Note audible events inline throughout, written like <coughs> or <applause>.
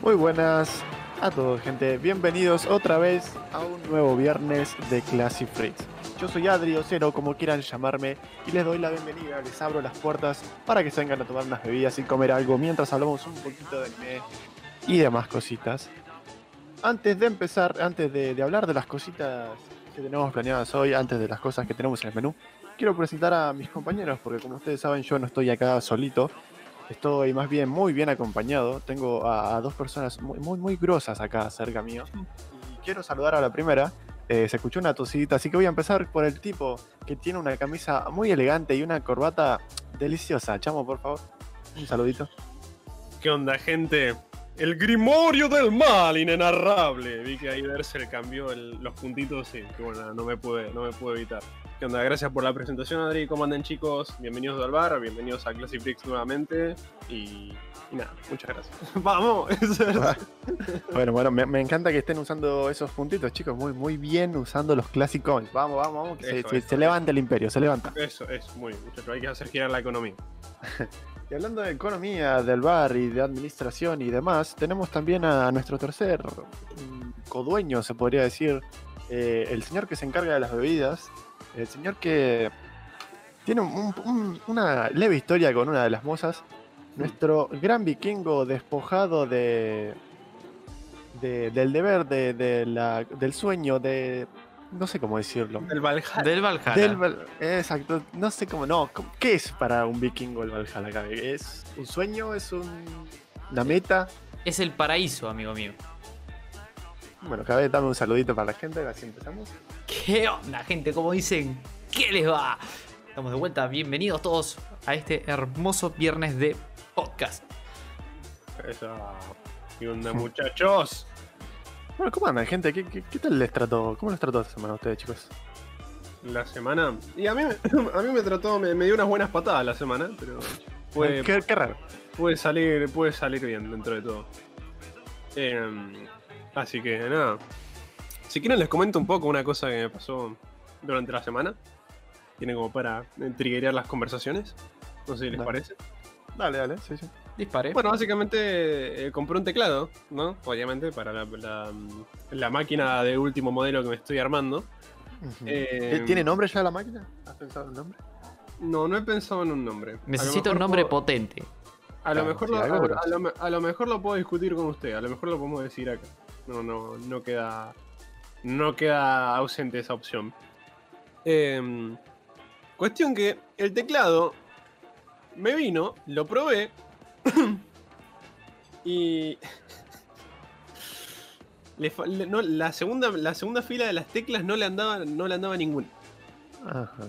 Muy buenas a todos, gente. Bienvenidos otra vez a un nuevo viernes de Classic Freaks. Yo soy Adri o Cero, como quieran llamarme, y les doy la bienvenida. Les abro las puertas para que se vengan a tomar unas bebidas y comer algo mientras hablamos un poquito de anime y demás cositas. Antes de empezar, antes de, de hablar de las cositas que tenemos planeadas hoy, antes de las cosas que tenemos en el menú, quiero presentar a mis compañeros, porque como ustedes saben, yo no estoy acá solito. Estoy más bien muy bien acompañado. Tengo a, a dos personas muy, muy, muy grosas acá cerca mío. Y quiero saludar a la primera. Eh, se escuchó una tosita, así que voy a empezar por el tipo que tiene una camisa muy elegante y una corbata deliciosa. Chamo, por favor. Un saludito. ¿Qué onda, gente? El Grimorio del Mal, inenarrable. Vi que ahí Berser cambió el- los puntitos y que bueno, no me pude, no me pude evitar. ¿Qué onda? Gracias por la presentación, Adri. ¿Cómo andan, chicos? Bienvenidos al bar, bienvenidos a Classic Freaks nuevamente. Y, y nada, muchas gracias. <laughs> ¡Vamos! <laughs> Bueno, bueno, me, me encanta que estén usando esos puntitos, chicos. Muy, muy bien usando los clásicos. Vamos, vamos, vamos. Que se, Eso, se- eso. se levanta el imperio, se levanta. Eso es muy bien, muchachos. Hay que hacer girar la economía. <laughs> Y hablando de economía, del bar y de administración y demás, tenemos también a nuestro tercer mm, codueño, se podría decir, eh, el señor que se encarga de las bebidas, el señor que tiene un- un- una leve historia con una de las mozas, nuestro gran vikingo despojado de, de- del deber, de, de la- del sueño, de... no sé cómo decirlo. El Valhalla. Del Valhalla. Del Val- exacto, no sé cómo, no, ¿cómo- ¿qué es para un vikingo el Valhalla? acá? ¿Es un sueño? ¿Es un, una meta? Es el paraíso, amigo mío. Bueno, cada vez dame un saludito para la gente, así empezamos. ¿Qué onda, gente? Como dicen, ¿qué les va? Estamos de vuelta. Bienvenidos todos a este hermoso viernes de podcast. Eso. ¿Qué onda, <laughs> muchachos? Bueno, ¿cómo andan, gente? ¿Qué, qué, qué tal les trató? ¿Cómo les trató esta semana a ustedes, chicos? La semana. Y a mí, me- <laughs> a mí me trató, me, me dio unas buenas patadas la semana, pero. Fue, qué, qué raro. puede salir puede salir bien dentro de todo. Em, así que nada. Si quieren les comento un poco una cosa que me pasó durante la semana. Tiene como para eh, triggerear las conversaciones. No sé si les Dale. parece. Dale, dale, sí, sí. Dispare. Bueno, básicamente eh, compré un teclado, ¿no? Obviamente para la, la- la máquina de último modelo que me estoy armando. Eh, ¿Tiene nombre ya la máquina? ¿Has pensado en un nombre? No, no he pensado en un nombre. Necesito un nombre puedo- potente. A lo, mejor sí, lo, a- lo me- a lo mejor lo puedo discutir con usted, a lo mejor lo podemos decir acá. No, no, no queda. No queda ausente esa opción. Em, cuestión que el teclado me vino, lo probé. <clears throat> y. <laughs> le no, la, segunda, la segunda fila de las teclas no le andaba, no le andaba ninguna. Ajá.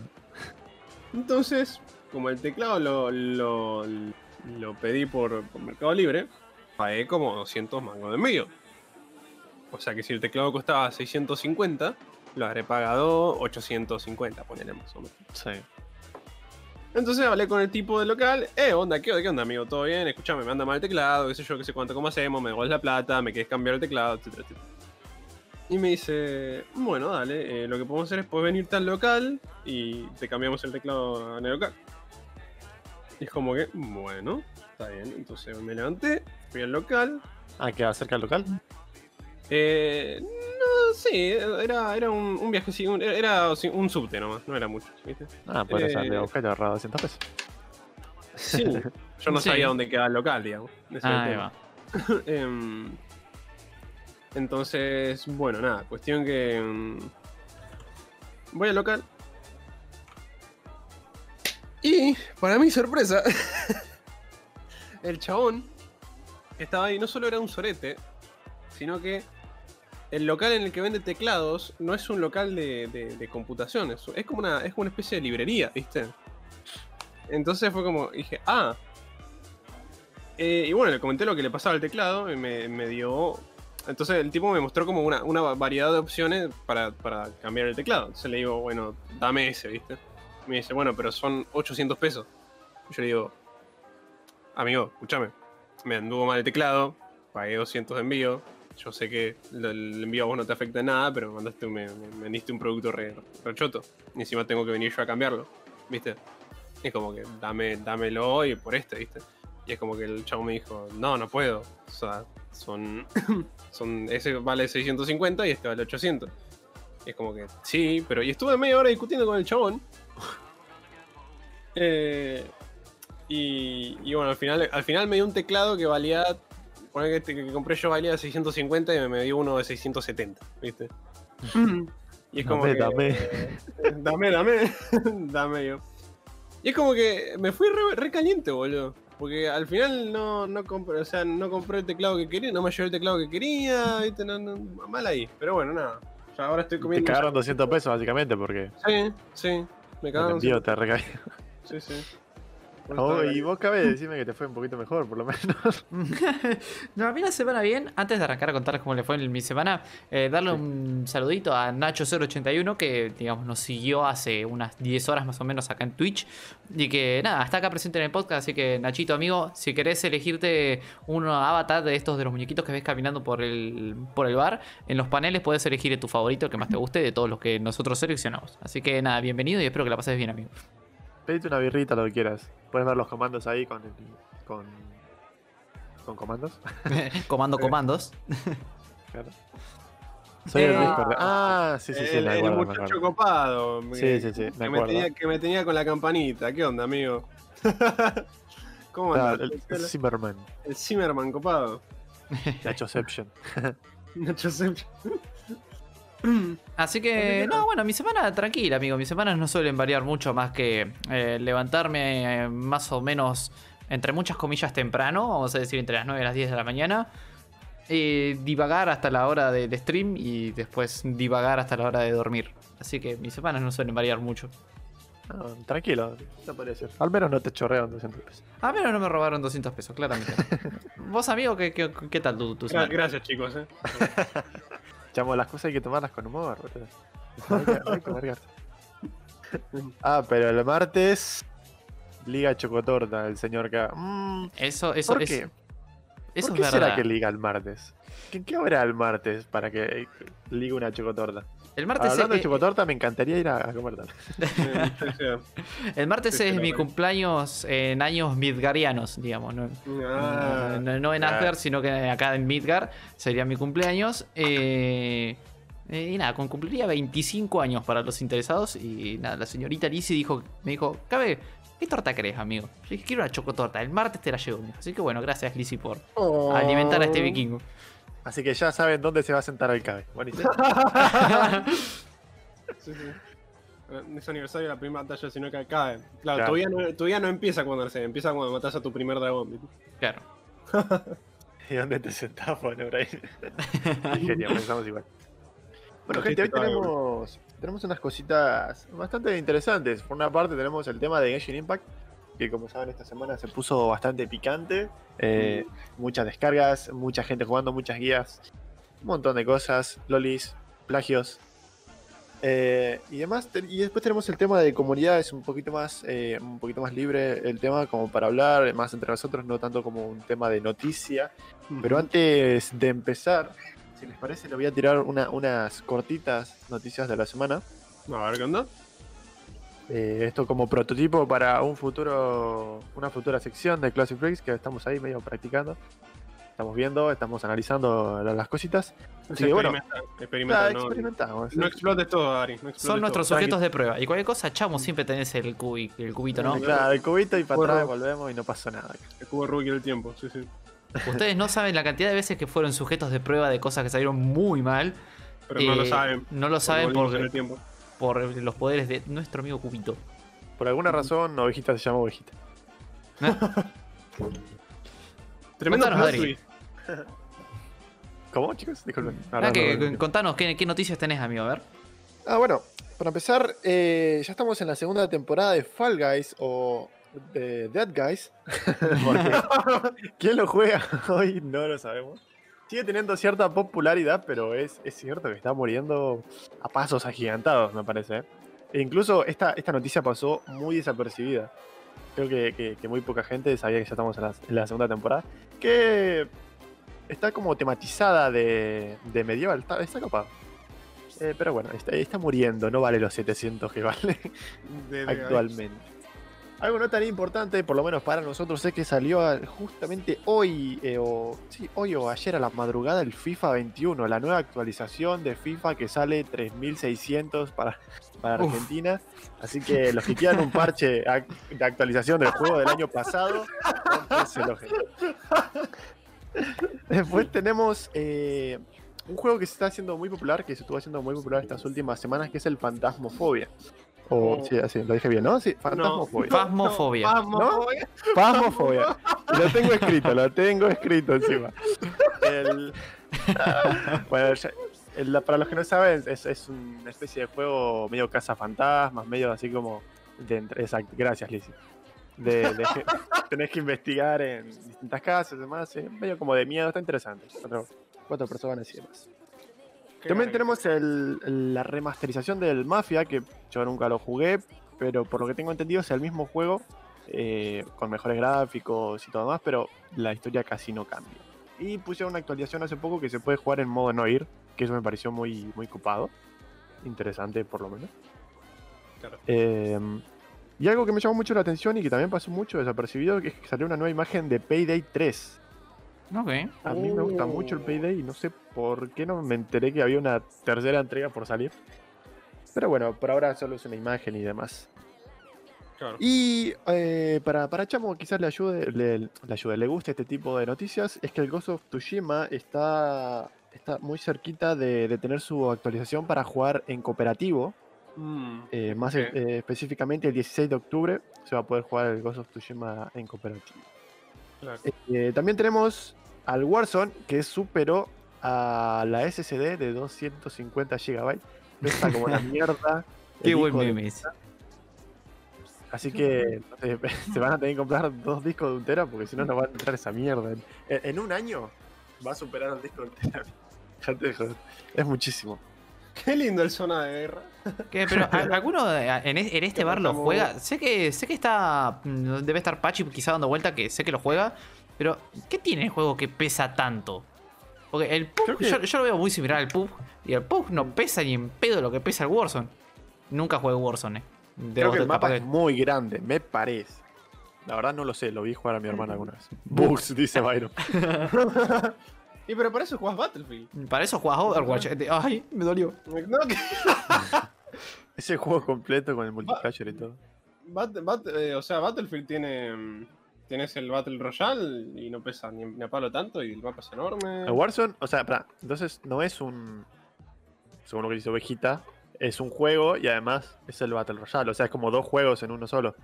Entonces, como el teclado lo, lo, lo pedí por, por Mercado Libre, pagué como 200 mangos de envío. O sea que si el teclado costaba 650, lo habré pagado 850, ponele más o menos. Sí. Entonces hablé con el tipo del local, eh, onda, ¿qué, onda, qué onda, amigo? ¿Todo bien? Escuchame, me anda mal el teclado, qué sé yo, qué sé cuánto, cómo hacemos, me devuelves la plata, me quieres cambiar el teclado, etcétera, etcétera. Y me dice, bueno, dale, eh, lo que podemos hacer es puedes venirte al local y te cambiamos el teclado en el local. Y es como que, bueno, está bien. Entonces me levanté, fui al local. Ah, ¿queda cerca del local? Eh, no, sí, era, era un, un viaje, sí, un- era sí, un subte nomás, no era mucho, ¿viste? Ah, puede Eh, ser, de buscar ahorrado 200 pesos. Sí, <laughs> yo no Sí. sabía dónde quedaba el local, digamos. ese Ah, ahí tema. va. <laughs> Entonces, bueno, nada, cuestión que. em, voy al local. Y, para mi sorpresa, <laughs> el chabón que estaba ahí no solo era un sorete, sino que el local en el que vende teclados no es un local de, de- computación, es, como una, es como una especie de librería, ¿viste? Entonces fue como, dije, ah. Eh, y bueno, le comenté lo que le pasaba al teclado y me, dio... Entonces el tipo me mostró como una, una variedad de opciones para, para cambiar el teclado. Entonces le digo, bueno, dame ese, ¿viste? Me dice, bueno, pero son 800 pesos. Yo le digo, amigo, escúchame, me anduvo mal el teclado, pagué 200 de envío. Yo sé que el envío a vos no te afecta en nada, pero mandaste, un- me, me vendiste un producto re, re choto. Y encima tengo que venir yo a cambiarlo, ¿viste? Es como que dame, dámelo y por este, ¿viste? Y es como que el chavo me dijo, no, no puedo. O sea, son. <coughs> son ese vale 650 y este vale 800. Y es como que, sí, pero. Y estuve media hora discutiendo con el chabón. <laughs> Eh, y, y bueno, al final, al final me dio un teclado que valía. Poner que este que compré yo valía 650 y me, me dio uno de 670, ¿viste? Y es como Dame, que, dame. <laughs> dame, dame, <laughs> dame yo. Y es como que me fui re, re caliente, boludo. Porque al final no, no compré, o sea, no compré el teclado que quería, no me llevé el teclado que quería, ¿viste? No, no, mal ahí. Pero bueno, nada. Ya ahora estoy Te comiendo. cagaron 200 pesos básicamente porque Sí, sí. Me el cagaron. envío te. Sí, sí. Oh, y vos cabe decirme que te fue un poquito mejor, por lo menos. <laughs> no, a mí la semana bien. Antes de arrancar a contarles cómo le fue en mi semana, eh, darle un saludito a Nacho081 que, digamos, nos siguió hace unas 10 horas más o menos acá en Twitch. Y que, nada, está acá presente en el podcast. Así que, Nachito, amigo, si querés elegirte un avatar de estos de los muñequitos que ves caminando por el, por el bar, en los paneles puedes elegir tu favorito, el que más te guste de todos los que nosotros seleccionamos. Así que, nada, bienvenido y espero que la pases bien, amigo. Pedite una birrita, lo que quieras. Puedes ver los comandos ahí con. el- con. con comandos. <laughs> Comando comandos. Claro. Soy el Eh, Discord. Ah, sí, sí, sí, el, me el muchacho copado. Sí, sí, sí, me que, me tenía, que me tenía con la campanita. ¿Qué onda, amigo? <laughs> ¿Cómo Ah, andas? el, el Zimmerman. El Zimmerman copado. Nachoception. <laughs> Nacho Sep- Así que, no, bueno, mi semana tranquila, amigo. Mis semanas no suelen variar mucho más que eh, levantarme eh, más o menos, entre muchas comillas, temprano, vamos a decir entre las 9 y las 10 de la mañana. eh, divagar hasta la hora de, de stream y después divagar hasta la hora de dormir. Así que mis semanas no suelen variar mucho. No, tranquilo, no podría ser. Al menos no te chorrean 200 pesos. A menos no me robaron 200 pesos, claramente. <laughs> Vos, amigo, ¿qué, qué, qué tal tu, semana? Gracias, chicos. <laughs> Chamo, las cosas hay que tomarlas con humor. <laughs> Ah, pero el martes. Liga Chocotorta, el señor K. Mm, Eso, eso, ¿Por es, qué? eso ¿Por es qué verdad. será que liga el martes? ¿Qué, qué hora el martes para que liga una chocotorta? El martes, Hablando eh, de chocotorta, me encantaría ir a, a comer el martes Sí, es mi cumpleaños en años midgarianos, digamos. ¿no? Ah, No, no en. Asgard, sino que acá en Midgard sería mi cumpleaños. Eh, eh, y nada, con- cumpliría 25 años para los interesados. Y nada, la señorita Lizzie dijo, me dijo, Cabe, ¿qué torta querés, amigo? Yo dije, quiero una chocotorta. El martes te la llevo. Así que bueno, gracias Lizzie por Oh. alimentar a este vikingo. Así que ya saben dónde se va a sentar el cabe. Buenísimo. <laughs> <laughs> Sí, sí. No es aniversario de la primera batalla, sino que cae. Claro, Claro. Todavía, no, todavía no empieza cuando nace, empieza cuando matas a tu primer dragón. claro. <laughs> ¿Y dónde te sentás, bueno, ahí? Genial, pensamos igual. Bueno, gente, hoy tenemos, tenemos unas cositas bastante interesantes. Por una parte tenemos el tema de Genshin Impact, que como saben esta semana se puso bastante picante. Eh, muchas descargas, mucha gente jugando, muchas guías, un montón de cosas, lolis, plagios. eh, y demás, y después tenemos el tema de comunidades un poquito más eh, un poquito más libre el tema como para hablar más entre nosotros, no tanto como un tema de noticia. Pero antes de empezar, si les parece, le voy a tirar una- unas cortitas noticias de la semana. A ver, ¿qué onda? Eh, esto como prototipo para un futuro, una futura sección de Classic Breaks que estamos ahí medio practicando. Estamos viendo, estamos analizando la- las cositas. Sí, que bueno. experimenta, Ah, experimenta, no, experimentamos. no explotes todo, Ari. No explotes Son nuestros todo. sujetos de prueba. Y cualquier cosa, chamo, siempre tenés el, cubi- el cubito, ¿no? Claro, el cubito y para atrás volvemos y no pasó nada. El cubo Rubik del tiempo, sí, sí. Ustedes no saben la cantidad de veces que fueron sujetos de prueba de cosas que salieron muy mal. Pero no lo Eh, saben. No lo saben volvimos por, los poderes de nuestro amigo Cubito. Por alguna razón, Ovejita se llama Ovejita. <laughs> Tremendo Adri. twist. <laughs> ¿Cómo, chicos? Disculpen. No, Ah, no, que- no, no, no. contanos, ¿qué, qué noticias tenés, amigo? A ver. Ah, bueno, para empezar, eh, ya estamos en la segunda temporada de Fall Guys o de Dead Guys. <laughs> ¿Quién lo juega hoy? No lo sabemos. Sigue teniendo cierta popularidad, pero es, es cierto que está muriendo a pasos agigantados, me parece. ¿eh? E incluso esta, esta noticia pasó muy desapercibida. Creo que, que- que muy poca gente sabía que ya estamos en la, en la segunda temporada. Que está como tematizada de, de medieval. Está, está copado. Eh, pero bueno, está, está muriendo, no vale los 700 que vale De- de- actualmente. Algo no tan importante, por lo menos para nosotros, es que salió justamente hoy, eh, o, sí, hoy o ayer a la madrugada el FIFA 21, la nueva actualización de FIFA que sale 3600 para, para Uf. Argentina. Así que los que quieran un parche de actualización del juego del año pasado. Después tenemos eh, un juego que se está haciendo muy popular, que se estuvo haciendo muy popular estas últimas semanas, que es el Fantasmofobia. O, Oh. sí, así, lo dije bien, ¿no? Sí, Fantasmofobia. Fasmofobia. Fasmofobia. Phasmophobia. <laughs> Lo tengo escrito, lo tengo escrito encima. El- bueno, ya- el- para los que no saben, es, es una especie de juego medio cazafantasmas, medio así como. De, entre- exacto, gracias, Lizzie. De, de que <laughs> tenés que investigar en distintas casas y demás, eh, medio como de miedo, está interesante. Cuatro, cuatro personas y demás. También tenemos el- la remasterización del Mafia, que yo nunca lo jugué, pero por lo que tengo entendido es el mismo juego, eh, con mejores gráficos y todo más, pero la historia casi no cambia. Y pusieron una actualización hace poco que se puede jugar en modo no ir, que eso me pareció muy, muy copado. Interesante, por lo menos. Claro. Eh, y algo que me llamó mucho la atención y que también pasó mucho desapercibido, es que salió una nueva imagen de Payday 3. A mí me gusta mucho el Payday y no sé por qué no me enteré que había una tercera entrega por salir. Pero bueno, por ahora solo es una imagen y demás. Claro. Y eh, para, para Chamo quizás le ayude, le, le ayude, le guste este tipo de noticias, es que el Ghost of Tsushima está, está muy cerquita de, de tener su actualización para jugar en cooperativo. Mm, Eh, más eh, específicamente el 16 de octubre se va a poder jugar el Ghost of Tsushima en cooperativo. Claro. Eh, también tenemos al Warzone que superó a la SSD de 250 GB. Pesa como la <laughs> mierda. Qué buen meme. Así que <laughs> se van a tener que comprar dos discos de un tera porque si no no va a entrar esa mierda. En, en un año va a superar al disco de un tera. <laughs> Es muchísimo. Qué lindo el zona de guerra. ¿Qué? Pero ¿a- <laughs> ¿alguno en, es- en este bar lo juega? Sé que sé que está. mm, Debe estar Pachi quizá dando vuelta, que sé que lo juega. Pero, ¿qué tiene el juego que pesa tanto? Porque el que- yo, yo lo veo muy similar al PUBG. Y el PUBG no pesa ni en pedo lo que pesa el Warzone. Nunca jugué Warzone, eh. Creo que el mapa es muy grande, me parece. La verdad no lo sé, lo vi jugar a mi hermana alguna vez. Bugs, dice Byron. <laughs> Y pero para eso jugás Battlefield. Para eso jugás Overwatch. Ay, me dolió. No, que- <laughs> Ese juego completo con el multiplayer y todo. Bat- Bat- eh, o sea, Battlefield tiene. mm, Tienes el Battle Royale y no pesa ni, ni a palo tanto y el mapa es enorme. El Warzone, o sea, entonces no es un. Según lo que dice Ovejita, es un juego y además es el Battle Royale. O sea, es como dos juegos en uno solo.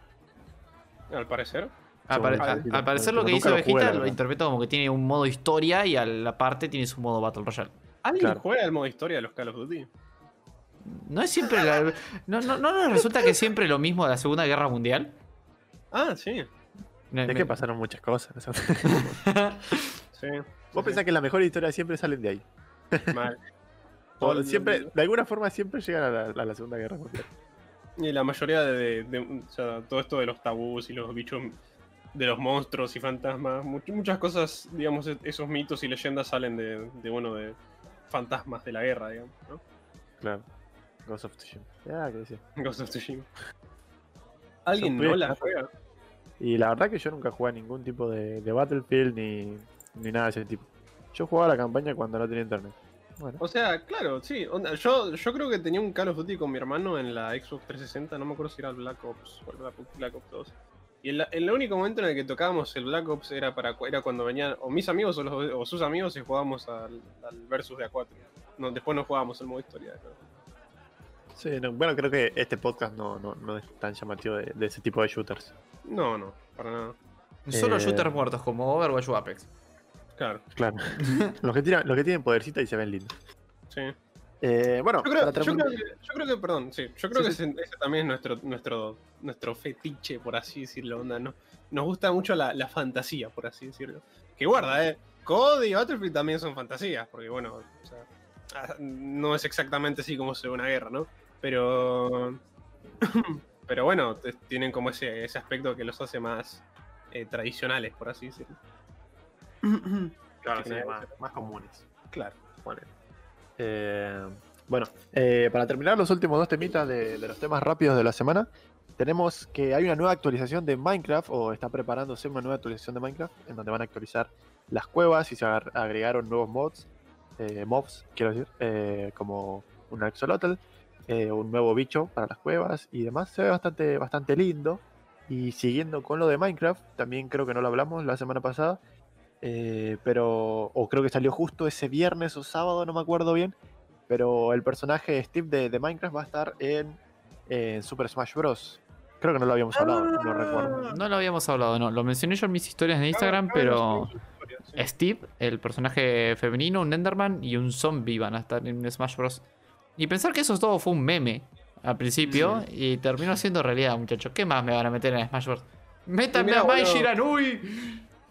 Al parecer. Al, pare- parecer lo que dice lo la lo verdad. interpreto como que tiene un modo historia y a la parte tiene su modo Battle Royale. ¿Alguien Claro. juega el modo historia de los Call of Duty? ¿No es siempre la- no, no, ¿No nos resulta que es siempre lo mismo de la Segunda Guerra Mundial? Ah, sí. Es me- que pasaron muchas cosas. <laughs> Sí. Vos pensás que la mejor historia siempre salen de ahí. Mal. <laughs> O siempre, de alguna forma siempre llegan a la, a la Segunda Guerra Mundial. Y la mayoría de, de- o sea, todo esto de los tabús y los bichos de los monstruos y fantasmas, much- muchas cosas, digamos, e- esos mitos y leyendas salen de, de, bueno, de fantasmas de la guerra, digamos, ¿no? Claro. Ghost of Tsushima. Ya, qué decir. Ghost of Tsushima. ¿Alguien no la juega? Y la verdad que yo nunca jugué a ningún tipo de, de Battlefield ni, ni nada de ese tipo. Yo jugaba la campaña cuando no tenía internet. Bueno, O sea, claro, sí. onda, yo, yo creo que tenía un Call of Duty con mi hermano en la Xbox 360, no me acuerdo si era el Black Ops o el Black Ops, Black Ops 2. Y el, el único momento en el que tocábamos el Black Ops era para cu- era cuando venían o mis amigos o, los- o sus amigos y jugábamos al, al versus de A4. No, después no jugábamos el modo historia. sí, no, bueno, creo que este podcast no, no, no es tan llamativo de, de ese tipo de shooters. No, no, para nada. Solo Eh, shooters muertos como Overwatch o Apex. Claro, Claro. <laughs> los, que tiran, los que tienen podercita y se ven lindos. sí. Eh, bueno, Yo creo, yo que, yo creo que, perdón, sí, yo creo Sí, que sí. ese, ese también es nuestro, nuestro, nuestro fetiche, por así decirlo, onda, ¿no? Nos gusta mucho la, la fantasía, por así decirlo. Que guarda, eh. COD y Battlefield también son fantasías, porque bueno, o sea, ah, no es exactamente así como se ve una guerra, ¿no? Pero. <coughs> Pero bueno, tienen como ese, ese aspecto que los hace más eh, tradicionales, por así decirlo. <coughs> Claro, sí, más, más comunes. Claro. Bueno, Eh, bueno, eh, para terminar los últimos dos temitas de, los temas rápidos de la semana, tenemos que hay una nueva actualización de Minecraft, o está preparándose una nueva actualización de Minecraft, en donde van a actualizar las cuevas y se agregaron nuevos mods, eh, mobs, quiero decir, como un axolotl, un nuevo bicho para las cuevas y demás. Se ve bastante, bastante lindo. Y siguiendo con lo de Minecraft, también creo que no lo hablamos la semana pasada, eh, pero, o creo que salió justo ese viernes o sábado, no me acuerdo bien, pero el personaje Steve de, de Minecraft va a estar en, en Super Smash Bros. Creo que no lo habíamos hablado, no recuerdo. No lo habíamos hablado, no. Lo mencioné yo en mis historias de Instagram, pero. Steve, el personaje femenino, un Enderman y un zombie van a estar en Smash Bros. Y pensar que eso todo fue un meme al principio y terminó siendo realidad, muchachos. ¿Qué más me van a meter en Smash Bros? ¡Métanme mira, a Mai. Shiranui!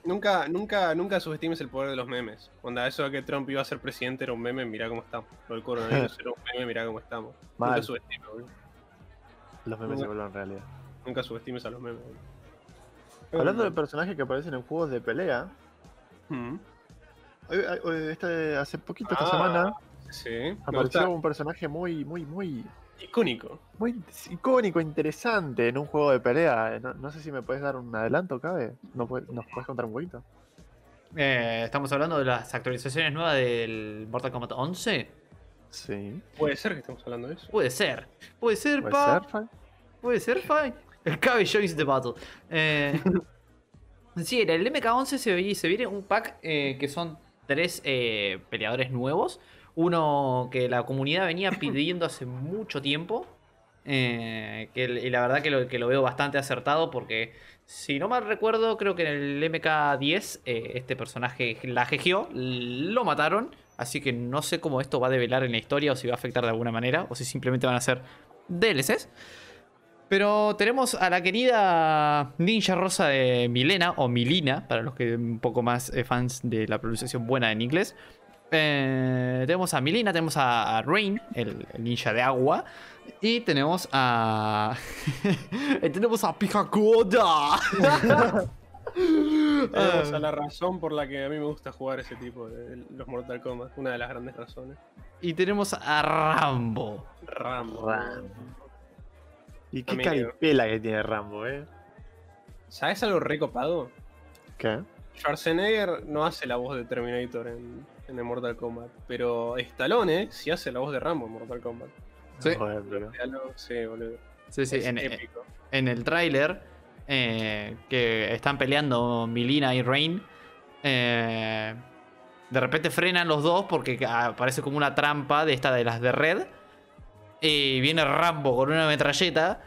Nunca, nunca, nunca subestimes el poder de los memes. Onda, eso de que Trump iba a ser presidente era un meme, mirá cómo estamos. Lo del coronavirus <laughs> era un meme, mirá cómo estamos. Nunca subestimes, boludo. Los memes se vuelven realidad. Nunca subestimes a los memes. boludo. Hablando de personajes que aparecen en juegos de pelea, Mm. hoy- hoy- este- hace poquito esta Ah, semana Sí, apareció gusta. un personaje muy, muy, muy, Icónico. muy icónico, interesante en un juego de pelea. No, no sé si me puedes dar un adelanto, cabe. ¿No ¿Nos puedes contar un poquito? Eh, estamos hablando de las actualizaciones nuevas del Mortal Kombat 11. Sí. Puede ser que estemos hablando de eso. Puede ser. Puede ser, ¿Puede pa. ser? Puede ser, Fai. El Cabe joins the battle. Eh, <laughs> sí, en el MK11 se, vi- se viene un pack eh, que son tres eh, peleadores nuevos. Uno que la comunidad venía pidiendo hace mucho tiempo. eh, que, y la verdad que lo, veo bastante acertado porque, si no mal recuerdo, creo que en el MK10 eh, este personaje la GGO, lo mataron. Así que no sé cómo esto va a develar en la historia o si va a afectar de alguna manera o si simplemente van a ser DLCs. Pero tenemos a la querida Ninja Rosa de Milena, o Milina, para los que un poco más eh, fans de la pronunciación buena en inglés. Eh, tenemos a Milina, tenemos a, a Rain, el, el ninja de agua. Y tenemos a. y <laughs> tenemos a Picacoda. <laughs> Tenemos Ah. a la razón por la que a mí me gusta jugar ese tipo de los Mortal Kombat. Una de las grandes razones. y tenemos a Rambo. Rambo. Rambo. Y qué Amigo. caripela que tiene Rambo, ¿eh? ¿Sabes algo recopado? ¿Qué? Schwarzenegger no hace la voz de Terminator en, en el Mortal Kombat, pero Stallone sí hace la voz de Rambo en Mortal Kombat. Sí, Sí, boludo. sí, sí. es En, épico. en el tráiler eh, que están peleando Milina y Rain. eh, de repente frenan los dos porque aparece como una trampa de esta de las de red. Y viene Rambo con una metralleta.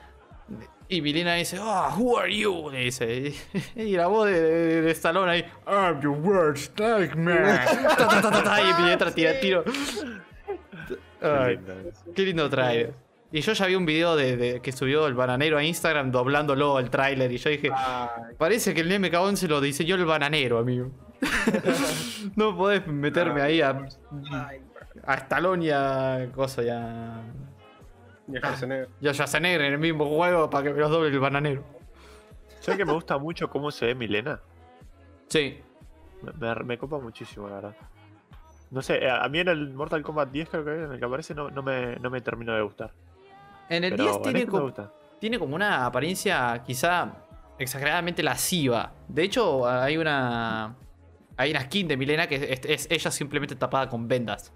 Y Milina dice, ah, who are you? Le dice. <laughs> Y la voz de, de, de Stallone ahí, I'm your worst nightmare. <laughs> <laughs> Y entra, tira tiro. Qué Ay, lindo es. Qué lindo trailer. Y yo ya vi un video de, de- que subió el bananero a Instagram doblándolo el tráiler y yo dije, Ay, parece que el MK11 lo diseñó el bananero, amigo. no podés meterme ahí a, a Stallone y a cosa y a, y a Schwarzenegger. <laughs> y a Schwarzenegger en el mismo juego para que me los doble el bananero. ¿Sabes que me gusta mucho cómo se ve Milena? Sí. Me, me- me copa muchísimo, la verdad. No sé, a a mí en el Mortal Kombat 10 creo que en el que aparece no, no, me, no me terminó de gustar. En el Pero 10 en tiene, este como, gusta. tiene como una apariencia quizá exageradamente lasciva. De hecho, hay una. Hay una skin de Milena que es, es ella simplemente tapada con vendas.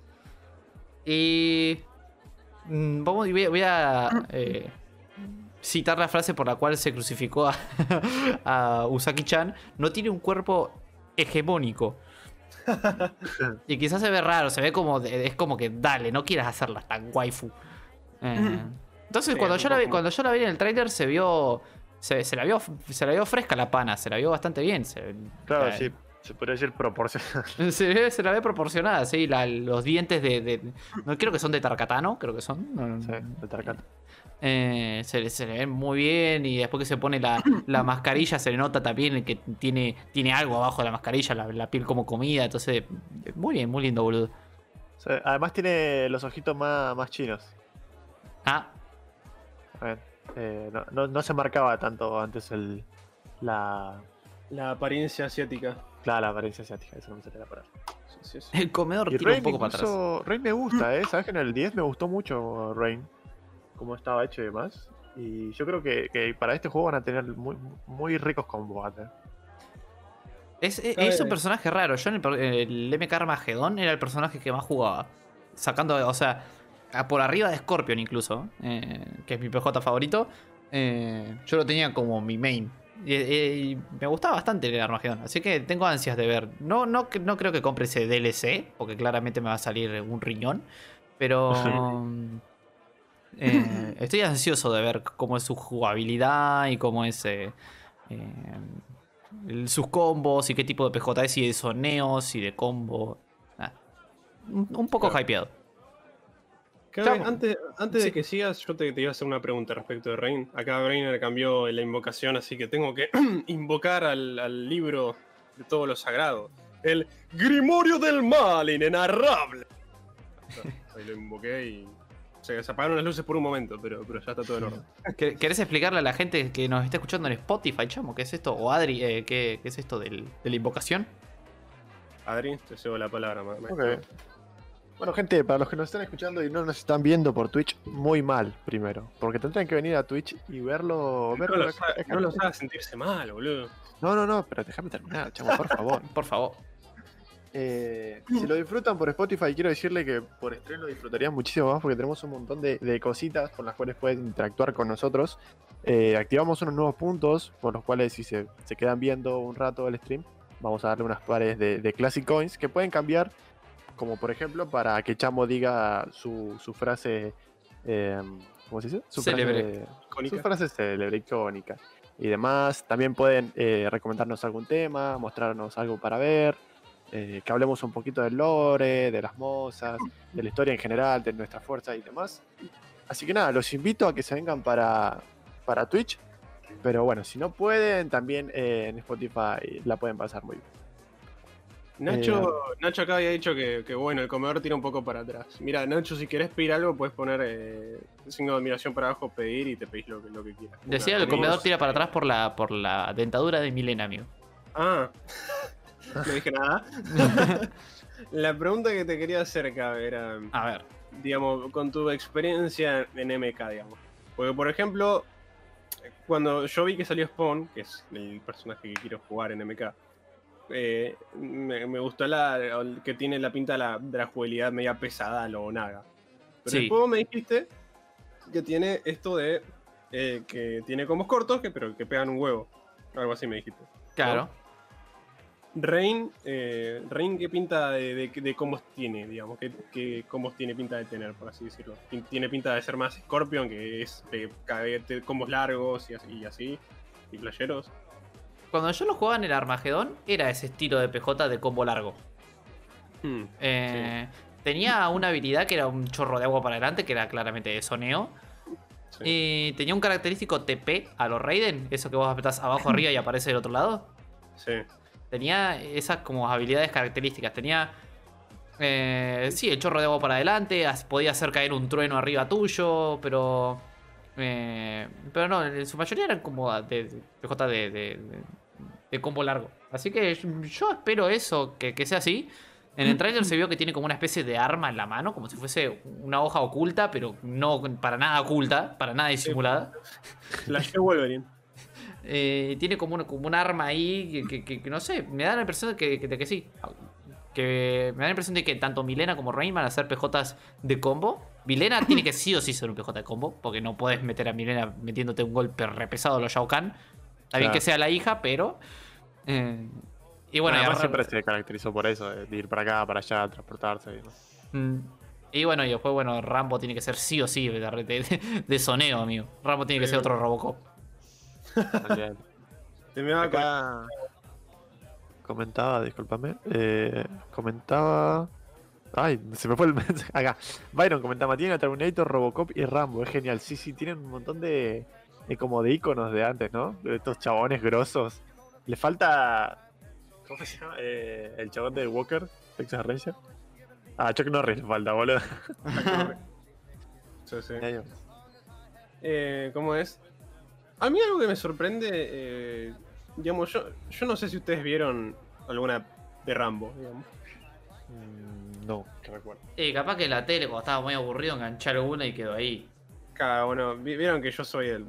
Y. mm, Vamos, voy, a- voy a eh, citar la frase por la cual se crucificó a, <laughs> a Usaki-chan. No tiene un cuerpo hegemónico. <laughs> y quizás se ve raro, se ve como. es como que dale, no quieras hacerla tan waifu. Eh, entonces, Sí, cuando, yo la vi, cuando yo la vi en el trailer, se vio. Se, se la vio, se la vio fresca la pana, se la vio bastante bien. Se, Claro, eh, sí, se podría decir proporcional. <laughs> se, la ve proporcionada, sí. la- los dientes de, de- No creo que son de Tarkatano, creo que son. no, no, Sí, de Tarkat. eh, se, le- se le ven muy bien y después que se pone la, la mascarilla se le nota también que tiene, tiene algo abajo de la mascarilla, la, la piel como comida. Entonces, muy bien, muy lindo, boludo. Además tiene los ojitos más, más chinos. Ah, A ver, eh, no, no- no se marcaba tanto antes el, la, La apariencia asiática. Claro, la apariencia asiática, eso no me salía la palabra. Sí, sí, sí. el comedor Y tira un poco para atrás. Rain me gusta, ¿eh? ¿Sabes que en el 10 me gustó mucho Rain? Cómo estaba hecho y demás. Y yo creo que, que para este juego van a tener muy, muy ricos combos. ¿eh? Es, es- es un personaje raro. Yo en el, el MK Armagedón era el personaje que más jugaba. Sacando, o sea, a- por arriba de Scorpion incluso, eh, que es mi PJ favorito. eh, yo lo tenía como mi main. Y, me gustaba bastante el Armagedón. Así que tengo ansias de ver. No, no, no creo que compre ese DLC, porque claramente me va a salir un riñón. Pero. <laughs> eh, estoy ansioso de ver cómo es su jugabilidad y cómo es. eh, eh, sus combos y qué tipo de PJ es y de soneos y de combo. Ah, un, un poco Claro. hypeado. Antes antes Sí. de que sigas, yo te, te iba a hacer una pregunta respecto de Rain. Acá Brainer cambió la invocación, así que tengo que <clears throat> invocar al, al libro de todo lo sagrado. El Grimorio del Mal, inenarrable. <laughs> Ahí lo invoqué y se, se apagaron las luces por un momento, pero, pero ya está todo en orden. <laughs> ¿Quer- ¿Querés explicarle a la gente que nos está escuchando en Spotify, chamo, qué es esto? O Adri, eh, ¿qué, qué es esto del- de la invocación? Adri, te cedo la palabra. ma- maestro. Ok. Bueno, gente, para los que nos están escuchando y no nos están viendo por Twitch, muy mal primero. Porque tendrían que venir a Twitch y verlo. No verlo los, ha- acá. no los hagas sentirse mal, boludo. no, no, no, pero déjame terminar, chamo, por favor. Por favor. <laughs> Eh, si lo disfrutan por Spotify, quiero decirle que por stream lo disfrutarían muchísimo más porque tenemos un montón de, de cositas con las cuales pueden interactuar con nosotros. Eh, activamos unos nuevos puntos por los cuales si se, se quedan viendo un rato el stream, vamos a darle unas pares de, de Classic Coins que pueden cambiar, como por ejemplo para que Chamo diga su, su frase, eh, ¿cómo se dice? Su Célebre. frase, Icónica. su frase célebre, icónica. Y demás, también pueden eh, recomendarnos algún tema, mostrarnos algo para ver, eh, que hablemos un poquito del lore, de las mozas, de la historia en general, de nuestra fuerza y demás. Así que nada, los invito a que se vengan para, para Twitch. Pero bueno, si no pueden, también eh, en Spotify la pueden pasar muy bien. Nacho, Nacho acá había dicho que, que, bueno, el comedor tira un poco para atrás. Mira, Nacho, si querés pedir algo, puedes poner eh, signo de admiración para abajo, pedir y te pedís lo, que- lo que quieras. Decía Una el comedor tira para atrás por la, por la dentadura de Milena, amigo. Ah, <laughs> no dije nada. <laughs> La pregunta que te quería hacer, Cabe, era, A ver. digamos, con tu experiencia en MK, digamos. Porque, por ejemplo, cuando yo vi que salió Spawn, que es el personaje que quiero jugar en MK, eh, me, me gustó la que tiene la pinta de la, de la jugabilidad media pesada, lo naga. Pero Sí. después me dijiste que tiene esto de eh, que tiene combos cortos, que, pero que pegan un huevo. Algo así me dijiste. Claro. Rain, eh, Rain ¿qué pinta de, de, de combos tiene, digamos? ¿Qué, qué combos tiene pinta de tener, por así decirlo? Tiene pinta de ser más Scorpion, que es de, combos largos y así, y así, y playeros. Cuando yo lo jugaba en el Armagedón, era ese estilo de PJ de combo largo. Hmm, Eh, Tenía una habilidad que era un chorro de agua para adelante, que era claramente de soneo. sí. Y tenía un característico TP a los Raiden, eso que vos apretás abajo arriba y aparece del otro lado. Sí. Tenía esas como habilidades características. Tenía. eh, sí, el chorro de agua para adelante. Podía hacer caer un trueno arriba tuyo. Pero. eh, pero no, en su mayoría eran como de, de PJ de, de- de- de combo largo. Así que yo espero eso, que, que sea así. En el trailer se vio que tiene como una especie de arma en la mano, como si fuese una hoja oculta, pero no para nada oculta, para nada disimulada. Flash Wolverine. <laughs> Eh, tiene como un, como un arma ahí que, que- que no sé, me da la impresión de que, de que sí. Que me da la impresión de que tanto Milena como Rain van a hacer PJs de combo. Milena <coughs> tiene que sí o sí ser un PJ de combo, porque no puedes meter a Milena metiéndote un golpe re pesado a los Shao Kahn. Está bien Claro. que sea la hija, pero. Eh, y bueno, y además siempre se caracterizó por eso, de ir para acá, para allá, transportarse. y demás. Mm. Y bueno, y después, bueno, Rambo tiene que ser sí o sí de, de- de soneo, amigo. Rambo tiene que ser otro Robocop. También. <laughs> Te me va a Acá comentaba, discúlpame. eh, comentaba. Ay, se me fue el <laughs> mensaje. Acá. Byron comentaba, tiene a Terminator, Robocop y Rambo. Es genial. Sí, sí, tienen un montón de, de como de iconos de antes, ¿no? De estos chabones grosos. Le falta. ¿Cómo se llama? Eh, el chabón de Walker, Texas Ranger. Ah, Chuck Norris le falta, boludo. <laughs> Sí, sí. Eh, ¿Cómo es? A mí algo que me sorprende, eh, digamos, yo, yo no sé si ustedes vieron alguna de Rambo, digamos. Mm, no, que recuerdo. Y capaz que la tele, cuando estaba muy aburrido, enganchar una y quedó ahí. Cada uno, vi- vieron que yo soy el.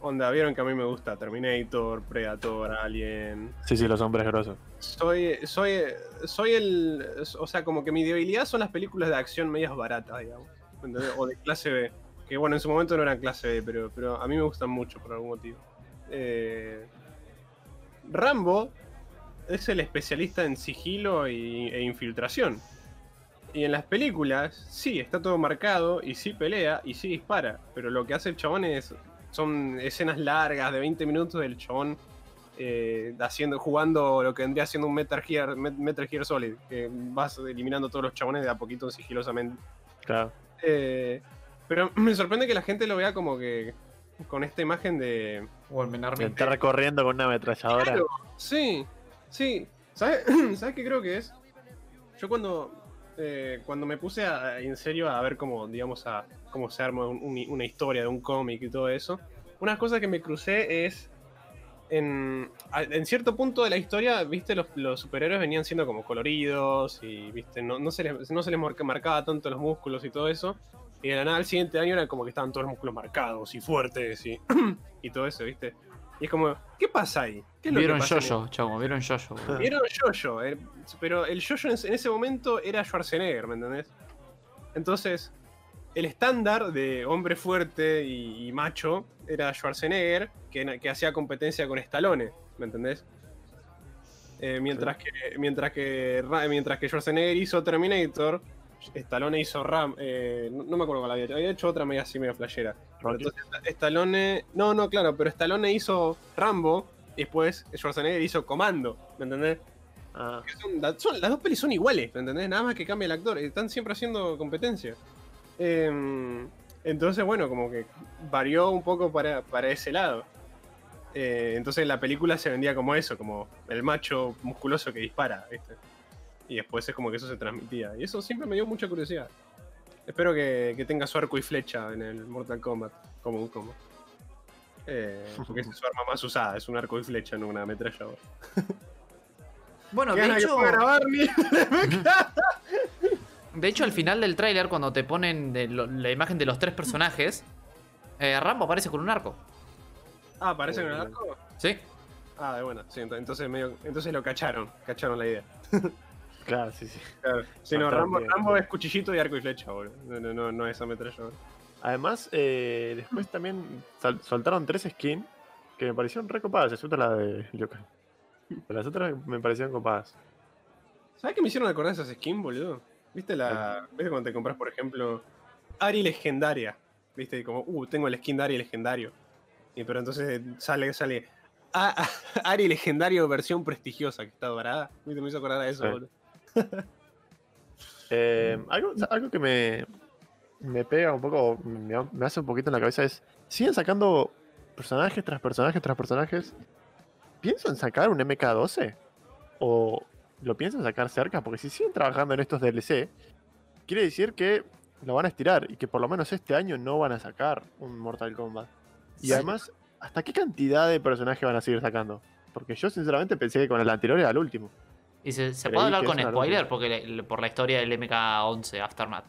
Onda, vieron que a mí me gusta Terminator, Predator, Alien. Sí, sí, los hombres grosos. Soy, soy, soy el. O sea, como que mi debilidad son las películas de acción medias baratas, digamos. ¿entendés? O de clase B. Que bueno, en su momento no eran clase B, pero, pero a mí me gustan mucho por algún motivo. Eh, Rambo es el especialista en sigilo y- e infiltración. Y en las películas, sí, está todo marcado, y sí pelea, y sí dispara. Pero lo que hace el chabón es. Son escenas largas de 20 minutos del chabón eh, haciendo, jugando lo que vendría siendo un Metal Gear, Met- Metal Gear Solid, que vas eliminando todos los chabones de a poquito sigilosamente. Claro. Eh, pero <clears throat> me sorprende que la gente lo vea como que con esta imagen de... Wolverine Army. Entrar corriendo con una ametralladora. Claro, sí, sí. ¿Sabes, <clears throat> ¿Sabes qué creo que es? Yo cuando, eh, cuando me puse a- en serio a ver cómo, digamos, a cómo se arma un- un- una historia de un cómic y todo eso, una cosa que me crucé es... En, cierto punto de la historia, viste, los, los superhéroes venían siendo como coloridos y, viste, no, no se les, no se les marca- marcaba tanto los músculos y todo eso. Y de la nada, al siguiente año era como que estaban todos los músculos marcados y fuertes y, <clears throat> y todo eso, viste. Y es como, ¿qué pasa ahí? ¿Qué es lo Vieron Jojo, chavo, vieron boludo. Vieron Jojo, eh, pero el Jojo en, en ese momento era Schwarzenegger, ¿me entendés? Entonces, el estándar de hombre fuerte y, y macho era Schwarzenegger, que, hacía competencia con Stallone, ¿me entendés? Eh, mientras, que, mientras, que, Ra- mientras que Schwarzenegger hizo Terminator, Stallone hizo Ram. eh, no, no me acuerdo cuál había hecho, había hecho otra media así, media flashera. Entonces, Stallone. No, no, claro, pero Stallone hizo Rambo y después Schwarzenegger hizo Comando, ¿me entendés? Ah, son- las dos pelis son iguales, ¿me entendés? Nada más que cambia el actor. Están siempre haciendo competencia. Em, entonces, bueno, como que varió un poco para, para ese lado. Eh, entonces la película se vendía como eso, como el macho musculoso que dispara, ¿viste? Y después es como que eso se transmitía. Y eso siempre me dio mucha curiosidad. Espero que, que tenga su arco y flecha en el Mortal Kombat, como un combo. Eh, porque es su arma más usada, es un arco y flecha, no una ametralladora. Bueno, de que hecho, grabar, ni- <laughs> de hecho, al final del tráiler, cuando te ponen de lo- la imagen de los tres personajes, eh, Rambo aparece con un arco. Ah, ¿aparece en el arco? ¿Sí? Ah, de buena. Sí, ent- entonces, medio, entonces lo cacharon. Cacharon la idea. <laughs> claro, sí, sí. Claro. Sí, no, Rambo, es cuchillito y arco y flecha, boludo. No, no, no, no es ametralladora. Además, eh, después también sal- soltaron tres skins que me parecieron recopadas, excepto la de. Pero las otras me parecieron copadas. ¿Sabes qué me hicieron acordar esas skins, boludo? ¿Viste la. ¿Viste cuando te compras, por ejemplo, Ari legendaria? ¿Viste? Como, uh, tengo el skin de Ari legendario. Y pero entonces sale, sale. "Ah, ah, <laughs> Ari legendario versión prestigiosa, que está dorada. ¿Viste? Me hizo acordar a eso, Sí. boludo. Eh, algo, algo que me, me pega un poco, me, me hace un poquito en la cabeza es, siguen sacando personajes tras personajes tras personajes. ¿Piensan sacar un MK12? ¿O lo piensan sacar cerca? Porque si siguen trabajando en estos DLC, quiere decir que lo van a estirar y que por lo menos este año no van a sacar un Mortal Kombat. Y Sí. además, ¿hasta qué cantidad de personajes van a seguir sacando? Porque yo sinceramente pensé que con el anterior era el último. Y se, puede hablar que con spoiler que- porque le- por la historia del MK11 Aftermath.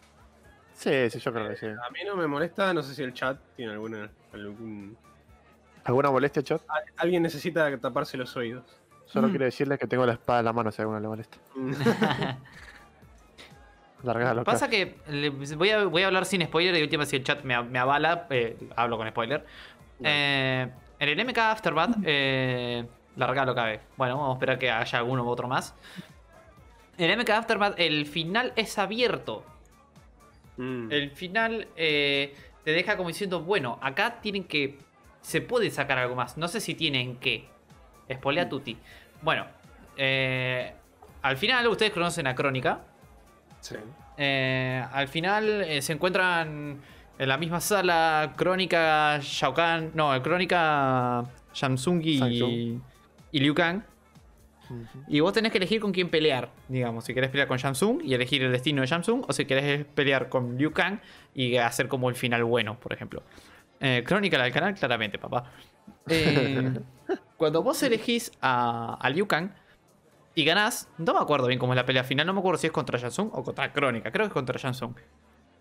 Sí, sí, yo creo que sí. A mí no me molesta, no sé si el chat tiene alguna. algún... ¿Alguna molestia, chat? Alguien necesita taparse los oídos. Solo Mm. quiero decirles que tengo la espada en la mano si a alguno le molesta. <laughs> Largalo acá. Pasa que le- voy, a, voy a hablar sin spoiler y de última si el chat me, me avala, eh, hablo con spoiler. Eh, en el MK Aftermath, eh, largalo cabe. Bueno, vamos a esperar que haya alguno u otro más. En el MK Aftermath, el final es abierto. Mm. El final eh, te deja como diciendo, bueno, acá tienen que... Se puede sacar algo más. No sé si tienen que. Spoilea tutti. Bueno, eh, al final ustedes conocen a Crónica. Sí. Eh, al final eh, se encuentran en la misma sala Crónica Shao Kahn. No, Crónica Samsung y, Liu Kang. Y vos tenés que elegir con quién pelear. Digamos, si querés pelear con Samsung y elegir el destino de Samsung. O si querés pelear con Liu Kang y hacer como el final bueno, por ejemplo. Eh, Crónica del canal, claramente, papá. Eh, <laughs> cuando vos elegís a, a Liu Kang y ganás, no me acuerdo bien cómo es la pelea final. No me acuerdo si es contra Samsung o contra Crónica. Creo que es contra Samsung.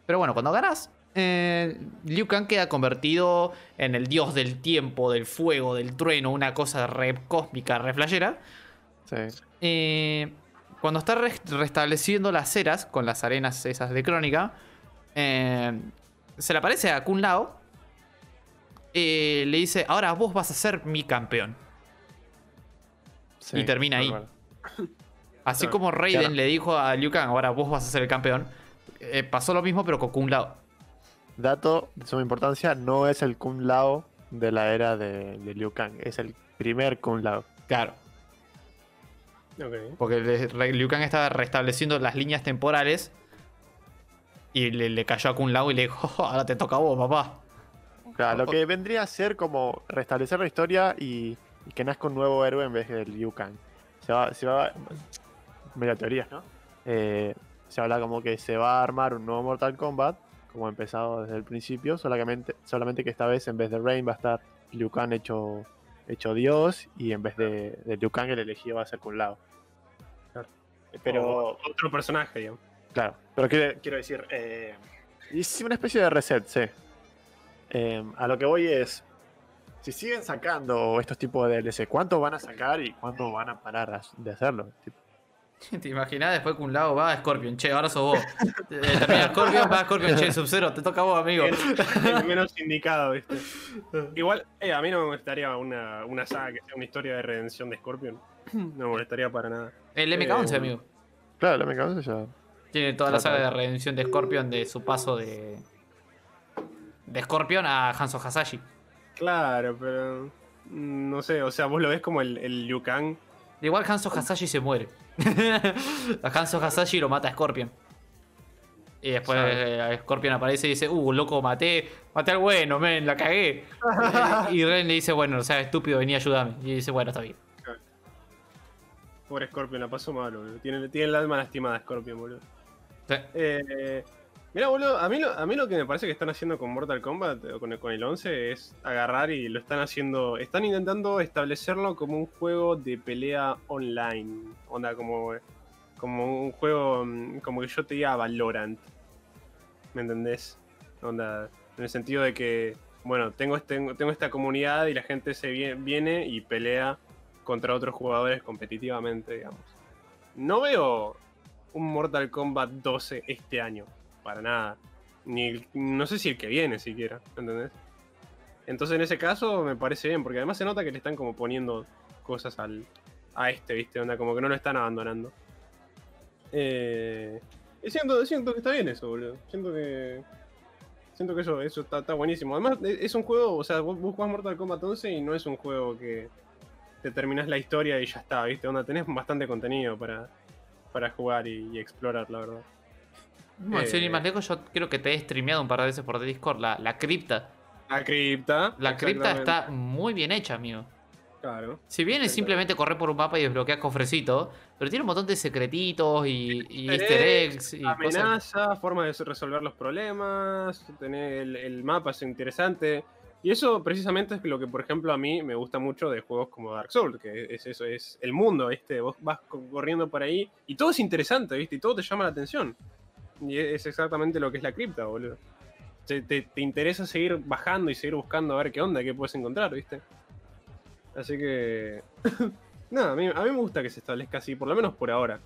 Pero bueno, cuando ganás, eh, Liu Kang queda convertido en el dios del tiempo, del fuego, del trueno, una cosa re cósmica, re flashera. Sí. Eh, cuando está res- restableciendo las ceras con las arenas esas de crónica, eh, se le aparece a Kun Lao. eh, le dice, ahora vos vas a ser mi campeón. Sí, Y termina ahí. Así Claro, como Raiden claro. le dijo a Liu Kang, ahora vos vas a ser el campeón. eh, pasó lo mismo pero con Kun Lao. Dato de suma importancia, no es el Kung Lao de la era de, de Liu Kang, es el primer Kung Lao. Claro. Ok. Porque Liu Kang estaba restableciendo las líneas temporales. Y le, le cayó a Kun Lao y le dijo, "Oh, ahora te toca a vos, papá. Claro, lo que vendría a ser como restablecer la historia y, y que nazca un nuevo héroe en vez del Liu Kang. Se va, se va, media teorías, ¿no? Eh, se habla como que se va a armar un nuevo Mortal Kombat, como ha empezado desde el principio, solamente, solamente que esta vez en vez de Rain va a estar Liu Kang hecho, hecho Dios y en vez de, de Liu Kang el elegido va a ser Kung Lao. Claro. Pero O otro personaje, digamos. Claro, pero quiero, quiero decir, eh, es una especie de reset, sí. Eh, a lo que voy es, si siguen sacando estos tipos de DLC, ¿cuánto van a sacar y cuándo van a parar de hacerlo? Tipo, <laughs> ¿Te imaginas después Kun Lao va a Scorpion? Che, ahora sos vos. <laughs> Eh, termina Scorpion, va a Scorpion, che, Sub-Zero, te toca a vos, amigo. El, el <laughs> menos indicado, ¿viste? Igual, eh, a mí no me molestaría una, una saga que sea una historia de redención de Scorpion. No me molestaría para nada. El MK11, Eh, amigo. claro, la MK11 ya. Tiene toda la saga de redención de Scorpion de su paso de. De Scorpion a Hanzo Hasashi. Claro, pero. mm, No sé, o sea, vos lo ves como el, el Liu Kang. Igual Hanzo Hasashi se muere. <laughs> a Hanzo Hasashi lo mata Scorpion. Y después Sabe. eh, Scorpion aparece y dice, uh, loco, maté, maté al bueno, men, la cagué. <laughs> y Ren le dice, bueno, o sea, estúpido, vení a ayudarme. Y dice, bueno, está bien. Pobre Scorpion, la pasó mal, boludo. Tiene, tiene el alma lastimada Scorpion, boludo. Sí. Eh, mira, boludo, a mí, lo, a mí lo que me parece que están haciendo con Mortal Kombat, o con el, con el 11, es agarrar y lo están haciendo. Están intentando establecerlo como un juego de pelea online. Onda, como, como un juego. mm, Como que yo te diga Valorant. ¿Me entendés? Onda, en el sentido de que, bueno, tengo, este, tengo esta comunidad y la gente se vie- viene y pelea contra otros jugadores competitivamente, digamos. No veo un Mortal Kombat 12 este año, para nada. Ni no sé si el que viene siquiera, ¿entendés? Entonces en ese caso me parece bien, porque además se nota que le están como poniendo cosas al, a este, ¿viste? Onda, como que no lo están abandonando. Eh, siento, siento que está bien eso, boludo. Siento que. Siento que eso, eso está, está buenísimo. Además, e- es un juego, o sea, vos, vos jugás Mortal Kombat 11 y no es un juego que te terminás la historia y ya está, ¿viste? Onda, tenés bastante contenido para, para jugar y explorar, la verdad. Bueno, sin ir Eh. más lejos, yo creo que te he streameado un par de veces por Discord la, la cripta. La cripta. La cripta está muy bien hecha, amigo. Claro. Si bien es simplemente correr por un mapa y desbloquear cofrecitos, pero tiene un montón de secretitos y, y Easter eggs, y cosas. amenaza, forma de resolver los problemas, tener el, el mapa es interesante. Y eso precisamente es lo que, por ejemplo, a mí me gusta mucho de juegos como Dark Souls, que es eso, es el mundo, ¿viste? Vos vas co- corriendo por ahí y todo es interesante, ¿viste? Y todo te llama la atención. Y es exactamente lo que es la cripta, boludo. Te, te- te interesa seguir bajando y seguir buscando a ver qué onda, qué puedes encontrar, ¿viste? Así que... <laughs> Nada, a mí, a mí me gusta que se establezca así, por lo menos por ahora.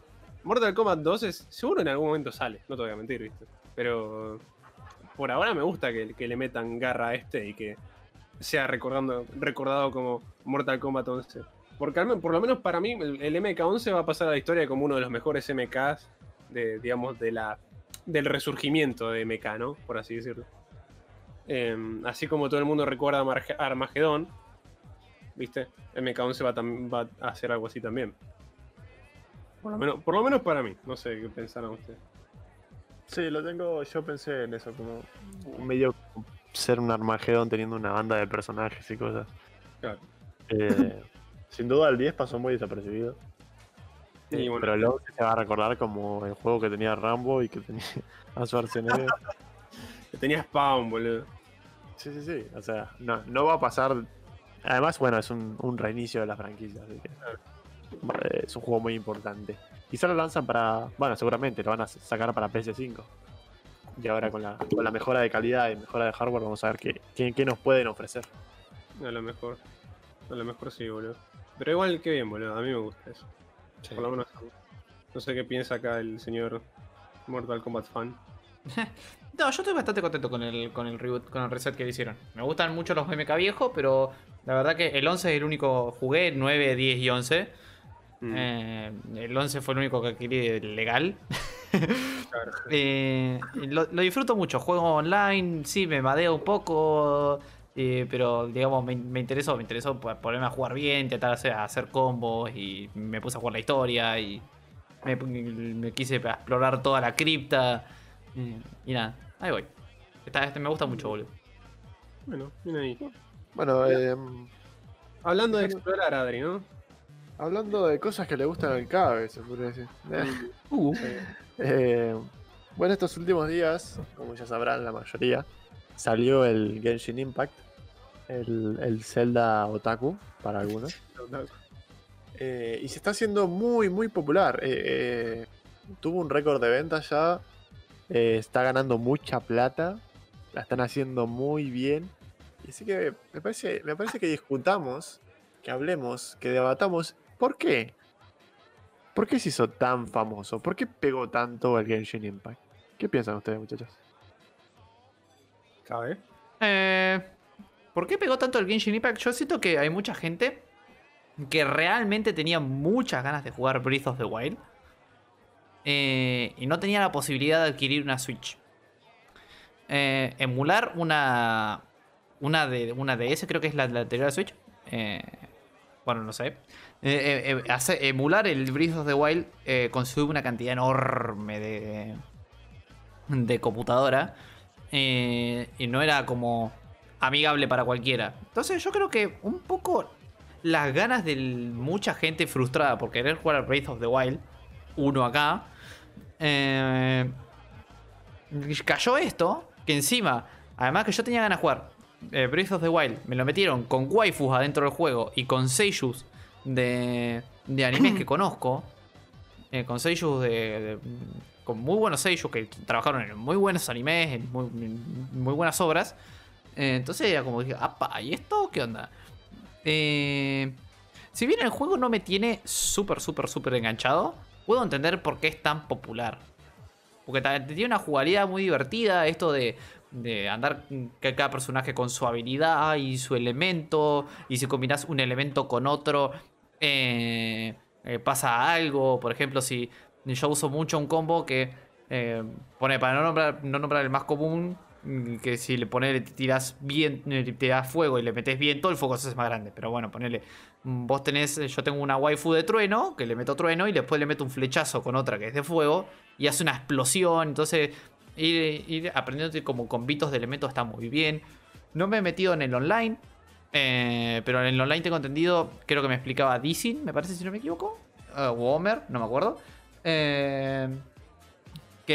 Mortal Kombat 2 es, seguro en algún momento sale, no te voy a mentir, ¿viste? Pero por ahora me gusta que, que le metan garra a este y que sea recordando, recordado como Mortal Kombat 11. Porque al por lo menos para mí el, el MK11 va a pasar a la historia como uno de los mejores MKs de, digamos, de la, del resurgimiento de MK, ¿no? Por así decirlo. Em, así como todo el mundo recuerda a Armagedón, ¿viste? MK11 va, va a hacer algo así también. Por lo, menos, por lo menos para mí, no sé qué pensaron ustedes. Sí, lo tengo, yo pensé en eso, como medio ser un Armagedón teniendo una banda de personajes y cosas. Claro. Eh, <laughs> sin duda el 10 pasó muy desapercibido. Y Eh, bueno. Pero 11 se va a recordar como el juego que tenía Rambo y que tenía <laughs> a Schwarzenegger. Que tenía Spawn, boludo. sí, sí, sí. O sea, no, no va a pasar. Además, bueno, es un, un reinicio de la franquicia, así que. eh, Es un juego muy importante. Quizá lo lanzan para. Bueno, seguramente lo van a sacar para PS5. Y ahora con la, con la mejora de calidad y mejora de hardware vamos a ver qué, qué, qué nos pueden ofrecer. A lo mejor. A lo mejor sí, boludo. Pero igual que bien, boludo. A mí me gusta eso. Por lo menos. No sé qué piensa acá el señor Mortal Kombat fan. <laughs> No, yo estoy bastante contento con el, con el reboot, con el reset que le hicieron. Me gustan mucho los MK viejos, pero la verdad que el 11 es el único jugué, 9, 10 y 11. Mm, Eh, el 11 fue el único que adquirí legal. <laughs> claro. Eh, lo, lo disfruto mucho. Juego online, sí, me madeo un poco. Eh, pero digamos, me, me interesó, me interesó po- ponerme a jugar bien, intentar hacer, hacer combos y me puse a jugar la historia y me, me quise explorar toda la cripta. eh, y nada, ahí voy. Está- este me gusta mucho, boludo. Bueno, bien ahí. Bueno, eh, Hablando de explorar, Adri, ¿no? hablando de cosas que le gustan al cabe, se podría decir. <laughs> Uh, Eh, bueno, estos últimos días, como ya sabrán la mayoría, salió el Genshin Impact, el, el Zelda Otaku para algunos. <laughs> Eh, y se está haciendo muy, muy popular. Eh, eh, tuvo un récord de ventas ya. eh, está ganando mucha plata. La están haciendo muy bien. Y así que me parece, me parece que discutamos, que hablemos, que debatamos. ¿Por qué? ¿Por qué se hizo tan famoso? ¿Por qué pegó tanto el Genshin Impact? ¿Qué piensan ustedes, muchachos? Cabe. Eh, ¿Por qué pegó tanto el Genshin Impact? Yo siento que hay mucha gente que realmente tenía muchas ganas de jugar Breath of the Wild eh, y no tenía la posibilidad de adquirir una Switch. Eh, emular una una de una DS, creo que es la, anterior a Switch. eh, bueno, no sé. Emular el Breath of the Wild consume una cantidad enorme de, de computadora. y no era como amigable para cualquiera. Entonces yo creo que un poco las ganas de mucha gente frustrada por querer jugar al Breath of the Wild, uno acá, eh, cayó esto, que encima, además que yo tenía ganas de jugar eh, Breath of the Wild, me lo metieron con waifus adentro del juego y con seiyus de, de animes que <clears throat> conozco, eh, con seiyus de, de- con muy buenos seiyus que trabajaron en muy buenos animes, en muy, en muy buenas obras. Eh, entonces era como dije, apa, ¿y esto qué onda? Eh, si bien el juego no me tiene súper, súper, súper enganchado, puedo entender por qué es tan popular. Porque tiene una jugabilidad muy divertida, esto de, de andar cada personaje con su habilidad y su elemento, y si combinas un elemento con otro, eh, pasa algo. Por ejemplo, si yo uso mucho un combo que pone para no nombrar, no nombrar el más común, que si le pones, tiras bien, le tiras fuego y le metes viento, el fuego se hace más grande. Pero bueno, ponele. mm, Vos tenés, yo tengo una waifu de trueno, que le meto trueno, y después le meto un flechazo con otra que es de fuego, y hace una explosión. Entonces, ir, ir aprendiendo como combitos de elementos está muy bien. No me he metido en el online. eh, pero en el online tengo entendido, creo que me explicaba Dizin, me parece si no me equivoco. eh, o Homer, no me acuerdo. Eh,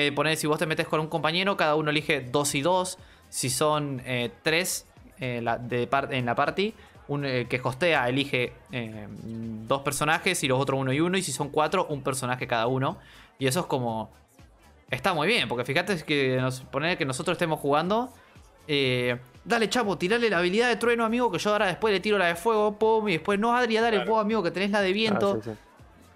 que pone, si vos te metes con un compañero, cada uno elige dos y dos. Si son eh, tres eh, la- de par- en la party, un, eh, que hostea elige eh, dos personajes y los otros uno y uno. Y si son cuatro, un personaje cada uno. Y eso es como. Está muy bien, porque fíjate que nos poner que nosotros estemos jugando. eh, dale, chapo, tirale la habilidad de trueno, amigo, que yo ahora después le tiro la de fuego, pum, y después, no, Adri, dale, Claro. amigo, que tenés la de viento. Ah, sí, sí.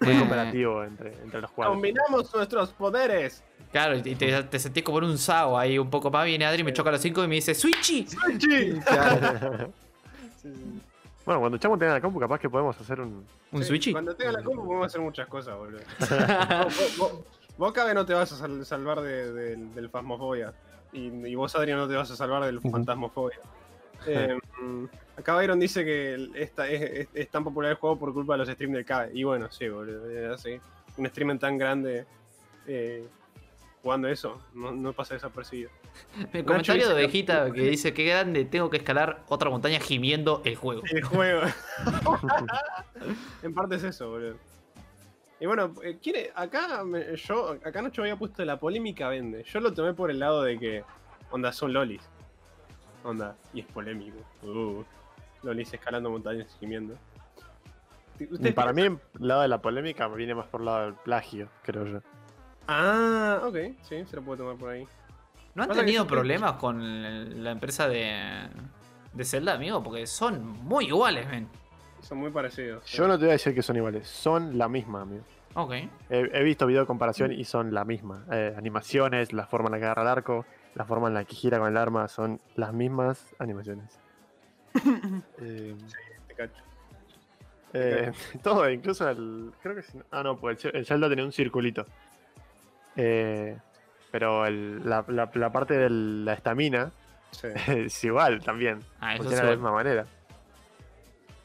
<laughs> Muy Eh, cooperativo entre, entre los jugadores. Combinamos nuestros poderes. Claro, y te, te sentís como en un sao ahí un poco más. Viene Adri, me choca a los cinco y me dice, ¡Switchy! <laughs> bueno, cuando Chamo tenga la compu, capaz que podemos hacer un. ¿Un Sí, Switchy? Cuando tenga la compu podemos hacer muchas cosas, boludo. <laughs> vos, vos, vos- vos, Cabe, no te vas a sal- salvar de- del- del fasmofobia. Y, y vos, Adrián, no te vas a salvar del fantasmofobia. <laughs> Eh, acá Byron dice que esta, es, es- es tan popular el juego por culpa de los streams del Cabe. Y bueno, sí, boludo. así. Un streamer tan grande eh, jugando eso no, no pasa desapercibido. <laughs> El comentario de Ovejita que dice que grande, tengo que escalar otra montaña gimiendo el juego. El juego. <laughs> <laughs> en parte es eso, boludo. Y bueno, eh, quiere, acá me- yo, acá Nacho había puesto la polémica vende. Yo lo tomé por el lado de que, onda, son lolis. Onda, y es polémico. Uh, lolis escalando montañas y gimiendo. ¿Ustedes Para piensan- mí, el lado de la polémica viene más por el lado del plagio, creo yo. Ah, ok, sí, se lo puedo tomar por ahí. ¿No han Pasa tenido que- problemas con la empresa de, de Zelda, amigo? Porque son muy iguales, ven. Son muy parecidos. Yo no te voy a decir que son iguales, son la misma, amigo. Ok. He, he visto video de comparación y son la misma. Eh, animaciones, la forma en la que agarra el arco, la forma en la que gira con el arma, son las mismas animaciones. <laughs> Eh, Te cacho. eh, <laughs> todo, incluso el. Creo que. si no- Ah, no, pues el Zelda tenía un circulito. Eh, pero el- la, la- la parte de la estamina Sí, <laughs> es igual también. Ah, Funciona sí. de la misma manera.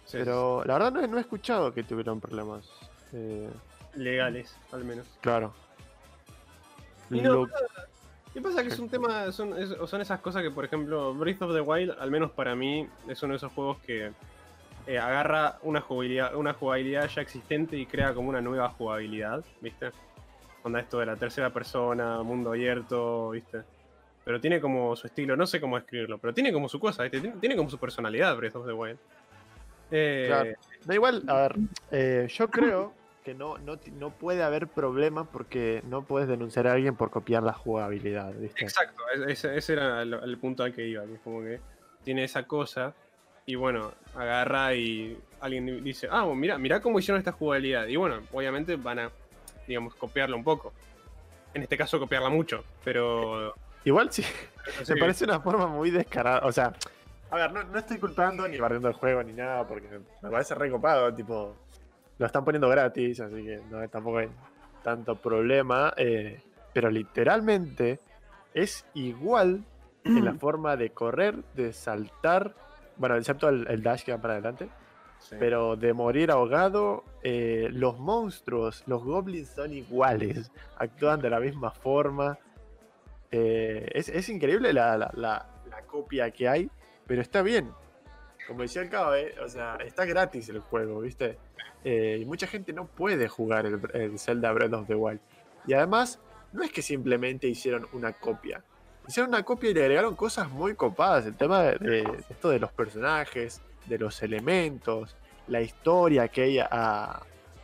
sí, Pero la verdad no, he- no he escuchado que tuvieron problemas. Eh, legales, al menos. claro. Y no, Lo- ¿Qué pasa? Que es un tema, son, es- son esas cosas que, por ejemplo, Breath of the Wild, al menos para mí, es uno de esos juegos que eh, agarra una jugabilidad, una jugabilidad ya existente y crea como una nueva jugabilidad, ¿viste? Onda esto de la tercera persona, mundo abierto, ¿viste? Pero tiene como su estilo, no sé cómo escribirlo, pero tiene como su cosa, ¿viste? Tiene, tiene como su personalidad Breath of the Wild. Eh, Claro. Da igual, a ver, eh, yo creo que no, no, no puede haber problema porque no puedes denunciar a alguien por copiar la jugabilidad, ¿viste? Exacto, es- ese, ese era el, el punto al que iba, que es como que tiene esa cosa y bueno, agarra y alguien dice, ah, mira, mira cómo hicieron esta jugabilidad. Y bueno, obviamente van a, digamos, copiarla un poco. En este caso copiarla mucho, pero... Igual sí, sí, me parece una forma muy descarada, o sea, a ver, no, no estoy culpando ni barriendo el juego ni nada porque me parece recopado, tipo, lo están poniendo gratis, así que no, tampoco hay tanto problema, eh, pero literalmente es igual en la <clears throat> forma de correr, de saltar, bueno, excepto el, el dash que va para adelante, pero de morir ahogado, eh, los monstruos, los goblins son iguales, actúan de la misma forma. Eh, es, es increíble la, la- la- copia que hay, pero está bien. Como decía el cabo, eh, o sea, está gratis el juego, ¿viste? Y mucha gente no puede jugar el, el Zelda Breath of the Wild. Y además, no es que simplemente hicieron una copia. Hicieron una copia y le agregaron cosas muy copadas. El tema de esto de los personajes, de los elementos, la historia que hay a,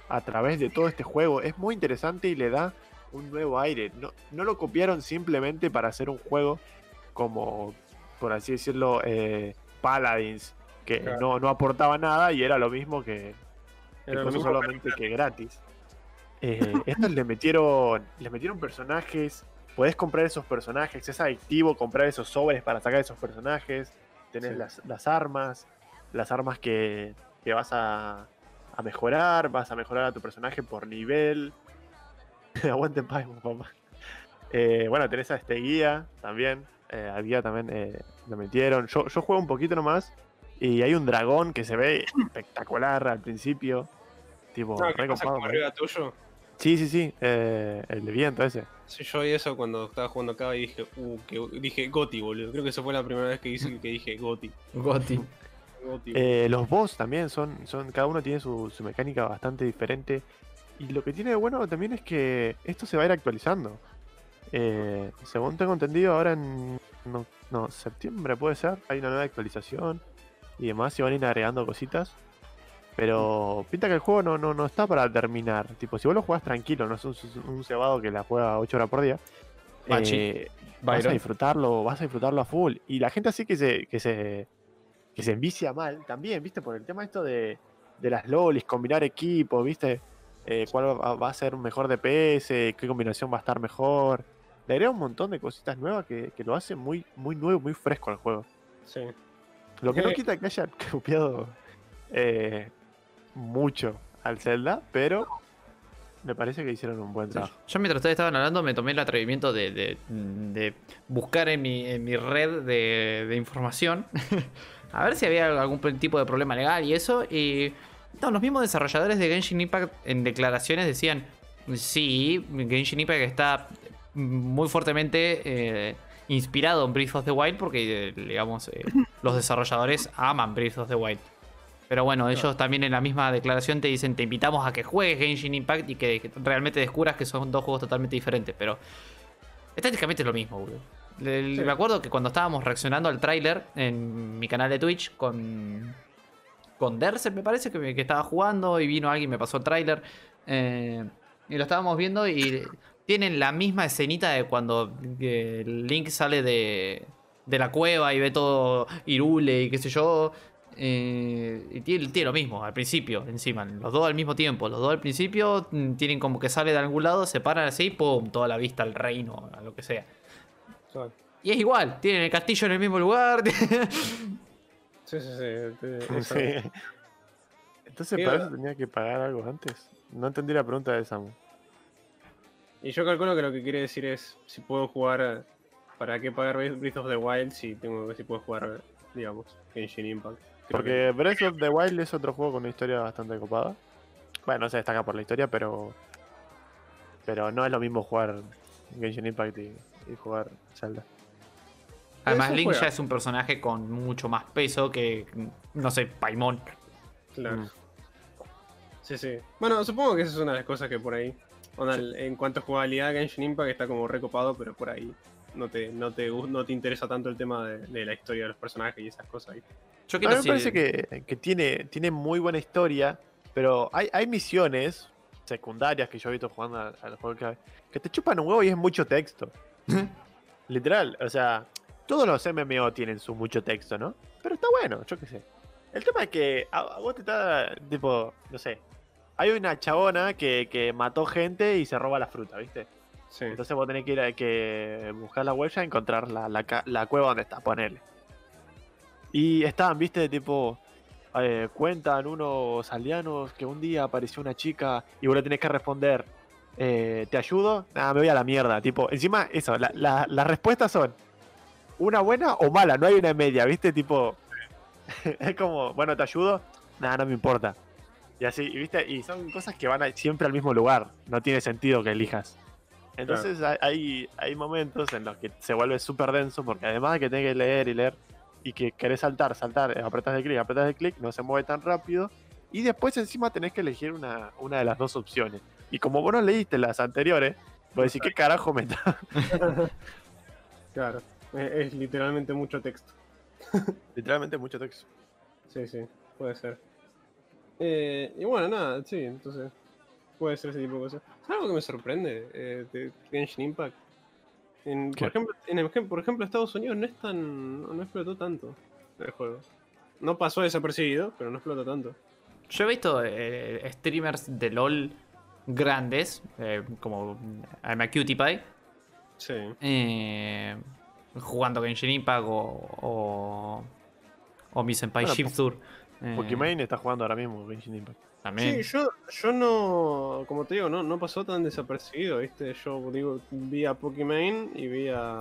a través de todo este juego es muy interesante y le da un nuevo aire. No, no lo copiaron simplemente para hacer un juego como, por así decirlo, eh, Paladins, que Claro. no, no aportaba nada y era lo mismo que, que Era lo puso mismo, solamente que gratis. Eh, <laughs> estos le metieron, le metieron personajes. Podés comprar esos personajes. Es adictivo comprar esos sobres para sacar esos personajes. Tenés Sí. las, las armas. Las armas que, que vas a, a mejorar. Vas a mejorar a tu personaje por nivel. <laughs> Aguante Paimon, papá. Eh, bueno, tenés a este guía también. Eh, al guía también eh, lo metieron. Yo, yo juego un poquito nomás. Y hay un dragón que se ve espectacular al principio. Tipo, No, ¿qué re copado, tuyo? Sí, sí, sí. eh, el de viento ese. Sí, yo vi eso cuando estaba jugando acá y dije, uh, que dije Goti, boludo. Creo que esa fue la primera vez que, hice, que dije Goti. Goti. Eh, los boss también son, son. Cada uno tiene su, su mecánica bastante diferente. Y lo que tiene de bueno también es que esto se va a ir actualizando. Eh, según tengo entendido, ahora en. No, no, septiembre puede ser. Hay una nueva actualización. Y demás, se van a ir agregando cositas. Pero pinta que el juego no, no, no está para terminar. Tipo, si vos lo jugás tranquilo, no es un, un cebado que la juega 8 horas por día. Eh, vas a disfrutarlo, vas a disfrutarlo a full. Y la gente así que se, que se, que se envicia mal también, ¿viste? Por el tema esto de, de las lolis, combinar equipos, ¿viste? Eh, ¿Cuál va, va a ser mejor DPS? ¿Qué combinación va a estar mejor? Le agrega un montón de cositas nuevas que, que lo hace muy, muy nuevo, muy fresco al juego. Sí. Lo que no Eh. quita que haya <laughs> copiado eh, mucho al Zelda, pero me parece que hicieron un buen trabajo. Yo mientras ustedes estaban hablando me tomé el atrevimiento de, de- de buscar en mi, en mi red de, de información <laughs> a ver si había algún tipo de problema legal y eso. Y no, los mismos desarrolladores de Genshin Impact en declaraciones decían, sí, Genshin Impact está muy fuertemente eh, inspirado en Breath of the Wild porque, eh, digamos, eh, <laughs> los desarrolladores aman Breath of the Wild. Pero bueno, ellos también en la misma declaración te dicen, te invitamos a que juegues Genshin Impact y que, que realmente descubras que son dos juegos totalmente diferentes. Pero estéticamente es lo mismo, boludo. Sí. Me acuerdo que cuando estábamos reaccionando al tráiler en mi canal de Twitch con, con Derse, me parece que, que estaba jugando y vino alguien y me pasó el tráiler. eh, y lo estábamos viendo y tienen la misma escenita de cuando eh, Link sale de, de la cueva y ve todo Irule y qué sé yo. eh, y tiene, tiene lo mismo al principio, encima, los dos al mismo tiempo. Los dos al principio mm, tienen como que sale de algún lado, se paran así, pum, toda la vista al reino, a lo que sea. Y es igual, tienen el castillo en el mismo lugar. <laughs> Sí, sí, sí. <laughs> Entonces, Sí, ¿para eso tenía que pagar algo antes? No entendí la pregunta de Samu. Y yo calculo que lo que quiere decir es si puedo jugar. ¿Para qué pagar Breath of the Wild si tengo si puedo jugar, digamos, Genshin Impact? Creo Porque Breath of the Wild es otro juego con una historia bastante copada. Bueno, no se destaca por la historia, pero. Pero no es lo mismo jugar Genshin Impact y, y jugar Zelda. Además, Link ya es un personaje con mucho más peso que, no sé, Paimon. Claro. Mm. Sí, sí. Bueno, supongo que esa es una de las cosas que por ahí. onda, En cuanto a jugabilidad, Genshin Impact está como recopado, pero por ahí no te, no te, no te interesa tanto el tema de, de la historia de los personajes y esas cosas. ¿viste? Yo A quiero mí me parece que, que tiene, tiene muy buena historia, pero hay, hay misiones secundarias que yo he visto jugando al, juego que, que te chupan un huevo y es mucho texto. <laughs> Literal, o sea, todos los MMO tienen su mucho texto, ¿no? Pero está bueno, yo qué sé. El tema es que a, a vos te está, tipo, no sé, hay una chabona que, que mató gente y se roba la fruta, ¿viste? Sí. Entonces vos tenés que ir a que buscar la huella y encontrar la, la la cueva donde está, ponele. Y estaban, viste, tipo, eh, cuentan unos aldeanos que un día apareció una chica y vos le tenés que responder, eh, ¿te ayudo? Nada, me voy a la mierda. Tipo, encima, eso, la- la- las respuestas son una buena o mala, no hay una media, viste, tipo, <laughs> es como, bueno, ¿te ayudo? Nada, no me importa. Y así, y viste, y son cosas que van a- siempre al mismo lugar, no tiene sentido que elijas. Entonces hay- hay, hay momentos en los que se vuelve súper denso porque además de que tenés que leer y leer y que querés saltar, saltar, eh, apretas de clic, apretas de clic, no se mueve tan rápido. Y después encima tenés que elegir una, una de las dos opciones. Y como vos no leíste las anteriores, vos decís, ¿qué carajo me está? <laughs> Claro. Es, es literalmente mucho texto. <laughs> Literalmente mucho texto. Sí, sí, puede ser. Eh, y bueno, nada, sí, entonces puede ser ese tipo de cosas. ¿Sabes algo que me sorprende eh, de Genshin Impact? Por, ejemplo, en el- por ejemplo, Estados Unidos no es tan. no explotó tanto el juego. No pasó desapercibido, pero no explotó tanto. Yo he visto eh, streamers de LOL grandes, eh, como I'm a Cutie Pie, Sí. eh, jugando Genshin Impact o, o, o mi senpai Bueno, Shiftur. eh, Pokimane está jugando ahora mismo Genshin Impact. También. Sí, yo, yo no, como te digo, no, no pasó tan desapercibido, ¿viste? Yo digo, vi a Pokimane y vi a...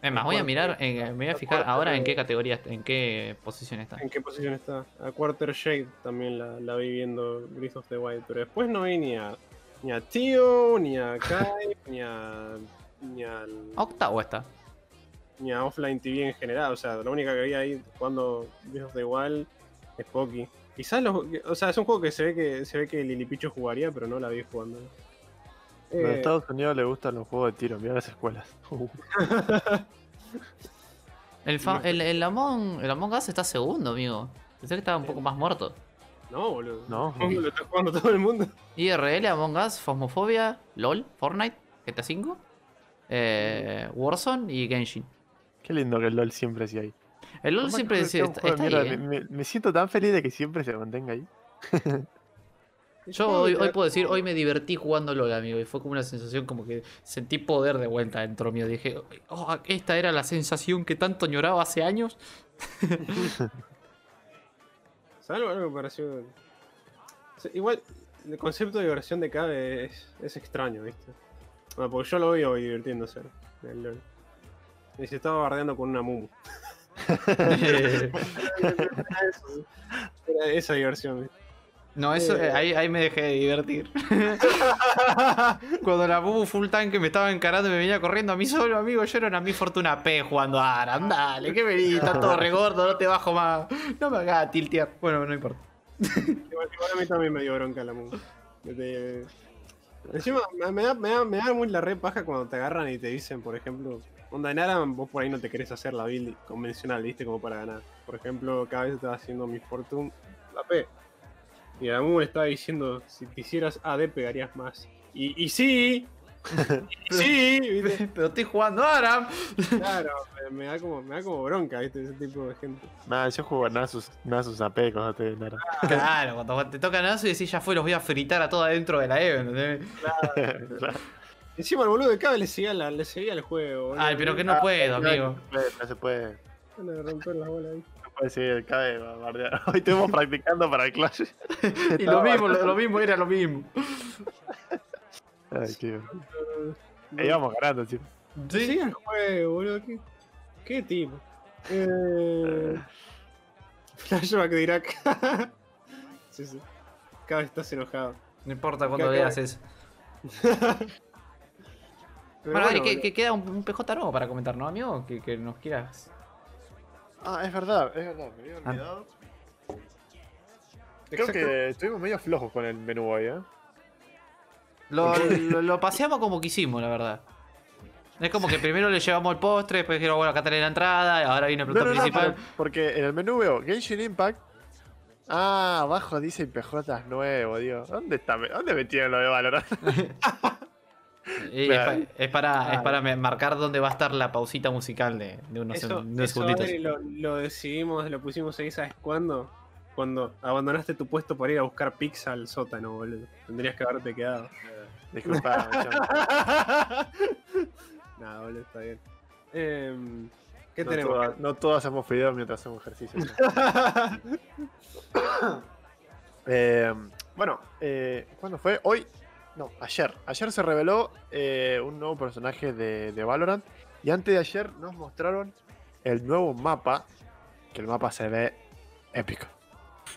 es más, voy a mirar, me voy a fijar ahora en qué categoría, en qué posición está. ¿En qué posición está? A Quarter Shade también la, la vi viendo Breath of the Wild, pero después no vi ni a, ni a Tio, ni a <laughs> Kai, ni a... Ni, al, Octavo está. ni a Offline TV en general, o sea, la única que vi ahí jugando Breath of the Wild es Poki. Quizás los, o sea, es un juego que se ve que se ve que Lilipicho jugaría, pero no la vi jugando. Eh, Estados Unidos le gustan los juegos de tiro, mira las escuelas. <laughs> El, fa- el, el Among, el Among Us está segundo, amigo. Pensé que estaba un poco más muerto. No, boludo. No. Lo está jugando todo el mundo. IRL, Among Us, Phasmophobia, LOL, Fortnite, GTA V, eh, Warzone y Genshin. Qué lindo que el LOL siempre siga ahí. El LOL siempre está, ahí, mierda, ¿eh? me siento tan feliz de que siempre se mantenga ahí. <laughs> Yo hoy, hoy puedo decir, hoy me divertí jugando LOL, amigo. Y fue como una sensación como que sentí poder de vuelta dentro mío. Dije, oh, esta era la sensación que tanto añoraba hace años. <laughs> ¿Sabes algo, parecido? Igual, el concepto de diversión de Cabe es, es extraño, ¿viste? Bueno, porque yo lo veo divirtiéndose en el LOL. Y se estaba bardeando con una Mumu. <laughs> <laughs> Era esa diversión, ¿viste? No, eso, Eh. ahí, ahí me dejé de divertir. <laughs> Cuando la Bubu full tank me estaba encarando y me venía corriendo a mí solo, amigo, yo era una mi fortuna P jugando a Aram. Dale, que vení, está todo <laughs> regordo, no te bajo más. No me hagas tiltear. Bueno, no importa. Igual, igual a mí también me dio bronca la. Desde- Encima, me, me da, me, da, me da muy la re paja cuando te agarran y te dicen, por ejemplo, onda en Aram, vos por ahí no te querés hacer la build convencional, ¿viste? Como para ganar. Por ejemplo, cada vez estaba haciendo mi Fortune la P. Y le estaba diciendo, si te hicieras AD pegarías más. Y, y sí, <laughs> Sí, ¿viste? Pero estoy jugando ahora. Claro, me, da como, me da como bronca, ¿viste? Ese tipo de gente. Nada, yo juego Nasus, Nasus AP, cosas de nada. Claro, cuando te tocan eso y decís ya fue, los voy a fritar a todos adentro de la EVE, ¿entendés? Claro. <laughs> Encima el boludo de Cabe le seguía, la, le seguía el juego, boludo. Ay, pero que no puedo, amigo. No se puede. Van a romper las bolas ahí. Puede seguir, cabe bardear. <laughs> Hoy estuvimos practicando para el Clash. Y lo mismo, lo, lo mismo era lo mismo. Ay, qué. Ahí íbamos ganando, sí. Sí, sigue el juego, boludo. ¿Qué, qué tipo? Eh... <laughs> Flashback de Irak. <laughs> sí, sí. Cada vez estás enojado. No importa cuando veas eso. Pero Bueno, bueno, que, que queda un, un PJ nuevo para comentar, ¿no, amigo? Que, que nos quieras. Ah, es verdad, es verdad, me había Ah. olvidado. Creo exacto. que estuvimos medio flojos con el menú hoy, ¿eh? Lo, lo, lo paseamos como quisimos, la verdad. Es como que primero le llevamos el postre, después dijeron, bueno, acá tenés la entrada, y ahora viene el No, plato no, no, principal. pero- porque en el menú veo Genshin Impact. Ah, abajo dice PJ nuevo, Dios. ¿Dónde está? ¿Dónde metieron lo de Valorant? <laughs> Y es, Claro. pa- es para, es para marcar dónde va a estar la pausita musical de, de unos, Eso, de unos eso. Adri, lo, lo decidimos, lo pusimos ahí, ¿sabes cuándo? Cuando abandonaste tu puesto para ir a buscar pizza al sótano, boludo. Tendrías que haberte quedado. Disculpa, <laughs> chamo. Nada, boludo, está bien. Em, ¿Qué no, tenemos? todas- no todos hacemos videos mientras hacemos ejercicio. <laughs> Eh, bueno, eh, ¿cuándo fue? Hoy. No, ayer. Ayer se reveló eh, un nuevo personaje de, de Valorant. Y antes de ayer nos mostraron el nuevo mapa. Que el mapa se ve épico. <laughs>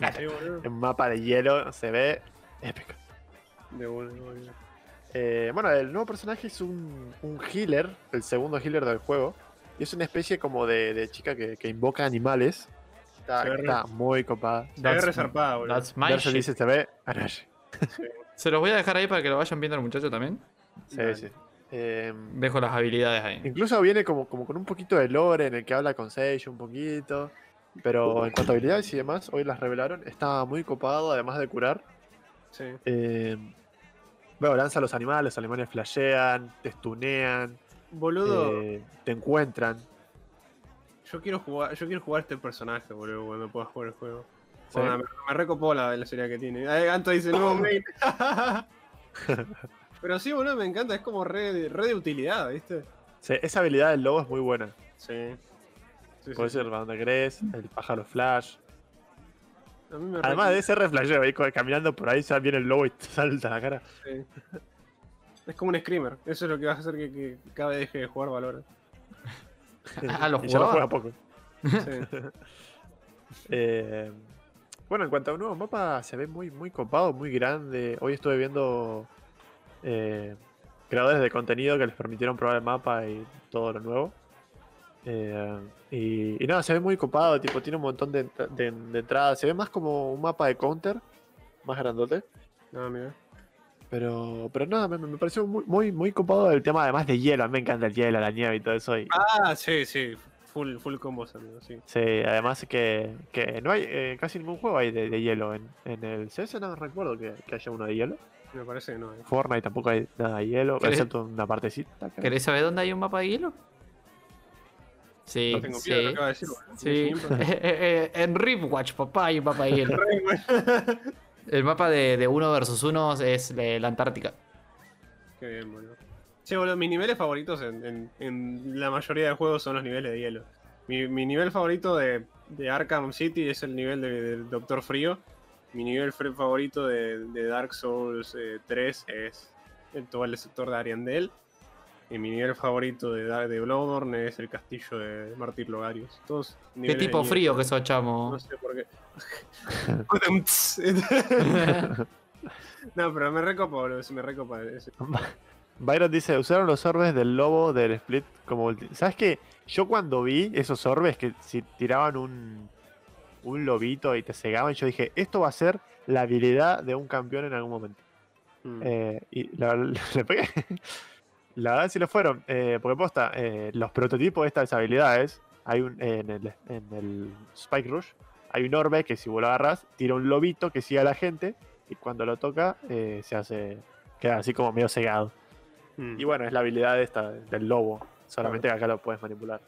El mapa de hielo se ve épico. De una. Eh, bueno, el nuevo personaje es un, un healer, el segundo healer del juego. Y es una especie como de, de chica que, que invoca animales. Está, Se está muy copada. Se ve That's- resarpada, boludo. That's my shit. dice, se ve. Se los voy a dejar ahí para que lo vayan viendo los muchachos también. Sí, Dale. sí. Eh, Dejo las habilidades ahí. incluso viene como, como con un poquito de lore en el que habla con Sage un poquito. Pero en cuanto a habilidades y demás, hoy las revelaron. Está muy copado, además de curar. Sí. Eh, bueno, lanza a los animales, los animales flashean, te stunean, Boludo, eh, te encuentran. yo quiero jugar, yo quiero jugar este personaje, boludo, cuando pueda jugar el juego. Sí. Me, me recopó la velocidad que tiene. Ay, Anto dice nuevo main. <laughs> <laughs> Pero sí, boludo, me encanta, es como re, de- re de utilidad, ¿viste? Sí, esa habilidad del lobo es muy buena. Sí. Sí, Puede sí, donde el pájaro flash. A mí me re- Además de ser re flashero, ahí caminando por ahí, viene el lobo y te salta a la cara. sí. Es como un screamer. Eso es lo que va a hacer que, que cada vez deje de jugar Valorant. <laughs> Ah, ¿lo y ya lo jugaba? juega poco. Sí. Eh, bueno, en cuanto a un nuevo mapa, se ve muy, muy copado, muy grande. Hoy estuve viendo eh, creadores de contenido que les permitieron probar el mapa y todo lo nuevo. Eh, y, y nada, se ve muy copado, tipo, tiene un montón de, entra- de- de entradas. Se ve más como un mapa de counter, más grandote. No, mira. Pero, pero nada, me, me pareció muy, muy, muy copado el tema además de hielo. A mí me encanta el hielo, la nieve y todo eso. Y, Ah, sí, sí. Full, full combos, amigo, sí. Sí, además que, que no hay eh, casi ningún juego hay de, de hielo. En, en el CS no recuerdo que, que haya uno de hielo. Me parece que no. eh. En Fortnite tampoco hay nada de hielo, ¿Querés- excepto una partecita. creo. ¿Querés saber dónde hay un mapa de hielo? Sí, No tengo sí. miedo de lo que acaba de decir, boludo. Sí. Siempre. <laughs> Eh, eh, en Ripwatch, papá, hay un mapa de hielo. <laughs> Bueno. El mapa de, de uno versus uno es la Antártica. Qué bien, boludo. Che, boludo, mis niveles favoritos en, en- en la mayoría de juegos son los niveles de hielo. Mi, mi nivel favorito de, de Arkham City es el nivel de- Doctor Frío. Mi nivel favorito de, de Dark Souls eh, 3 es el, todo el sector de Ariandel. Y mi nivel favorito de, de Bloodborne es el castillo de Martyr Logarius. Todos Qué tipo frío que sos, chamo. No sé por qué. <laughs> <laughs> no, pero me recopa, boludo. Me recopa. ese- Byron dice, usaron los orbes del lobo del split como ulti-". ¿Sabes qué? Yo cuando vi esos orbes que si tiraban un, un lobito y te cegaban, yo dije, esto va a ser la habilidad de un campeón en algún momento. Mm. Eh, y la, <laughs> le pegué. La verdad sí lo fueron. eh, porque posta, eh, los prototipos de estas habilidades, hay un, en, el, en el Spike Rush, hay un orbe que si vos lo agarras, tira un lobito que sigue a la gente y cuando lo toca eh, se hace, queda así como medio cegado. Mm. Y bueno, es la habilidad esta del lobo. Solamente que acá lo puedes manipular.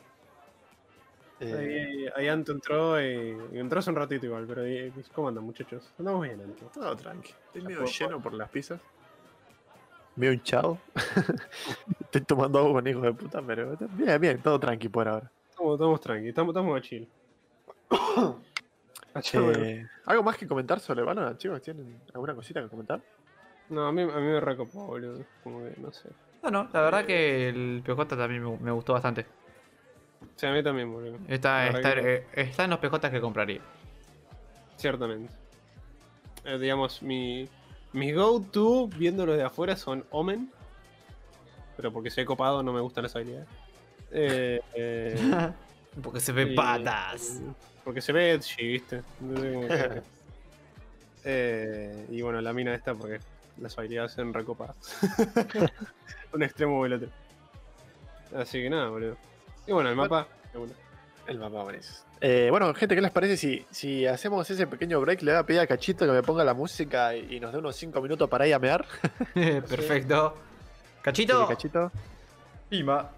Eh, Ahí, ahí Anto entró y, y entró hace un ratito igual, pero ahí- ¿cómo andan muchachos? Andamos bien, Anto. todo tranqui. Estoy medio lleno por las pizzas. Medio hinchado. <laughs> Estoy tomando agua con hijos de puta, pero bien, bien, todo tranqui por ahora. Estamos, estamos tranqui, estamos, estamos a chill. <coughs> <coughs> A chill, bueno. Eh, ¿Algo más que comentar sobre Valorant, chicos? ¿Tienen alguna cosita que comentar? No, a mí, a mí me recopó, boludo. Como que, no sé. No, no, la verdad que el PJ también me, me gustó bastante. Sea, a mí también, boludo. Está, está, que- eh, está en los PJ que compraría. Ciertamente. Eh, digamos, mi, mis go-to viéndolos de afuera son Omen. Pero porque soy copado no me gustan las habilidades. Eh, <laughs> eh, Porque se ven y- patas. Porque se ve edgy, ¿viste? Entonces, como que- <laughs> Eh, y bueno, la mina esta porque las habilidades son recopadas. <laughs> Un extremo o el otro. Así que nada, boludo. Y bueno, el mapa. El mapa buenísimo. Eh, bueno, gente, ¿qué les parece si, si hacemos ese pequeño break? Le voy a pedir a Cachito que me ponga la música y, y nos dé unos 5 minutos para ir a mear. <laughs> Perfecto. Cachito. Cachito. Pima.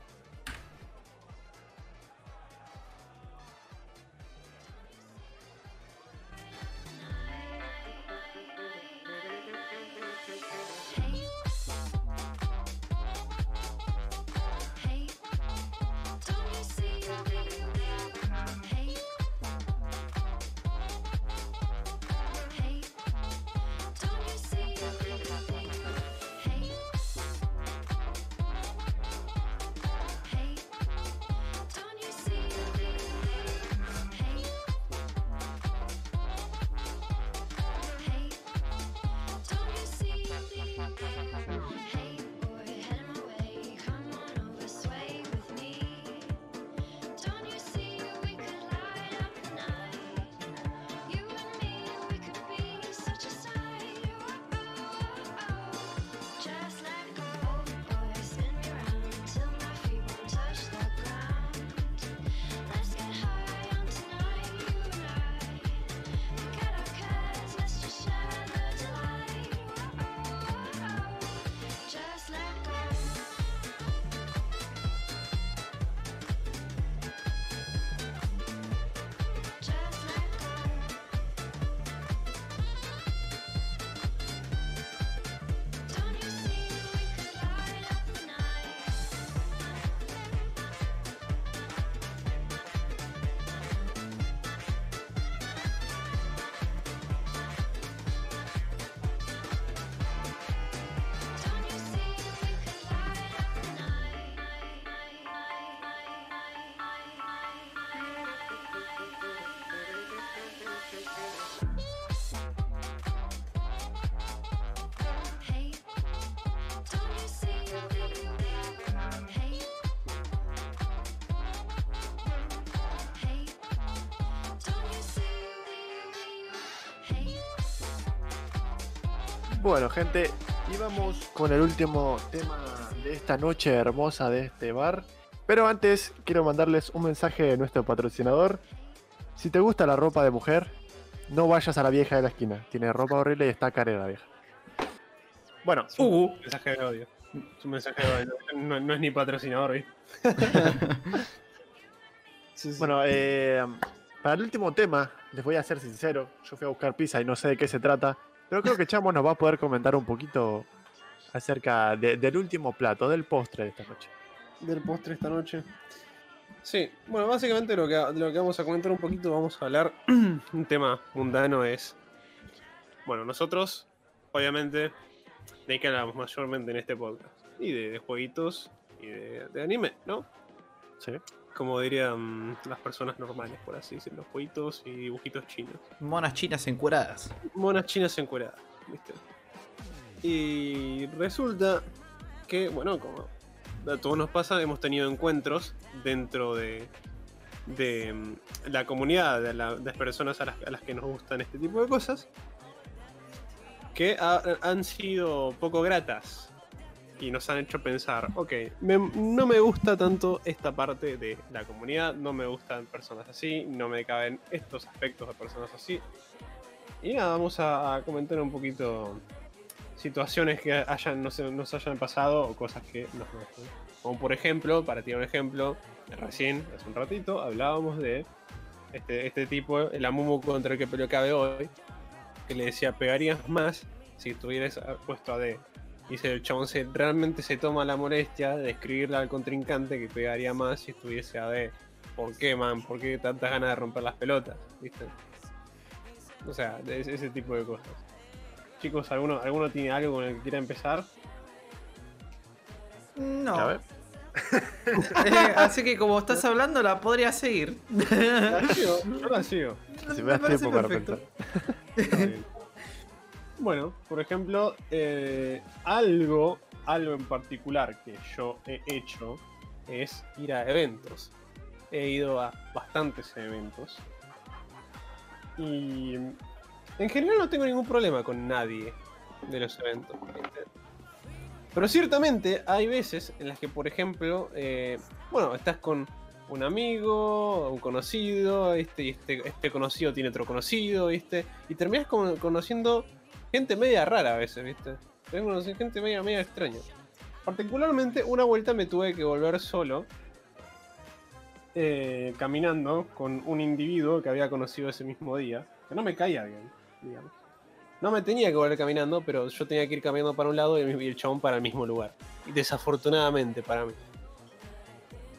Bueno, gente, y vamos con el último tema de esta noche hermosa de este bar. Pero antes, quiero mandarles un mensaje de nuestro patrocinador. Si te gusta la ropa de mujer, no vayas a la vieja de la esquina. Tiene ropa horrible y está cara la vieja. Bueno, Es un Uh. mensaje de odio. Es un mensaje de odio. No, no es ni patrocinador, ¿viste? <laughs> Sí, sí. Bueno, eh, para el último tema, les voy a ser sincero. Yo fui a buscar pizza y no sé de qué se trata. Pero creo que Chamo nos va a poder comentar un poquito acerca de- del último plato, del postre de esta noche. del postre esta noche. Sí, bueno, básicamente lo que, de lo que vamos a comentar un poquito, vamos a hablar. <clears throat> un tema mundano es. Bueno, nosotros, obviamente, de qué hablamos mayormente en este podcast. Y de, de jueguitos y de, de anime, ¿no? ¿Sí? Como dirían las personas normales, por así decirlo, jueguitos y dibujitos chinos. Monas chinas encuradas. monas chinas encueradas, ¿viste? Y resulta que, bueno, como a todos nos pasa, hemos tenido encuentros dentro de, de mm, la comunidad, de, la- de las personas a las, a las que nos gustan este tipo de cosas, que ha- han sido poco gratas y nos han hecho pensar, ok, me- no me gusta tanto esta parte de la comunidad, no me gustan personas así, no me caben estos aspectos de personas así. Y nada, vamos a, a comentar un poquito situaciones que hayan, no se, nos hayan pasado o cosas que nos gustan. Como por ejemplo, para tirar un ejemplo, recién, hace un ratito, hablábamos de este, este tipo, el Amumu contra el que peleó cabe hoy, que le decía, pegarías más si estuvieras puesto a D. Dice, el chabón se, realmente se toma la molestia de escribirle al contrincante que pegaría más si estuviese a D. ¿Por qué, man? ¿Por qué tantas ganas de romper las pelotas? ¿Viste? O sea, de ese, ese tipo de cosas. Chicos, ¿alguno, ¿alguno tiene algo con el que quiera empezar? No. A ver. <laughs> Eh, así que como estás hablando, la podría seguir. La sigo, yo la sigo. Si me Me das parece tiempo para perfecto. pensar. Bueno, por ejemplo, eh, algo, algo en particular que yo he hecho es ir a eventos. He ido a bastantes eventos. Y en general no tengo ningún problema con nadie de los eventos. Pero ciertamente hay veces en las que, por ejemplo, eh, bueno, estás con un amigo, un conocido, este, este, este conocido tiene otro conocido, ¿viste? Y terminas con- conociendo gente media rara a veces, ¿viste? Terminas conociendo gente media, media extraña. Particularmente, una vuelta me tuve que volver solo, eh, caminando con un individuo que había conocido ese mismo día, que no me caía bien, digamos. No me tenía que volver caminando, pero yo tenía que ir caminando para un lado y el, chabón para el mismo lugar. Y desafortunadamente para mí.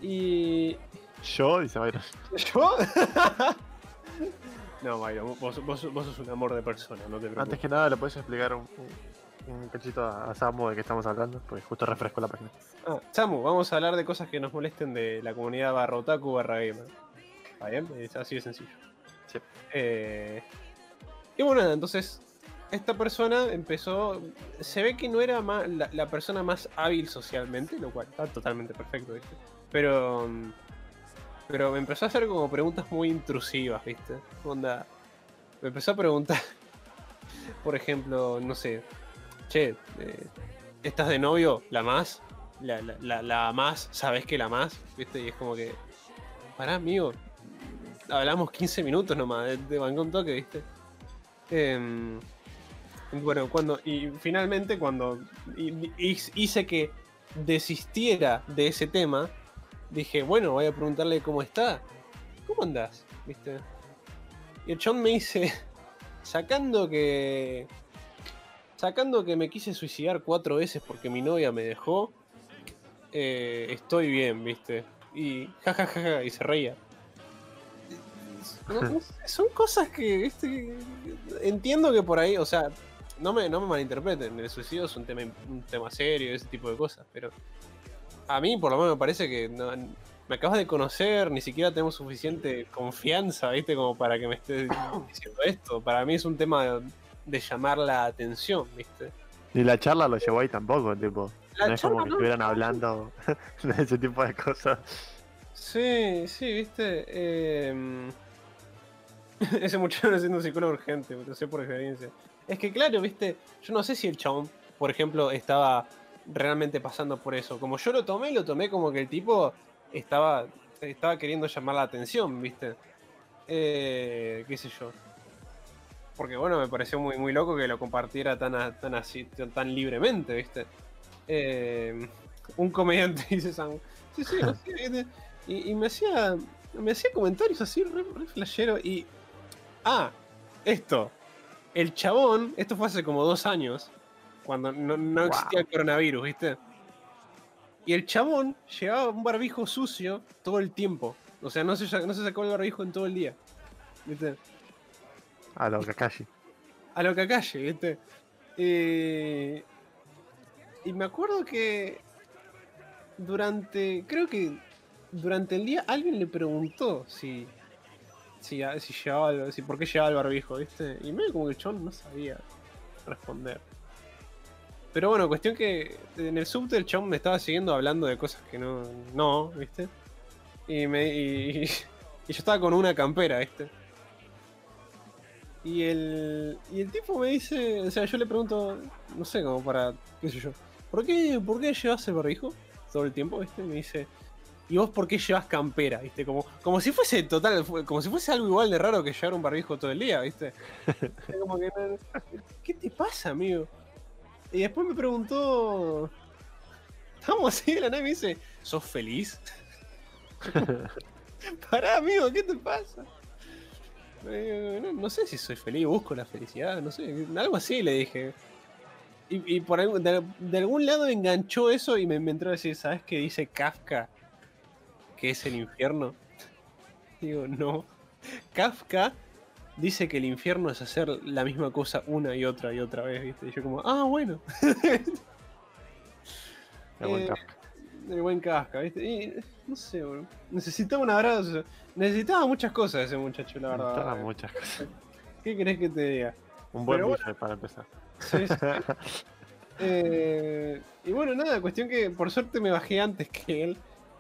Y Yo, Byron. ¿Yo? <laughs> no, Byron, vos, vos- vos sos un amor de persona, no te Antes preocupes. que nada, ¿le puedes explicar un, un, cachito a, a Samu de qué estamos hablando? Porque justo refresco la página. Ah, Samu, vamos a hablar de cosas que nos molesten de la comunidad barra otaku barra gamer. ¿Está bien? Es así de sencillo. Sí. Eh, y bueno, nada, entonces esta persona empezó. Se ve que no era la persona más hábil socialmente, lo cual está totalmente perfecto, ¿viste? Pero. mm, Pero me empezó a hacer como preguntas muy intrusivas, ¿viste? Onda. Me empezó a preguntar. <laughs> Por ejemplo, no sé. Che, eh, ¿estás de novio? ¿La más? ¿La, la, la, la más? ¿Sabes que la más? ¿Viste? Y es como que. Pará, amigo. Hablamos 15 minutos nomás, de, de bancó un toque, ¿viste? Em, bueno, cuando. Y finalmente, cuando hi- hi- hice que desistiera de ese tema, dije, bueno, voy a preguntarle cómo está. ¿Cómo andás? ¿Viste? Y el chon me dice, <laughs> sacando que. Sacando que me quise suicidar cuatro veces porque mi novia me dejó, eh, estoy bien, ¿viste? Y jajajaja, y se reía. No- no sé, son cosas que, ¿viste? Entiendo que por ahí, o sea, no me, no me malinterpreten, el suicidio es un tema, un tema serio, ese tipo de cosas, pero a mí por lo menos me parece que no- me acabas de conocer, ni siquiera tenemos suficiente confianza, ¿viste? Como para que me estés diciendo esto. Para mí es un tema de, de llamar la atención, ¿viste? Ni la charla lo llevó ahí tampoco, tipo. La no es como que no- estuvieran hablando <laughs> de ese tipo de cosas. Sí, sí, viste. Eh, <laughs> ese muchacho no siendo psicólogo urgente, lo sé por experiencia. Es que claro, viste, yo no sé si el chabón, por ejemplo, estaba realmente pasando por eso. Como yo lo tomé, lo tomé como que el tipo estaba, estaba queriendo llamar la atención, viste. Eh, qué sé yo. Porque bueno, me pareció muy, muy loco que lo compartiera tan, tan así, tan, libremente, viste. Eh, un comediante <laughs> dice Sam. Sí, sí, así. Y, y me hacía. Me hacía comentarios así, re, re flashero. Y. Ah, esto. El chabón, esto fue hace como dos años. Cuando no, no Wow. existía el coronavirus, ¿viste? Y el chabón llevaba un barbijo sucio todo el tiempo. O sea, no se, no se sacó el barbijo en todo el día. ¿Viste? A lo Kakashi. a lo Kakashi, ¿viste? Eh, y me acuerdo que durante, creo que durante el día alguien le preguntó si, si, si llevaba, si por qué llevaba el barbijo, ¿viste? Y medio como que el chabón no sabía responder. Pero bueno, cuestión que en el subte el chabón me estaba siguiendo hablando de cosas que no, no, ¿viste? Y, me, y, y yo estaba con una campera, ¿viste? Y el, y el tipo me dice, o sea, yo le pregunto, no sé, como para, qué sé yo, ¿por qué, ¿por qué llevas el barbijo todo el tiempo, viste? Me dice, ¿y vos por qué llevas campera, viste? Como, como si fuese total, como si fuese algo igual de raro que llevar un barbijo todo el día, viste? <laughs> Como que, ¿qué te pasa, amigo? Y después me preguntó. Estábamos así de la nave y me dice, ¿sos feliz? <laughs> Pará, amigo, ¿qué te pasa? No, sé si soy feliz, busco la felicidad, no sé, algo así le dije. Y, por algún- de, algún lado enganchó eso y me, me entró a decir, ¿sabes qué dice Kafka? Que es el infierno. <laughs> Digo, no. Kafka dice que el infierno es hacer la misma cosa una y otra y otra vez, ¿viste? Y yo como, ah, bueno. <laughs> El buen Eh, Kafka. El buen Kafka, ¿viste? Y, no sé, boludo. Necesitaba un abrazo. Necesitaba muchas cosas ese muchacho, la verdad. Necesitaba muchas cosas. <laughs> ¿Qué querés que te diga? Un buen bife para empezar. Sí, sí. <laughs> Eh, y bueno, nada, cuestión que por suerte me bajé antes que él.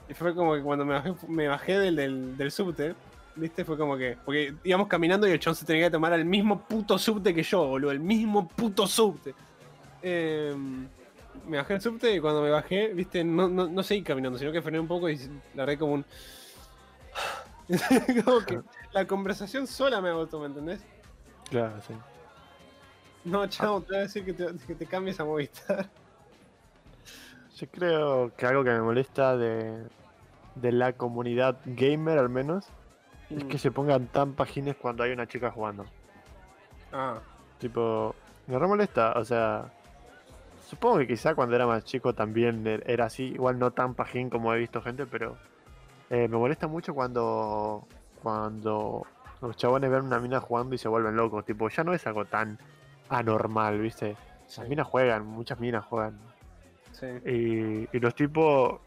Y fue como que cuando me bajé, me bajé del, del, del subte, ¿viste? Fue como que. Porque íbamos caminando y el chon se tenía que tomar el mismo puto subte que yo, boludo. El mismo puto subte. Eh, me bajé el subte y cuando me bajé, ¿viste? No, no, no seguí caminando, sino que frené un poco y largué como un. <laughs> como que la conversación sola me agotó, ¿me entendés? Claro, sí. No, chavo, te voy a decir que te, que te cambies a Movistar. Yo creo que algo que me molesta de, de la comunidad gamer al menos es Mm. que se pongan tan pagines cuando hay una chica jugando. Ah, Tipo, me re molesta, o sea, supongo que quizá cuando era más chico también e- era así, igual no tan pajín como he visto gente, pero eh, me molesta mucho cuando cuando los chabones ven una mina jugando y se vuelven locos, tipo, ya no es algo tan anormal, ¿viste? sí, Las minas juegan, muchas minas juegan. sí. Y, y los tipos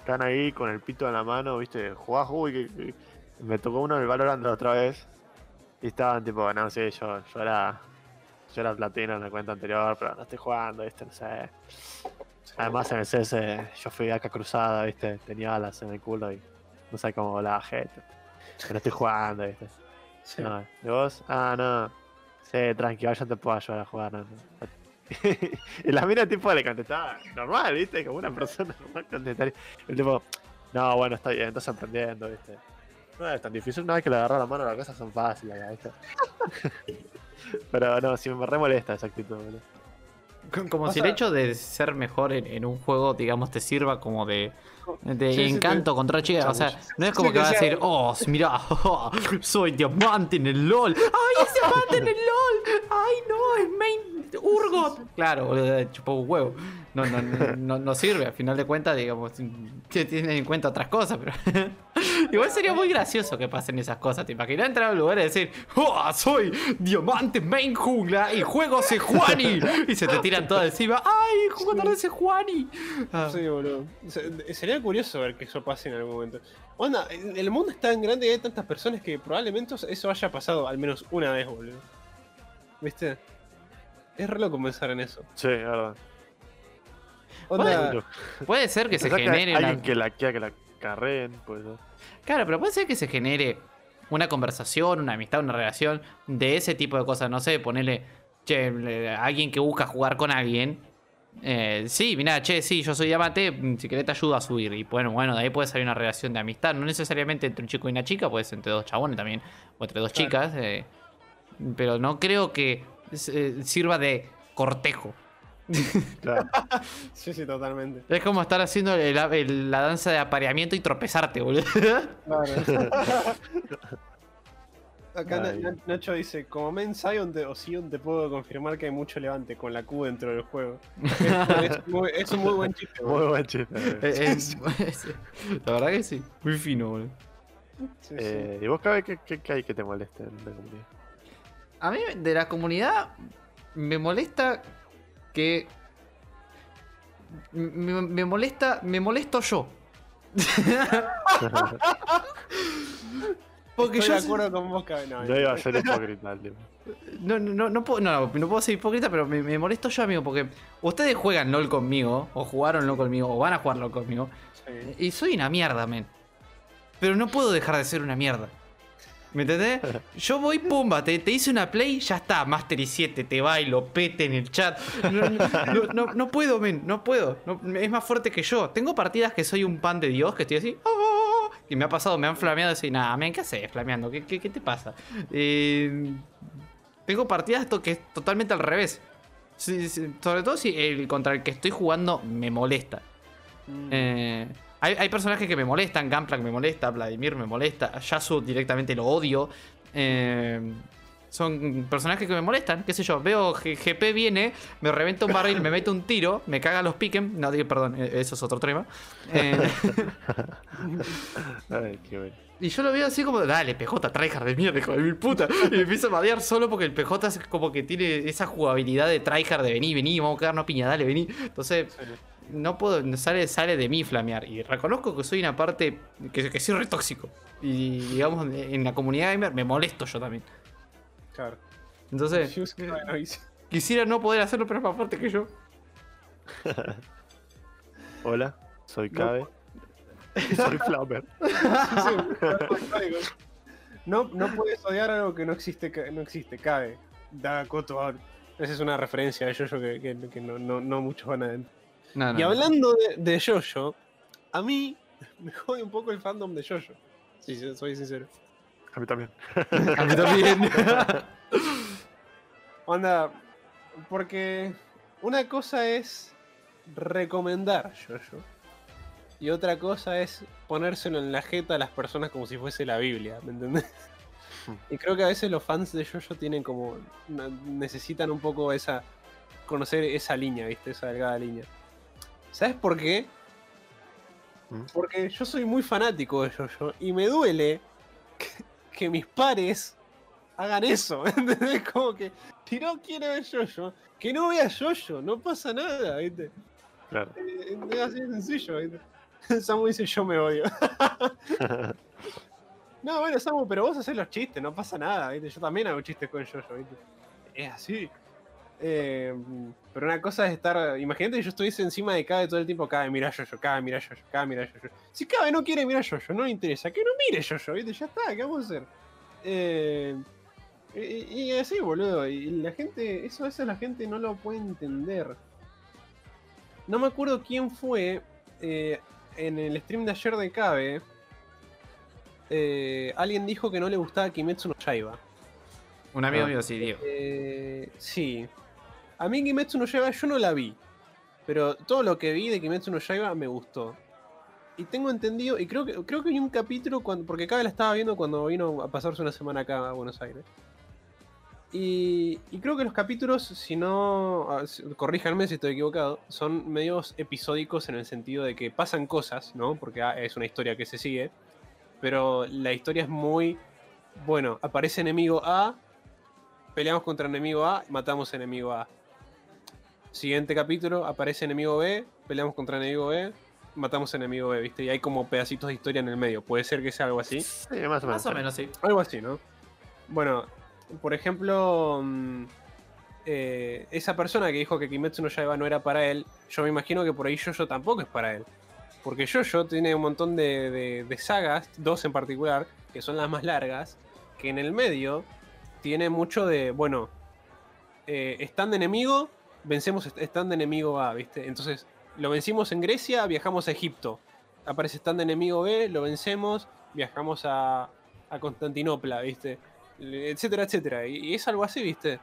están ahí con el pito en la mano, ¿viste? Jugás, uy, que- que- me tocó uno en el Valorant otra vez. Y estaban tipo, no sé, yo, yo era. Yo era platino en la cuenta anterior, pero no estoy jugando, ¿viste? No sé. Además en el CS yo fui acá cruzada, ¿viste? Tenía alas en el culo y no sé cómo volaba gente. Pero estoy jugando, ¿viste? Sí. No, ¿Y vos? Ah, no. Sí, tranqui, yo te puedo ayudar a jugar. No, no. <laughs> y la mina tipo le contestaba normal, ¿viste? Como una persona <laughs> normal contestaría. El tipo, no, bueno, está bien, estás aprendiendo, ¿viste? No es tan difícil, una vez que le agarró la mano las cosas son fáciles. <laughs> Pero no, si me re molesta esa actitud, boludo. Co- Como O si el hecho de ser mejor en, en un juego, digamos, te sirva como de, de Sí, sí, encanto contra chicas. O sea, no es como Sí, que que vas a decir, oh, mirá, <laughs> soy diamante en el LOL. ¡Ay, es diamante en el LOL! ¡Ay, no, es main Urgot! Claro, boludo, chupó un huevo. No, no, no, no, no sirve, al final de cuentas, digamos, <laughs> que tienen en cuenta otras cosas, pero. Igual sería muy gracioso que pasen esas cosas. ¿Te imaginas entrar a un lugar y decir, ¡Oh, soy diamante main jungla y juego Sejuani! <laughs> Y se te tiran todas encima, ¡ay, jugador de Sejuani! Ah, Sí, boludo. Se- Sería curioso ver que eso pase en algún momento. Onda, el mundo es tan grande y hay tantas personas que probablemente eso haya pasado al menos una vez, boludo. ¿Viste? Es re loco pensar en eso. Sí, es verdad. Onda. Puede ser que se genere alguien que la quiera que la carreen, pues. Claro, pero puede ser que se genere una conversación, una amistad, una relación de ese tipo de cosas. No sé, ponerle, che, alguien que busca jugar con alguien. eh, sí, mira, che, sí, yo soy diamante, mm, si querés te ayudo a subir. Y bueno, bueno, de ahí puede salir una relación de amistad. No necesariamente entre un chico y una chica, puede ser entre dos chabones también, o entre dos Claro. chicas. eh, pero no creo que eh, sirva de cortejo. <laughs> Claro. <laughs> sí, sí, totalmente. Es como estar haciendo el- el- la danza de apareamiento y tropezarte, boludo. <laughs> Acá Ay. Na- Nacho dice, como men Zion te- o Sion te puedo confirmar que hay mucho levante con la Q dentro del juego. es, muy- es un muy buen chiste. Muy boludo. buen chiste. Eh, eh, la verdad que sí. Muy fino, boludo. Sí, sí. Eh, ¿Y vos, Cabe, qué, qué, qué hay que te moleste en la comunidad? A mí de la comunidad me molesta que. Me, me molesta. Me molesto yo. <laughs> Porque Estoy yo. de acuerdo con vos. No, Yo iba a ser <laughs> hipócrita. No, no, no, no puedo, no, no puedo ser hipócrita, pero me, me molesto yo, amigo, porque ustedes juegan LOL conmigo, o jugaron LOL conmigo, o van a jugar LOL conmigo, sí. y soy una mierda, men. Pero no puedo dejar de ser una mierda. ¿Me entendés? <laughs> Yo voy, pumba, te, te hice una play, ya está, Master y 7, te bailo, pete en el chat. No, no, no, no- no puedo, men, no puedo. No- es más fuerte que yo. Tengo partidas que soy un pan de Dios, que estoy así. "Ah", Y me ha pasado, me han flameado así, nada, men, ¿qué haces flameando? ¿Qué, qué, qué te pasa? Eh, tengo partidas que es totalmente al revés. Sí, sí, sobre todo si el contra el que estoy jugando me molesta. Mm. Eh, hay, hay personajes que me molestan, Gunplank me molesta, Vladimir me molesta, Yasu directamente lo odio. Eh, son personajes que me molestan, qué sé yo. Veo que GP viene, me reventa un barril, me mete un tiro, me caga los piquen. No, perdón, eh, eso es otro tema. Eh, <laughs> Ay, qué bueno. y yo lo veo así como, dale, PJ, tryhard de mierda, hijo de mil puta. Y me empiezo a madear solo porque el PJ es como que tiene esa jugabilidad de tryhard de vení, vení, vamos a quedarnos piña, dale, vení. Entonces, no puedo, sale, sale de mí flamear. Y reconozco que soy una parte que, que soy re tóxico. Y digamos, en la comunidad gamer me molesto yo también. Claro. Entonces, Yo sé que no hice. quisiera no poder hacerlo, pero es más fuerte que yo. <laughs> Hola, soy Cabe. Soy Flamer. <laughs> No, no puedes odiar algo que no existe, no existe, cabe. Da coto ahora. Esa es una referencia de Jojo que, que- que no, no, no muchos van a entender. No, no, Y no. hablando de, de Jojo, a mí <laughs> me jode un poco el fandom de Jojo. Sí, sí, soy sincero. A mí también. <laughs> A mí también. <laughs> Onda, porque una cosa es recomendar Jojo y otra cosa es ponérselo en la jeta a las personas como si fuese la Biblia, ¿me entendés? Y creo que a veces los fans de Jojo tienen como necesitan un poco esa conocer esa línea, ¿viste? Esa delgada línea. ¿Sabes por qué? ¿Mm? Porque yo soy muy fanático de Jojo y me duele que, que mis pares hagan eso, <laughs> ¿entendés? Como que si no quiere ver Jojo, que no vea Jojo, no pasa nada, ¿viste? Claro. Eh, Es así de sencillo, ¿viste? <laughs> Samu dice yo me odio. <laughs> No, bueno, Samu, pero vos haces los chistes, no pasa nada, ¿viste? Yo también hago chistes con Jojo, ¿viste? Es así. Eh, pero una cosa es estar. Imagínate que yo estuviese encima de Cabe todo el tiempo. Cabe, mira Jojo, Cabe, mira Jojo, Cabe, mira Jojo. Si Cabe no quiere mirar Jojo, no le interesa, que no mire Jojo, ¿viste? Ya está, ¿qué vamos a hacer? Eh, y, y así, boludo. Y la gente, eso a veces la gente no lo puede entender. No me acuerdo quién fue eh, en el stream de ayer de Cabe. eh, alguien dijo que no le gustaba Kimetsu no Yaiba. Un amigo Ah. mío sí. Eh, sí. A mí Kimetsu no Yaiba yo no la vi. Pero todo lo que vi de Kimetsu no Yaiba me gustó. Y tengo entendido, y creo que creo que hay un capítulo cuando. Porque Cabe la estaba viendo cuando vino a pasarse una semana acá a Buenos Aires. Y, creo que los capítulos, si no. ah, Corríjanme si estoy equivocado. Son medios episódicos en el sentido de que pasan cosas, ¿no? Porque ah, es una historia que se sigue. Pero la historia es muy. Bueno, aparece enemigo A, peleamos contra enemigo A, matamos enemigo A. Siguiente capítulo, aparece enemigo B, peleamos contra enemigo B, matamos enemigo B, ¿viste? Y hay como pedacitos de historia en el medio. Puede ser que sea algo así. Sí, más o menos. Más o menos, sí. Algo así, ¿no? Bueno, por ejemplo, mm, eh, esa persona que dijo que Kimetsu no Yaiba no era para él, yo me imagino que por ahí Jojo tampoco es para él. Porque Jojo tiene un montón de, de- de sagas, dos en particular, que son las más largas, que en el medio tiene mucho de, bueno, eh, stand de enemigo, vencemos stand enemigo A, ¿viste? Entonces, lo vencimos en Grecia, viajamos a Egipto. Aparece stand enemigo B, lo vencemos, viajamos a, a Constantinopla, ¿viste? Etcétera, etcétera. Y, es algo así, ¿viste?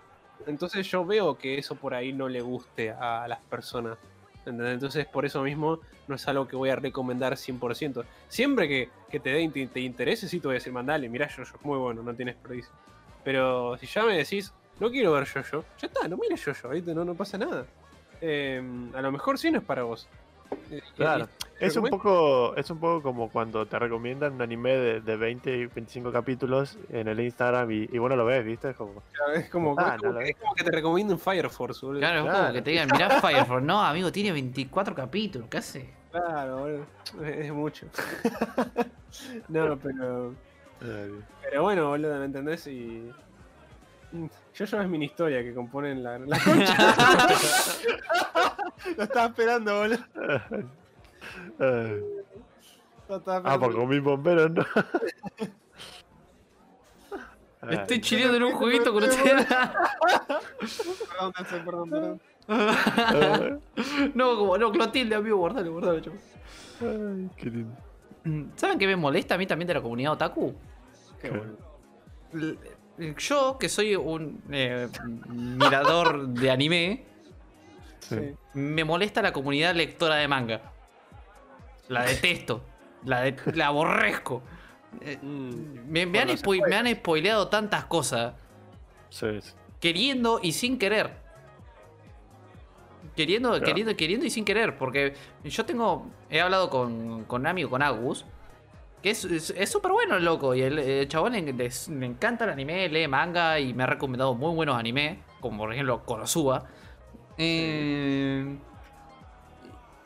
Entonces yo veo que eso por ahí no le guste a las personas. Entonces por eso mismo no es algo que voy a recomendar 100%. Siempre que, que te, dé, te, te interese, sí te voy a decir, mandale, mirá yo, es muy bueno, no tienes desperdicio. Pero si ya me decís, no quiero ver yo, ya está, no mires yo, ¿viste? No, no pasa nada. Eh, a lo mejor sí no es para vos. Eh, Claro. Es un poco, es un poco como cuando te recomiendan un anime de, de 20 y 25 capítulos en el Instagram y, y bueno lo ves, ¿viste? Es como, Es como, Ah, es como no lo que, es como que te recomiendo un Fire Force, boludo. Claro, es como Claro. que te digan, mirá Fire Force. No, amigo, tiene 24 capítulos, ¿qué hace? Claro, boludo. Es, mucho. <laughs> no, pero. Pero bueno, boludo, ¿me entendés? Y. Yo es mini historia que componen la, la <laughs> concha. <laughs> Lo estaba esperando, boludo. Lo estaba ah, porque con mis bomberos no. Estoy chileando en un jueguito con <laughs> ustedes. Perdón, Nelson, perdón, perdón. no, como, no, Clotilde, amigo, guardalo, guardalo, chaval. ay, qué lindo. ¿Saben qué me molesta a mí también de la comunidad otaku? Qué bueno. Yo, que soy un eh, mirador de anime, Sí. Me molesta la comunidad lectora de manga. La detesto. La, de- la aborrezco. Eh, Mm. Me, han me han spoileado tantas cosas. Sí, sí. Queriendo y sin querer. Queriendo, Claro. queriendo, queriendo y sin querer. Porque yo tengo. He hablado con, con Nami o con Agus. Que es es- es súper bueno el loco. Y el, el chabón le, encanta el anime, lee manga y me ha recomendado muy buenos animes. Como por ejemplo Konosuba. Eh,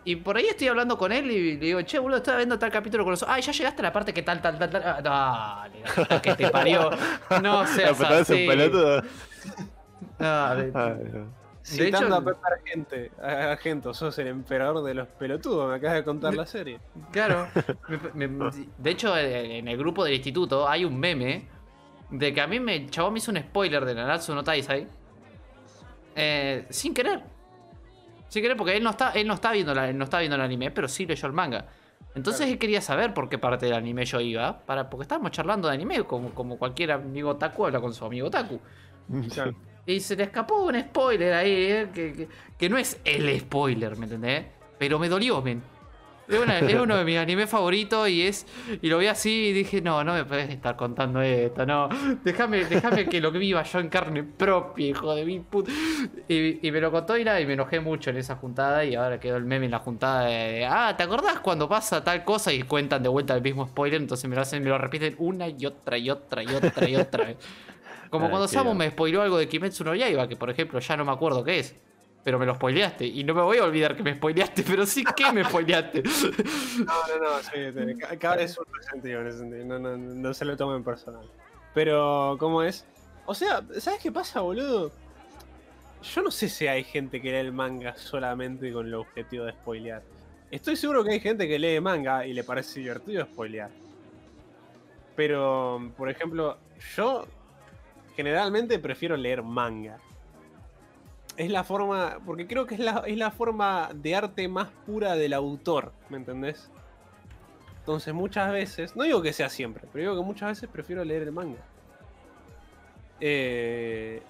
y por ahí estoy hablando con él y le digo, che, boludo, estaba viendo tal capítulo con los. Ay, ya llegaste a la parte que tal, tal, tal, tal. Ah, Dale, que te parió. <laughs> No seas así. no. Citando hecho- a Pepe Argente, Argento, sos el emperador de los pelotudos, me acabas de contar la serie. Claro. <laughs> Me- me- de hecho, en el grupo del instituto hay un meme de que a mí me, el chabón me hizo un spoiler de Nanatsu no Taisai. eh, sin querer. Sin querer, porque él no está, él no está viendo la- él no está viendo el anime, pero sí leyó el manga. Entonces Claro. él quería saber por qué parte del anime yo iba. Para, porque estábamos charlando de anime, como, como cualquier amigo otaku habla con su amigo. Claro. Y se le escapó un spoiler ahí, eh, que, que- que no es el spoiler, ¿me entendés? Pero me dolió, men. Es, uno de mis animes favoritos y es y lo vi así y dije, no, no me puedes estar contando esto, no. Déjame, déjame que lo viva yo en carne propia, hijo de mi puta. Y, y me lo contó y nada, y me enojé mucho en esa juntada y ahora quedó el meme en la juntada de, ah, ¿te acordás cuando pasa tal cosa? Y cuentan de vuelta el mismo spoiler, entonces me lo hacen, me lo repiten una y otra y otra y otra y otra vez. <laughs> Como Ay, cuando Samu me spoiló algo de Kimetsu no Yaiba, que por ejemplo ya no me acuerdo qué es. Pero me lo spoileaste. Y no me voy a olvidar que me spoileaste, <laughs> pero sí que me spoileaste. No, no, no, sí, sí, ca- cada vez es un resentido en ese sentido, no, no, no se lo tomen personal. Pero, ¿cómo es? O sea, ¿sabes qué pasa, boludo? Yo no sé si hay gente que lee el manga solamente con el objetivo de spoilear. Estoy seguro que hay gente que lee manga y le parece divertido spoilear. Pero, por ejemplo, yo generalmente prefiero leer manga. Es la forma, porque creo que es la, es la forma de arte más pura del autor, ¿me entendés? Entonces muchas veces, no digo que sea siempre, pero digo que muchas veces prefiero leer el manga. Eh,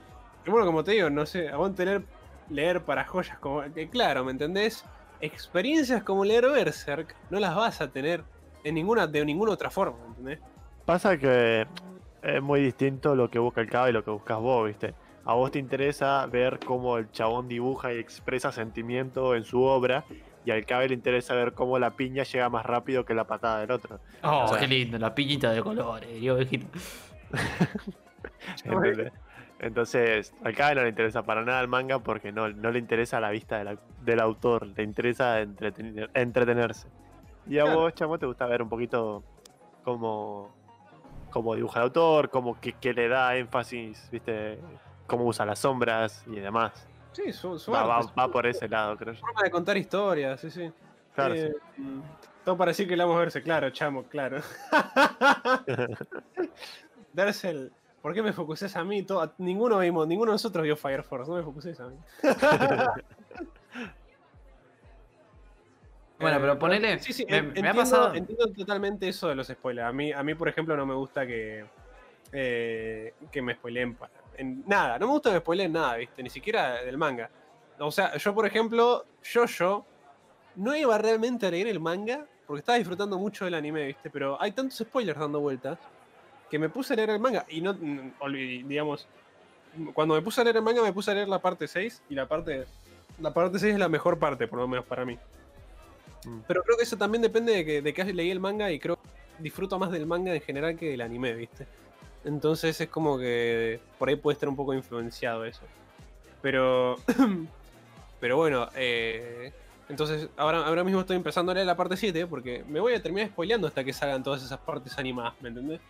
bueno, como te digo, no sé, aguante leer, leer para joyas como... que claro, ¿me entendés? Experiencias como leer Berserk no las vas a tener en ninguna, de ninguna otra forma, ¿me entendés? Pasa que es muy distinto lo que busca el cabo y lo que buscas vos, ¿viste? A vos te interesa ver cómo el chabón dibuja y expresa sentimiento en su obra, y al cabe le interesa ver cómo la piña llega más rápido que la patada del otro. Oh, O sea- qué lindo, la piñita de colores, Dios ovejita. <laughs> ¿entendés? Entonces, al cabe no le interesa para nada el manga porque no, no le interesa la vista de la- del autor, le interesa entretener- entretenerse. Y a Claro. vos, chamo, te gusta ver un poquito cómo, cómo dibuja el autor, cómo que, que le da énfasis, ¿viste? Cómo usa las sombras y demás. Sí, su, su Va, arte, va- su va por ese lado, creo yo. forma de contar historias, sí, sí. Claro, Eh, sí. Todo para decir que le vamos a verse, claro, chamo, claro. <laughs> Darcel, ¿por qué me focusés a mí? Todo- ninguno vimos, ninguno de nosotros vio Fire Force, no me focusés a mí. <laughs> Bueno, Eh, pero ponele. Sí, sí, me, en- me ha entiendo, pasado. entiendo totalmente eso de los spoilers. A mí, a mí, por ejemplo, no me gusta que, eh, que me spoileen pa- en nada. No me gusta que me spoileen nada, ¿viste? Ni siquiera del manga. O sea, yo, por ejemplo, yo, yo, no iba realmente a leer el manga porque estaba disfrutando mucho del anime, ¿viste? Pero hay tantos spoilers dando vueltas que me puse a leer el manga y no, digamos, cuando me puse a leer el manga me puse a leer la parte 6 y la parte, la parte 6 es la mejor parte, por lo menos para mí. Mm. Pero creo que eso también depende de que, de que leí el manga y creo que disfruto más del manga en general que del anime, ¿viste? Entonces es como que por ahí puede estar un poco influenciado eso. Pero, <clears throat> pero bueno, eh, entonces ahora, ahora mismo estoy empezando a leer la parte 7 porque me voy a terminar spoileando hasta que salgan todas esas partes animadas, ¿me entendés?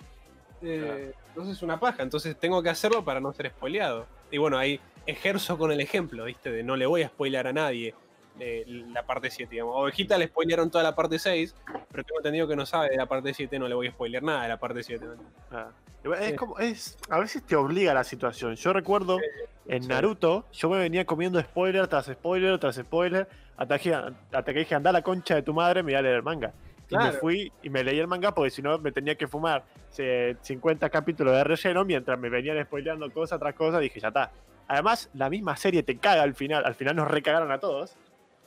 Eh, Entonces es una paja, entonces tengo que hacerlo para no ser spoileado. Y bueno, ahí ejerzo con el ejemplo, ¿viste? De no le voy a spoilear a nadie eh, la parte 7, digamos. Ovejita le spoilearon toda la parte 6, pero tengo entendido que no sabe de la parte 7, no le voy a spoilear nada de la parte 7. ¿no? Ah. Es Sí. como, es, a veces te obliga la situación. Yo recuerdo en sí. Naruto, yo me venía comiendo spoiler tras spoiler tras spoiler, hasta que, hasta que dije, anda a la concha de tu madre, me voy a leer el manga. Y me fui y me leí el manga porque si no me tenía que fumar eh, 50 capítulos de relleno mientras me venían spoileando cosa tras cosa. Dije, ya está, además, la misma serie te caga al final. Al final nos recagaron a todos.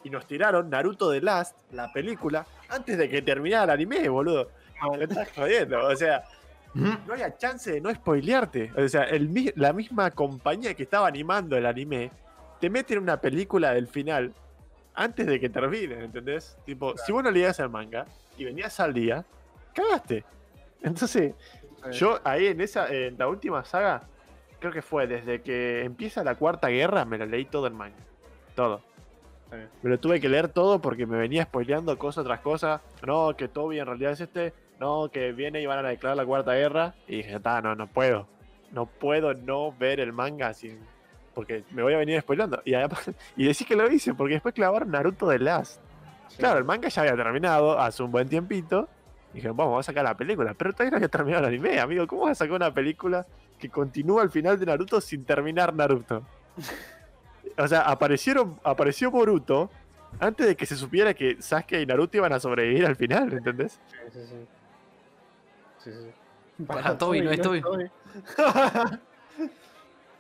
Y nos tiraron Naruto The Last, la película, antes de que terminara el anime, boludo. Me estás jodiendo. O sea, no había chance de no spoilearte. O sea, el la misma compañía que estaba animando el anime te mete en una película del final antes de que termine, ¿entendés? Tipo, si vos no leías el manga y venías al día, cagaste. Entonces, yo ahí en esa, en la última saga, creo que fue desde que empieza la cuarta guerra, me lo leí todo el manga. Todo. Está. Me lo tuve que leer todo porque me venía spoileando cosa tras cosa. No, que Toby en realidad es este. No, que viene y van a declarar la cuarta guerra. Y dije, "Ta, no, no puedo. No puedo no ver el manga sin. Porque me voy a venir spoileando. Y, además- <laughs> y decís que lo hice, porque después clavaron Naruto de Last. Sí. Claro, el manga ya había terminado hace un buen tiempito. Y dije, vamos, vamos a sacar la película. Pero todavía no había terminado el anime, amigo. ¿Cómo vas a sacar una película que continúa al final de Naruto sin terminar Naruto? <laughs> O sea, aparecieron, apareció Boruto antes de que se supiera que Sasuke y Naruto iban a sobrevivir al final, ¿entendés? Sí, sí, sí. Sí, sí. Para Toby, no es Toby. <laughs>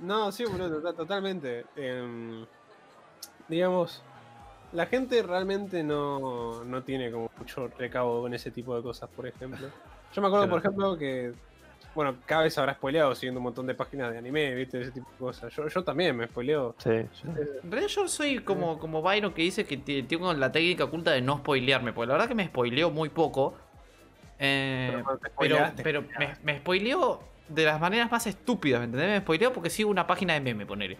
no, sí, boludo, tota- totalmente. Em, digamos, la gente realmente no, no tiene como mucho recabo con ese tipo de cosas, por ejemplo. Yo me acuerdo, por ejemplo, que, bueno, cada vez habrá spoileado siguiendo un montón de páginas de anime, viste, ese tipo de cosas. Yo, yo también me spoileo. Sí. En realidad yo soy como, como Byron que dice que tengo la técnica oculta de no spoilearme, porque la verdad que me spoileó muy poco. Eh, Pero pero pero me, me spoileó de las maneras más estúpidas, ¿me entendés? Me spoileó porque sigo una página de meme, ponele.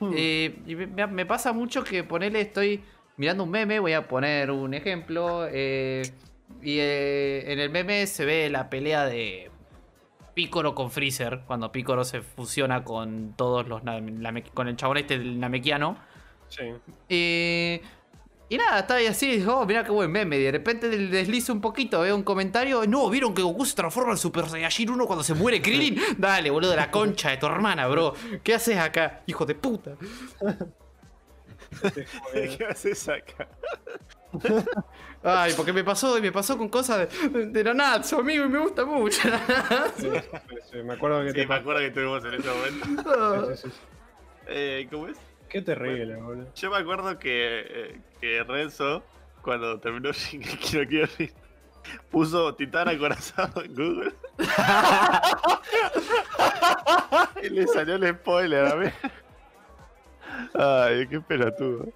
Hmm. Eh, y me, me- me pasa mucho que ponele, estoy mirando un meme, voy a poner un ejemplo. eh, y eh, en el meme se ve la pelea de Picoro con Freezer, cuando Picoro se fusiona con todos los con el chabón este del Namekiano. Sí. Eh, y nada, estaba ahí así, dijo, oh, mirá qué buen meme. Y de repente deslizo un poquito, veo un comentario. No, ¿vieron que Goku se transforma en Super Saiyajin 1 cuando se muere Krillin? <laughs> Dale, boludo, la concha de tu hermana, bro. ¿Qué haces acá? Hijo de puta. <laughs> ¿Qué haces acá? <laughs> Ay, porque me pasó, y me pasó con cosas de, de Nanatsu, amigo, y me gusta mucho. Sí, sí, me acuerdo que Sí, te me acuerdo que estuvimos en ese momento. Sí, sí, sí. Eh, ¿Cómo es? Qué terrible, boludo. Yo me acuerdo que, eh, que Renzo, cuando terminó <laughs> Shingeki no Kyojin, puso Titán acorazado en Google. <laughs> y le salió el spoiler a mí. Ay, qué pelotudo.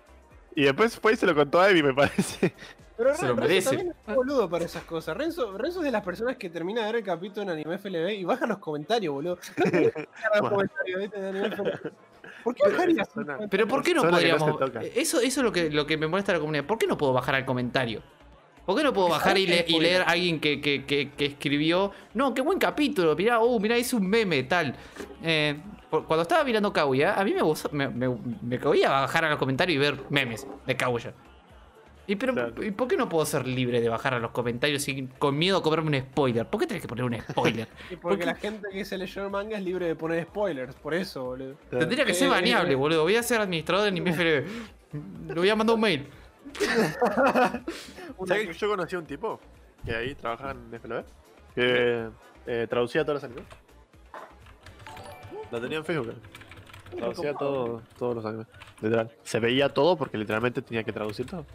Y después fue y se lo contó a Evi, me parece. Pero Se lo Renzo merece. también es boludo para esas cosas. Renzo, Renzo es de las personas que termina de ver el capítulo en Anime FLB y baja los comentarios, boludo. No <laughs> bajar los comentarios, de Anime FLB. ¿Por qué bajarías? Pero ¿por qué no podríamos? eso, eso es lo que, lo que me molesta de la comunidad. ¿Por qué no puedo bajar al comentario? ¿Por qué no puedo bajar y, le- y leer a alguien que, que- que- que escribió? No, qué buen capítulo. Mirá, uh, mirá, hice un meme, tal. Eh, por- cuando estaba mirando Kaguya, a mí me gustó, me, me, me bajar a los comentarios y ver memes de Kaguya. ¿Y, pero, Claro. ¿y por qué no puedo ser libre de bajar a los comentarios sin, con miedo a cobrarme un spoiler? ¿Por qué tenés que poner un spoiler? <laughs> Y ¿Por porque la gente que se leyó el manga es libre de poner spoilers, por eso, boludo. Tendría que ser Eh, baneable, eh. boludo. Voy a ser administrador de Anime FLB. Le voy a mandar un mail. <laughs> ¿Sabes que yo conocí a un tipo que ahí trabajaba en FLB? Que eh, traducía todos los animes. Lo tenía en Facebook. Traducía todo, todos los animes. Literal. Se veía todo porque literalmente tenía que traducir todo.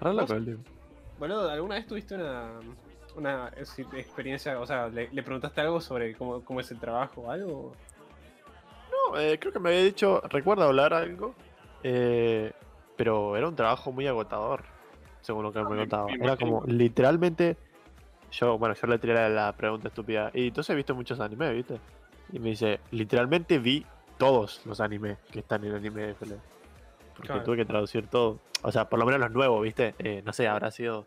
Loco ¿Vos? el. Boludo, ¿alguna vez tuviste una, una experiencia, o sea, le, le preguntaste algo sobre cómo, cómo es el trabajo o algo? No, eh, creo que me había dicho, recuerdo hablar algo, eh, pero era un trabajo muy agotador, según lo que me me- contaba. me Era como literalmente, yo, bueno, yo le tiré la, pregunta estúpida. Y entonces he visto muchos animes, ¿viste? Y me dice, literalmente vi todos los animes que están en anime de FL. Porque Claro. tuve que traducir todo. O sea, por lo menos los nuevos, ¿viste? Eh, no sé, habrá sido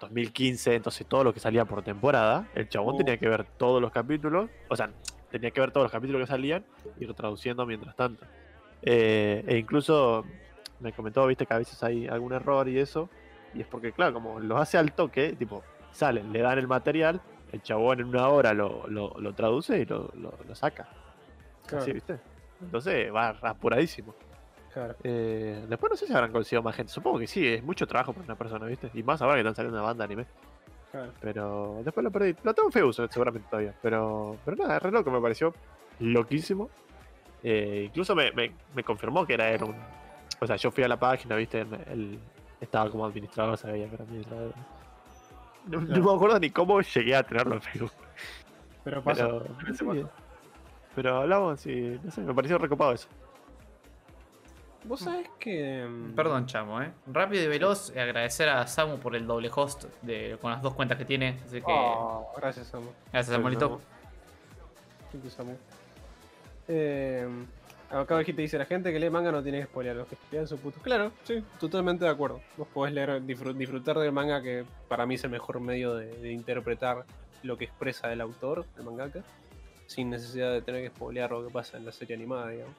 2015, entonces todo lo que salía por temporada. El chabón Oh. tenía que ver todos los capítulos. O sea, tenía que ver todos los capítulos que salían y ir traduciendo mientras tanto. Eh, e incluso me comentó, viste, que a veces hay algún error y eso. Y es porque, claro, como los hace al toque, tipo, salen, le dan el material, el chabón en una hora lo, lo, lo traduce y lo, lo, lo saca. Claro, Así, viste. Entonces va apuradísimo. Claro. Eh, después no sé si habrán conseguido más gente. Supongo que sí, es mucho trabajo para una persona, ¿viste? Y más ahora que están saliendo una banda de anime. claro. Pero después lo perdí. Lo tengo en feo seguramente todavía. Pero, pero nada, es re loco me pareció. loquísimo. Eh, incluso me, me- me confirmó que era él un. O sea, yo fui a la página, viste, él estaba como administrador, sabía que era administrador. No, no me acuerdo ni cómo llegué a tenerlo en Facebook. Pero pasa. Pero, se sí, pero hablamos y no sé, me pareció recopado eso. Vos sabés que. mm, Perdón, chamo, ¿eh? Rápido y veloz, eh, agradecer a Samu por el doble host de, con las dos cuentas que tiene. Así que, Oh, gracias, Samu. gracias, Samuelito. Thank you, Samu. Eh, acá te dice: La gente que lee manga no tiene que spoilear, los que estudian su puto. Claro, sí, totalmente de acuerdo. Vos podés leer, disfr- disfrutar del manga, que para mí es el mejor medio de, de interpretar lo que expresa el autor, el mangaka, sin necesidad de tener que spoilear lo que pasa en la serie animada, digamos.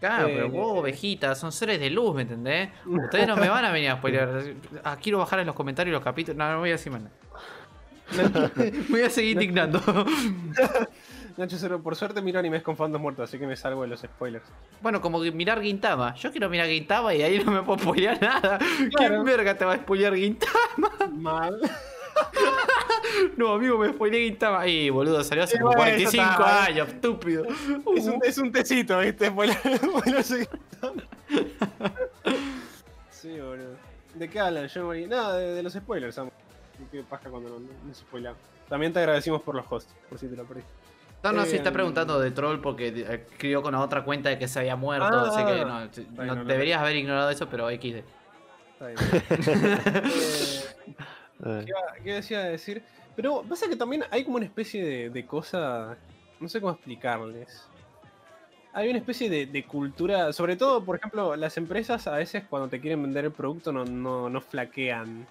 Claro, Eh, pero vos, ovejita, son seres de luz, ¿me entendés? <laughs> Ustedes no me van a venir a spoilear. Ah, quiero bajar en los comentarios los capítulos. No, no voy a decir más nada. Me <laughs> voy a seguir indignando. <laughs> Nacho Cero, por suerte miro animes con fandos muertos, así que me salgo de los spoilers. Bueno, como mirar Gintama. Yo quiero mirar Gintama y ahí no me puedo spoilear nada. Claro. ¿Quién verga te va a spoilear Gintama? Mal. <laughs> No, amigo, me spoileé Gintama. Y boludo, salió hace como bueno, 45 ya está. años, estúpido. Es un, es un tecito, ¿viste? <laughs> Sí, boludo. ¿De qué hablan? Yo morí. Nada, de, de los spoilers. ¿De ¿Qué pasa cuando no, no, no se spoila? También te agradecimos por los hosts, por si te lo perdiste. No, no, sí está Eh, preguntando de troll porque eh, escribió con la otra cuenta de que se había muerto. Ah, así que no, sí, ahí no- no lo- deberías haber ignorado eso, pero XD. Está bien. <laughs> Eh, Eh, ¿qué, decía de decir? Pero pasa que también hay como una especie de, de cosa. No sé cómo explicarles. Hay una especie de, cultura. Sobre todo, por ejemplo, las empresas a veces cuando te quieren vender el producto no, no, no flaquean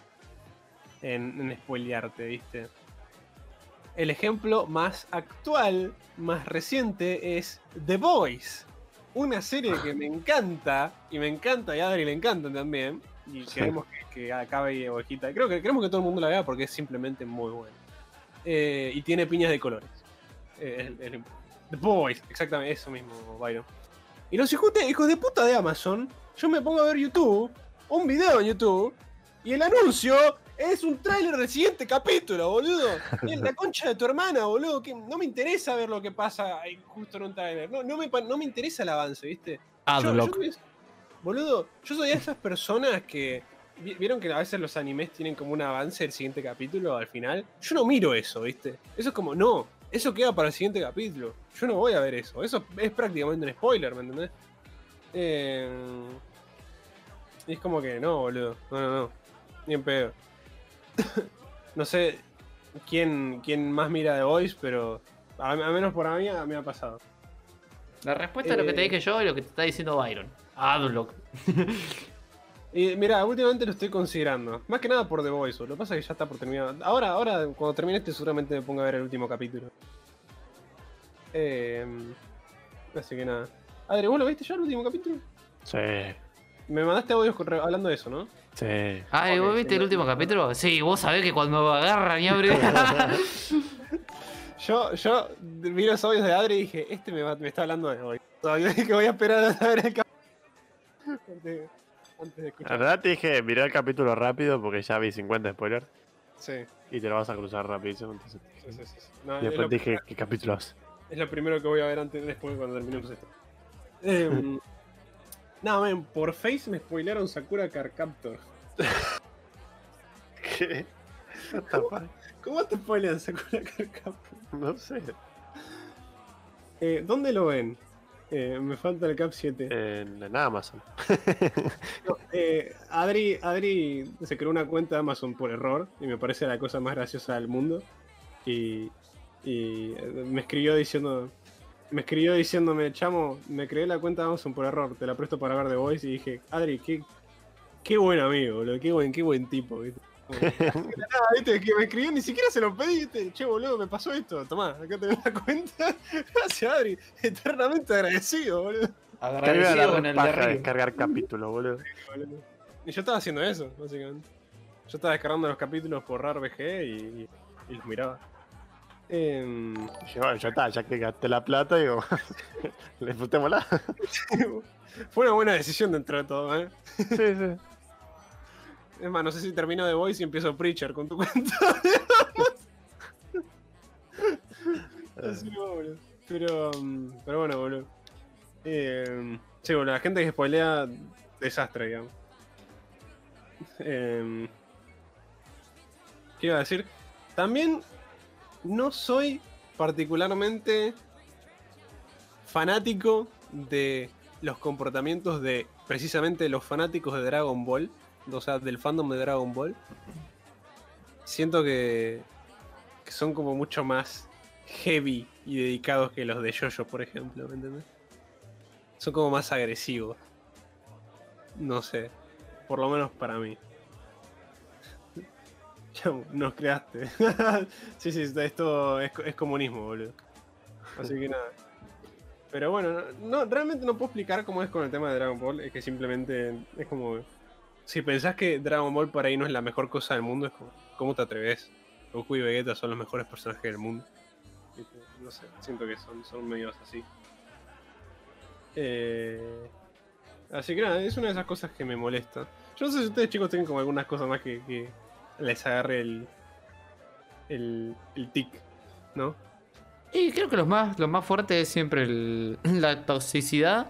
en, en spoilearte, ¿viste? El ejemplo más actual, más reciente, es The Voice. Una serie que me encanta, y me encanta, y a Adri le encanta también. Y queremos que, que acabe y ovejita. Creo que queremos que todo el mundo la vea porque es simplemente muy buena. Eh, y tiene piñas de colores. Eh, el- el- The Boys, exactamente, eso mismo, Byron. Y los hijos de, hijos de puta de Amazon, yo me pongo a ver YouTube, un video en YouTube, y el anuncio es un tráiler del siguiente capítulo, boludo. La <laughs> concha de tu hermana, boludo. Que no me interesa ver lo que pasa ahí justo en un tráiler. No, no, me, no me interesa el avance, ¿viste? Yo- yo Adblock. soy- boludo, yo soy de esas personas que. vi- ¿Vieron que a veces los animes tienen como un avance del siguiente capítulo al final? Yo no miro eso, ¿viste? Eso es como, no, eso queda para el siguiente capítulo. Yo no voy a ver eso. Eso es prácticamente un spoiler, ¿me entendés? Eh, y es como que, no, boludo. No, no, no. Ni en pedo. <laughs> no sé quién, quién más mira The Voice, pero. A, a menos por a mí, a me ha pasado. La respuesta es lo que te Eh, dije yo y lo que te está diciendo Byron. Adblock. <laughs> Y mira, últimamente lo estoy considerando. Más que nada por The Voice, lo que pasa es que ya está por terminar. Ahora, ahora, cuando termine este, seguramente me ponga a ver el último capítulo. Eh, así que nada. Adri, ¿vos lo viste ya el último capítulo? sí, Me mandaste audios hablando de eso, ¿no? sí. Ah, ¿y Ok, ¿vos sí, viste el no- último capítulo? Sí, vos sabés que cuando agarran y abren. <laughs> Yo, yo vi los audios de Adri y dije, este me, va- me está hablando de hoy. Todavía dije que voy a esperar a ver el capítulo. Antes, <laughs> antes de La escuchar. verdad te dije, mirá el capítulo rápido porque ya vi 50 spoilers Sí, y te lo vas a cruzar rapidísimo. Entonces, sí, sí, sí, sí. No, y es, después dije, ¿qué capítulo es? es lo primero que voy a ver antes después cuando terminemos esto. Em, <laughs> no, men, por Face me spoilearon Sakura Car Captor. <laughs> ¿Qué? ¿Cómo te spoilean Sakura Car Captor? No sé. Eh, ¿Dónde lo ven? Eh, me falta el Cap 7. En, en Amazon. <laughs> No, eh, Adri, Adri se creó una cuenta de Amazon por error y me parece la cosa más graciosa del mundo. Y, y, eh, me escribió diciendo, me escribió diciéndome, chamo, me creé la cuenta de Amazon por error, te la presto para ver The Voice y dije, Adri, qué, qué buen amigo, boludo, qué buen, qué buen tipo, ¿viste? Nada, ¿viste? Que me escribió, ni siquiera se lo pedí, ¿viste? Che, boludo, me pasó esto, tomá, acá tenés la cuenta. <laughs> Gracias, Adri, eternamente agradecido, boludo. Agradecido con el de descargar capítulos, boludo. boludo. Y yo estaba haciendo eso, básicamente. Yo estaba descargando los capítulos por RARBG y, y, y los miraba. Y yo, ya está, ya que gasté la plata, digo, <laughs> disfrutémosla. <laughs> fue una buena decisión dentro de todo, ¿eh? sí, sí. Es más, no sé si termino de Voice y empiezo Preacher con tu <laughs> cuenta. Así, boludo. Pero, mm, pero bueno, boludo. Eh, sí, boludo, la gente que spoilea, desastre, digamos. Eh, ¿Qué iba a decir? También no soy particularmente fanático de los comportamientos de precisamente los fanáticos de Dragon Ball, o sea, del fandom de Dragon Ball. Siento que, que son como mucho más heavy y dedicados que los de Jojo, por ejemplo, ¿me entiendes? Son como más agresivos. No sé, por lo menos para mí. <laughs> Ya, nos creaste. <laughs> sí, sí, esto es, es comunismo, boludo. Así que nada. Pero bueno, no, realmente no puedo explicar cómo es con el tema de Dragon Ball. Es que simplemente es como. Si pensás que Dragon Ball por ahí no es la mejor cosa del mundo, es como. ¿Cómo te atreves? Goku y Vegeta son los mejores personajes del mundo. No sé, siento que son, son medios así. Eh, así que nada, es una de esas cosas que me molesta. Yo no sé si ustedes chicos tienen como algunas cosas más que, les agarre el, el, el tic, ¿no? Y creo que los más, lo más fuerte es siempre el- <laughs> la toxicidad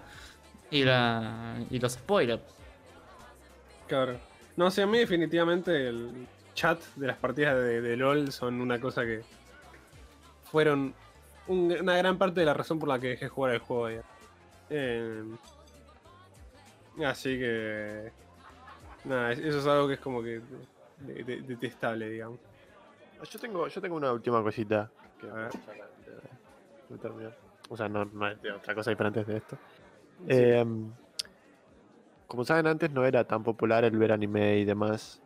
y, la, y los spoilers. No sé, a mí definitivamente el chat de las partidas de, de LOL son una cosa que fueron un- una gran parte de la razón por la que dejé jugar el juego ya. Eh, así que... Nada, es- eso es algo que es como que de- de- detestable, digamos. Yo tengo, yo tengo una última cosita que A ver. de terminar. O sea, no, no de otra cosa diferente de esto. Eh, como saben, antes no era tan popular el ver anime y demás.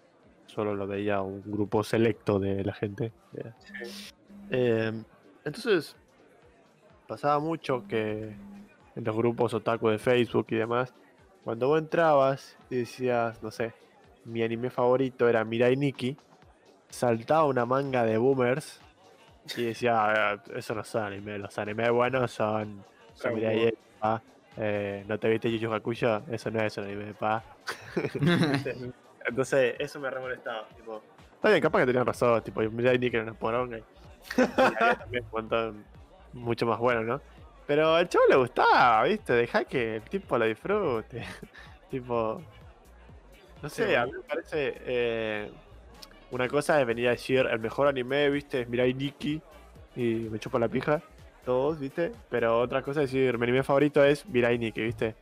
Solo lo veía un grupo selecto de la gente. Eh, eh, entonces, pasaba mucho que en los grupos otaku de Facebook y demás, cuando vos entrabas y decías, no sé, mi anime favorito era Mirai Nikki, saltaba una manga de boomers y decía, "Ah, eso no son anime, los animes buenos son, son Mirai Ball". Eh, ¿No te viste Yu Hakusho? Eso no es un anime, pa. <laughs> Entonces, eso me re molestaba. Tipo, está bien, capaz que tenían razón. Tipo, Nikki era una poronga. Y, y había también un montón mucho más bueno, ¿no? Pero al chavo le gustaba, ¿viste? Deja que el tipo lo disfrute. <laughs> tipo. No Sí, sé, a mí me parece. eh, una cosa es venir a decir el mejor anime, ¿viste? Es Mirai Nikki. Y me chupo la pija. Todos, ¿viste? Pero otra cosa es decir, mi anime favorito es Mirai Nikki, ¿viste?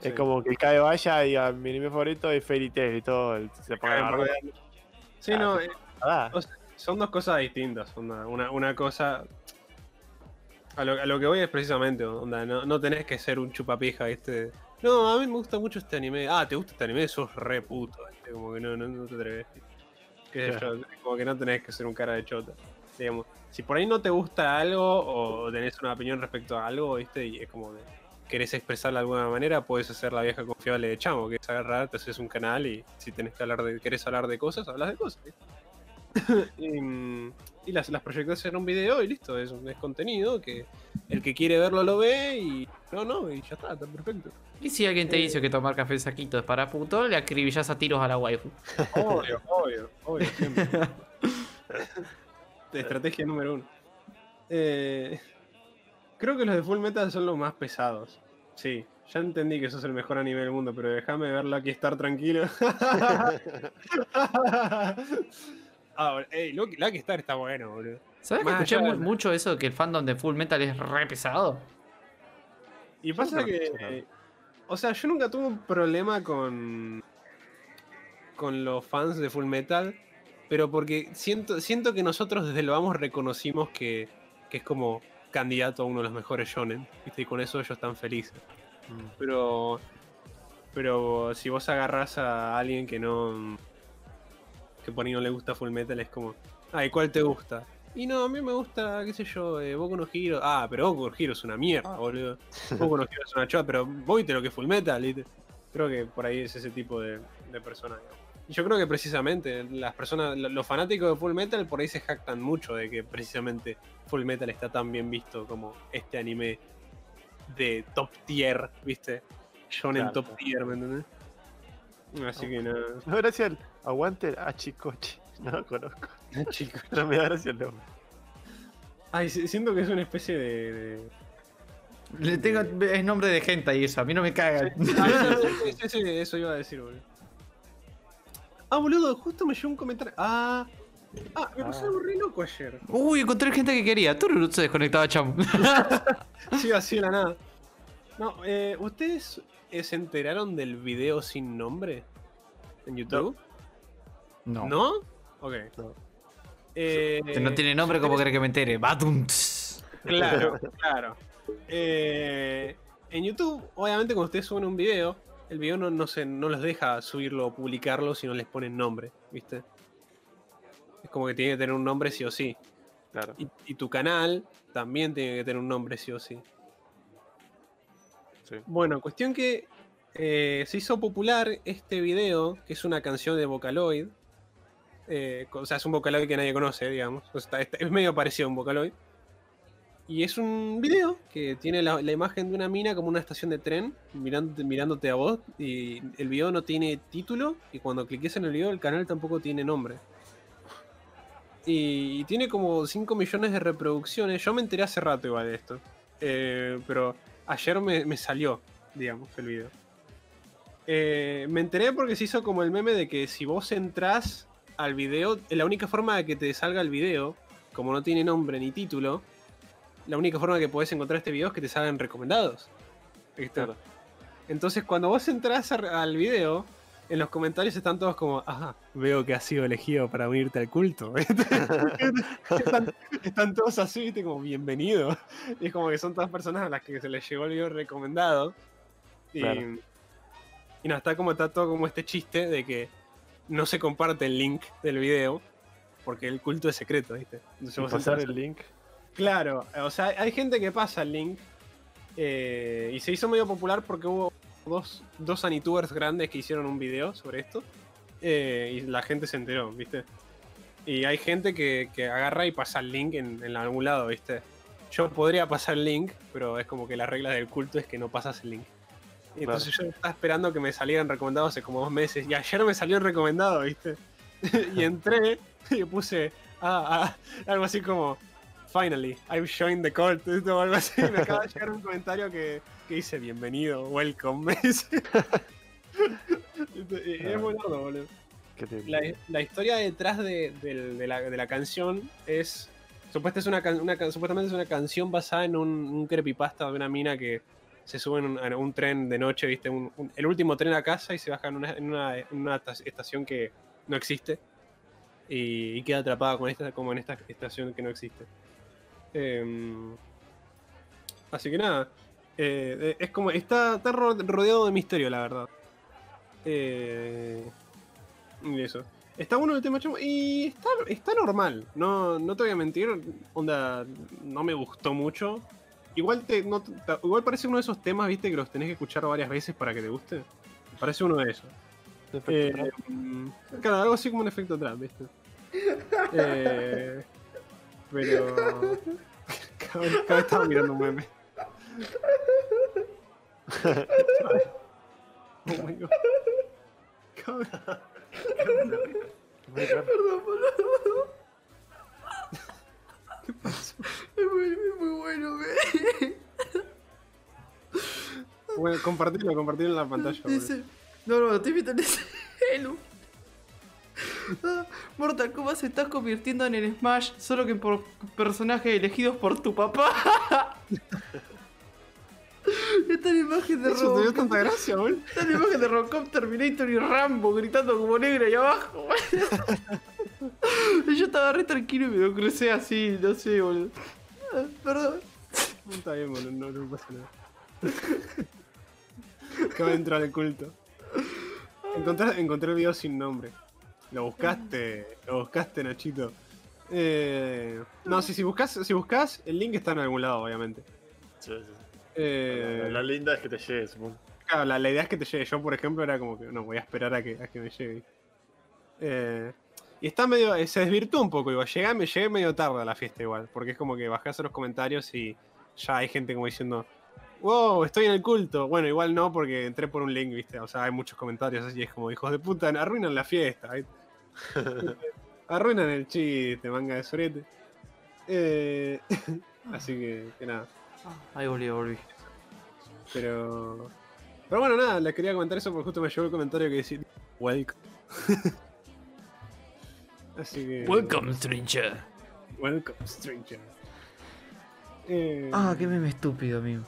Sí. Es como que el Cabe vaya y diga mi anime favorito es Fairy Tail y todo. el- Se a bardear. Sí, Ah, no, eh, O sea, son dos cosas distintas. Onda. Una, una cosa. A lo, a lo que voy es precisamente, onda, no, no tenés que ser un chupapija, ¿viste? No, a mí me gusta mucho este anime. Ah, ¿te gusta este anime? Sos re puto, ¿viste? Como que no, no, no te atreves. Qué sé yo, como que no tenés que ser un cara de chota. Digamos, si por ahí no te gusta algo o tenés una opinión respecto a algo, ¿viste? Y es como que querés expresarla de alguna manera, puedes hacer la vieja confiable de chamo, que es agarrar, te haces un canal y si tenés que hablar de, querés hablar de cosas, hablas de cosas, ¿viste? <laughs> y y las, las proyectas en un video y listo, es, es contenido que el que quiere verlo lo ve y no, no, y ya está, está perfecto. Y si alguien te dice que tomar café saquito es para puto, le acribillas a tiros a la waifu. Obvio, obvio, obvio, siempre. <laughs> Estrategia número uno. Eh, creo que los de Full Metal son los más pesados. Sí, ya entendí que eso es el mejor anime del mundo, pero déjame verlo aquí estar tranquilo. <laughs> ah, ey, Lucky, Lucky Star está bueno, boludo. ¿Sabes que escuché de- mucho eso de que el fandom de Full Metal es re pesado? Y pasa que. eh, o sea, yo nunca tuve un problema con. con los fans de Full Metal. Pero porque siento, siento que nosotros desde lo vamos reconocimos que, que es como candidato a uno de los mejores shonen. ¿viste? Y con eso ellos están felices. Mm. Pero. Pero si vos agarrás a alguien que no. que por ahí no le gusta Full Metal, es como. Ay, ¿cuál te gusta? Y no, a mí me gusta, qué sé yo, eh, Boku no Hero. Ah, pero Boku no Hero es una mierda, boludo. <laughs> Boku no Hero es una chota, pero vos viste lo que es Full Metal, ¿viste? Creo que por ahí es ese tipo de, de persona. digamos. Y yo creo que precisamente las personas, lo- los fanáticos de Full Metal por ahí se jactan mucho de que precisamente Full Metal está tan bien visto como este anime de top tier, ¿viste? Shonen Claro. top tier, ¿me entendés? Así que nada. <laughs> No, gracias al aguante a Chicoche. No lo conozco. Chicos. <laughs> Pero me da gracia el nombre. Ay, si- siento que es una especie de, de, Le tengo, es nombre de gente y eso, a mí no me cagan. Ah, sí, <laughs> sí, sí, sí, eso iba a decir, boludo. Ah, boludo, justo me llegó un comentario. Ah. Ah, me pasó algo re loco ayer. Uy, encontré gente que quería. Tururut se desconectaba, chamo. <laughs> Sí, así de la nada. No, eh, ¿ustedes se enteraron del video sin nombre? ¿En YouTube? No. ¿No? Ok. No. Eh, no tiene nombre, ¿cómo querés que me entere? Batum. Claro, claro. Eh, en YouTube, obviamente, cuando ustedes suben un video, el video no, no, se, no los deja subirlo o publicarlo si no les ponen nombre, ¿viste? Es como que tiene que tener un nombre sí o sí. Claro. Y, y tu canal también tiene que tener un nombre sí o sí. Sí. Bueno, cuestión que eh, se hizo popular este video, que es una canción de Vocaloid. Eh, o sea, es un Vocaloid que nadie conoce, digamos. O sea, está- es medio parecido a un Vocaloid. Y es un video que tiene la, imagen de una mina como una estación de tren mirándote, a vos. Y el video no tiene título. Y cuando cliques en el video, el canal tampoco tiene nombre. Y, tiene como 5 millones de reproducciones. Yo me enteré hace rato igual de esto. Eh, pero ayer me, me salió, digamos, el video. Eh, me enteré porque se hizo como el meme de que si vos entrás al video, la única forma de que te salga el video, como no tiene nombre ni título, la única forma que podés encontrar este video es que te salgan recomendados. Claro. Entonces, cuando vos entras al video, en los comentarios están todos como, ajá, veo que has sido elegido para unirte al culto. <laughs> están, están todos así, ¿viste? como bienvenido. Y es como que son todas personas a las que se les llegó el video recomendado. Y, Claro. y no, está como está todo como este chiste de que no se comparte el link del video porque el culto es secreto, ¿viste? Entonces pasar el link. Claro, o sea, hay gente que pasa el link eh, y se hizo medio popular porque hubo dos, dos anitubers grandes que hicieron un video sobre esto eh, y la gente se enteró, ¿viste? Y hay gente que, que agarra y pasa el link en, en algún lado, ¿viste? Yo podría pasar el link, pero es como que la regla del culto es que no pasas el link. Y Claro. entonces yo estaba esperando que me salieran recomendados hace como dos meses y ayer me salió el recomendado, ¿viste? <laughs> y entré y puse ah, ah, algo así como Finally, I've joined the cult ¿viste? o algo así. y Me acaba de llegar un comentario que, que dice bienvenido, welcome. Y es muy loco, boludo. ¿Qué te- La, la historia detrás de, de la, de la canción es. Supuestamente es una, una supuestamente es una canción basada en un, un creepypasta de una mina que se sube en un, en un tren de noche, ¿viste? Un- el último tren a casa y se baja en una, en una, en una ta- estación que no existe. Y, y queda atrapada con esta, como en esta estación que no existe. Em, así que nada. eh, eh, es como. Está, está ro- rodeado de misterio, la verdad. Eh, y eso. Está bueno el tema, chamo, Y está, está normal. No, no te voy a mentir. Onda, no me gustó mucho. Igual, te, no te- ta- igual parece uno de esos temas, viste, que los tenés que escuchar varias veces para que te guste. Parece uno de esos. Eh, mm, claro, algo así como un efecto trap, ¿viste? <laughs> Eh, pero. <laughs> Cada estaba mirando un meme. <laughs> oh my god. Cada vez- Muy raro. ¿Qué pasó? Es muy, bueno, güey. Bueno, compartirlo, compartirlo en la pantalla. Dice, no, no, te invito en ese Hello. <laughs> Mortal Kombat se está convirtiendo en el Smash, solo que por personajes elegidos por tu papá. <laughs> Esta es la imagen de Eso te dio Robocop. tanta gracia, boludo. Esta es la imagen de Robocop, Terminator y Rambo gritando como negro ahí abajo. <laughs> Yo estaba re tranquilo y me lo crucé así, no sé, boludo. Perdón. Está bien, boludo, no, no pasa nada. Acaba de entrar al culto. Encontré, encontré el video sin nombre. Lo buscaste, lo buscaste, Nachito. Eh, no, si, si buscas, si buscas, el link está en algún lado, obviamente. Sí, sí. Eh, La, la linda es que te llegue, supongo. Claro, la, la idea es que te llegue. Yo, por ejemplo, era como que no, voy a esperar a que, a que me llegue. Eh, y está medio. eh, Se desvirtuó un poco, igual. Llegué, me llegué medio tarde a la fiesta, igual. Porque es como que bajás a los comentarios y ya hay gente como diciendo. Wow, estoy en el culto. Bueno, igual no, porque entré por un link, ¿viste? O sea, hay muchos comentarios así. Es como, hijos de puta, arruinan la fiesta. ¿viste? <laughs> arruinan el chiste, manga de sorete. Eh, <laughs> así que, que nada. Ahí volví, volví. Pero. Pero bueno, nada, les quería comentar eso porque justo me llegó el comentario que decía Welcome. <laughs> Así que. Welcome, stranger. Welcome, stranger. Eh, Ah, qué meme estúpido, amigo.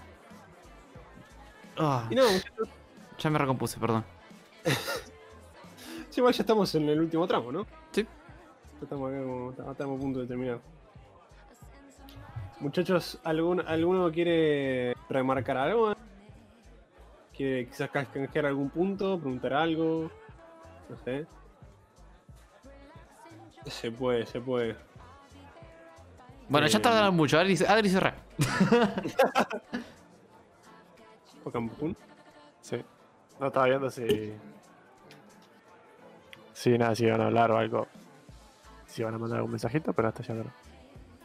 Ah, Y no, ya me recompuse, perdón. Sí, igual ya estamos en el último tramo, ¿no? Sí. Ya Estamos acá como. Estamos a punto de terminar. Muchachos, ¿algún, ¿alguno quiere remarcar algo? ¿Quiere quizás canjear algún punto? ¿Preguntar algo? No sé. Se puede, se puede. Bueno, ya Eh, está hablando mucho. Adri, Adri. Pokémon. <laughs> Sí. No estaba viendo si. Si nada, si iban a hablar o algo. Si iban a mandar algún mensajito, pero hasta ya no.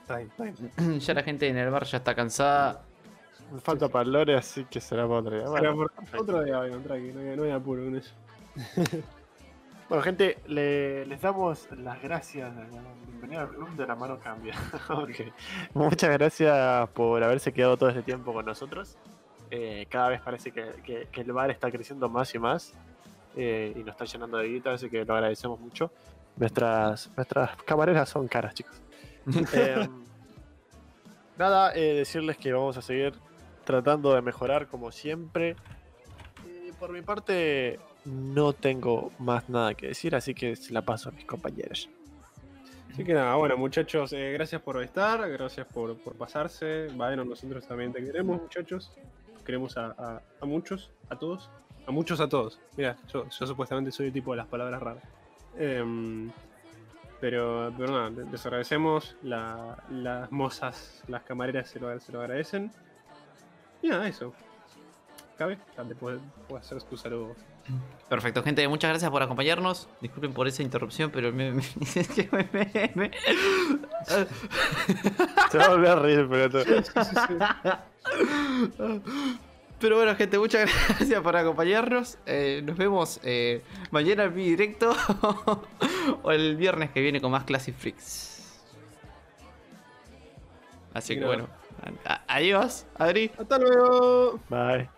Está bien, está bien. <clears throat> ya la gente en el bar ya está cansada. Me falta para el lore, así que será para otro día. Bueno, por otro día, bueno, tranqui, no hay, no hay apuro con eso. <laughs> Bueno, gente, le- les damos las gracias. Bienvenido al club de la mano cambia. <laughs> Ok. Muchas gracias por haberse quedado todo este tiempo con nosotros. Eh, cada vez parece que, que- que el bar está creciendo más y más. Eh, y nos está llenando de guita, así que lo agradecemos mucho. Nuestras, nuestras camareras son caras, chicos. <laughs> Eh, nada, eh, decirles que vamos a seguir tratando de mejorar como siempre. Por mi parte, no tengo más nada que decir, así que se la paso a mis compañeros. Así que nada, bueno muchachos, eh, gracias por estar, gracias por, por pasarse. Bueno, nosotros también te queremos, muchachos. Queremos a, a- a muchos, a todos. A muchos, a todos. Mira, yo, yo supuestamente soy el tipo de las palabras raras. Em, pero, pero nada, le- les agradecemos. la- las mozas, las camareras se lo, se lo agradecen. Y nada, eso. ¿Cabe? Puedo hacer tu saludo. Perfecto, gente. Muchas gracias por acompañarnos. Disculpen por esa interrupción, pero me. me- <laughs> me- me- me- Se va a volver a reír, pero todo. <laughs> Pero bueno, gente, muchas <laughs> gracias por acompañarnos. Eh, nos vemos eh, mañana en mi directo <laughs> o el viernes que viene con más Classic Freaks. Así que bueno, adiós, Adri. ¡Hasta luego! Bye.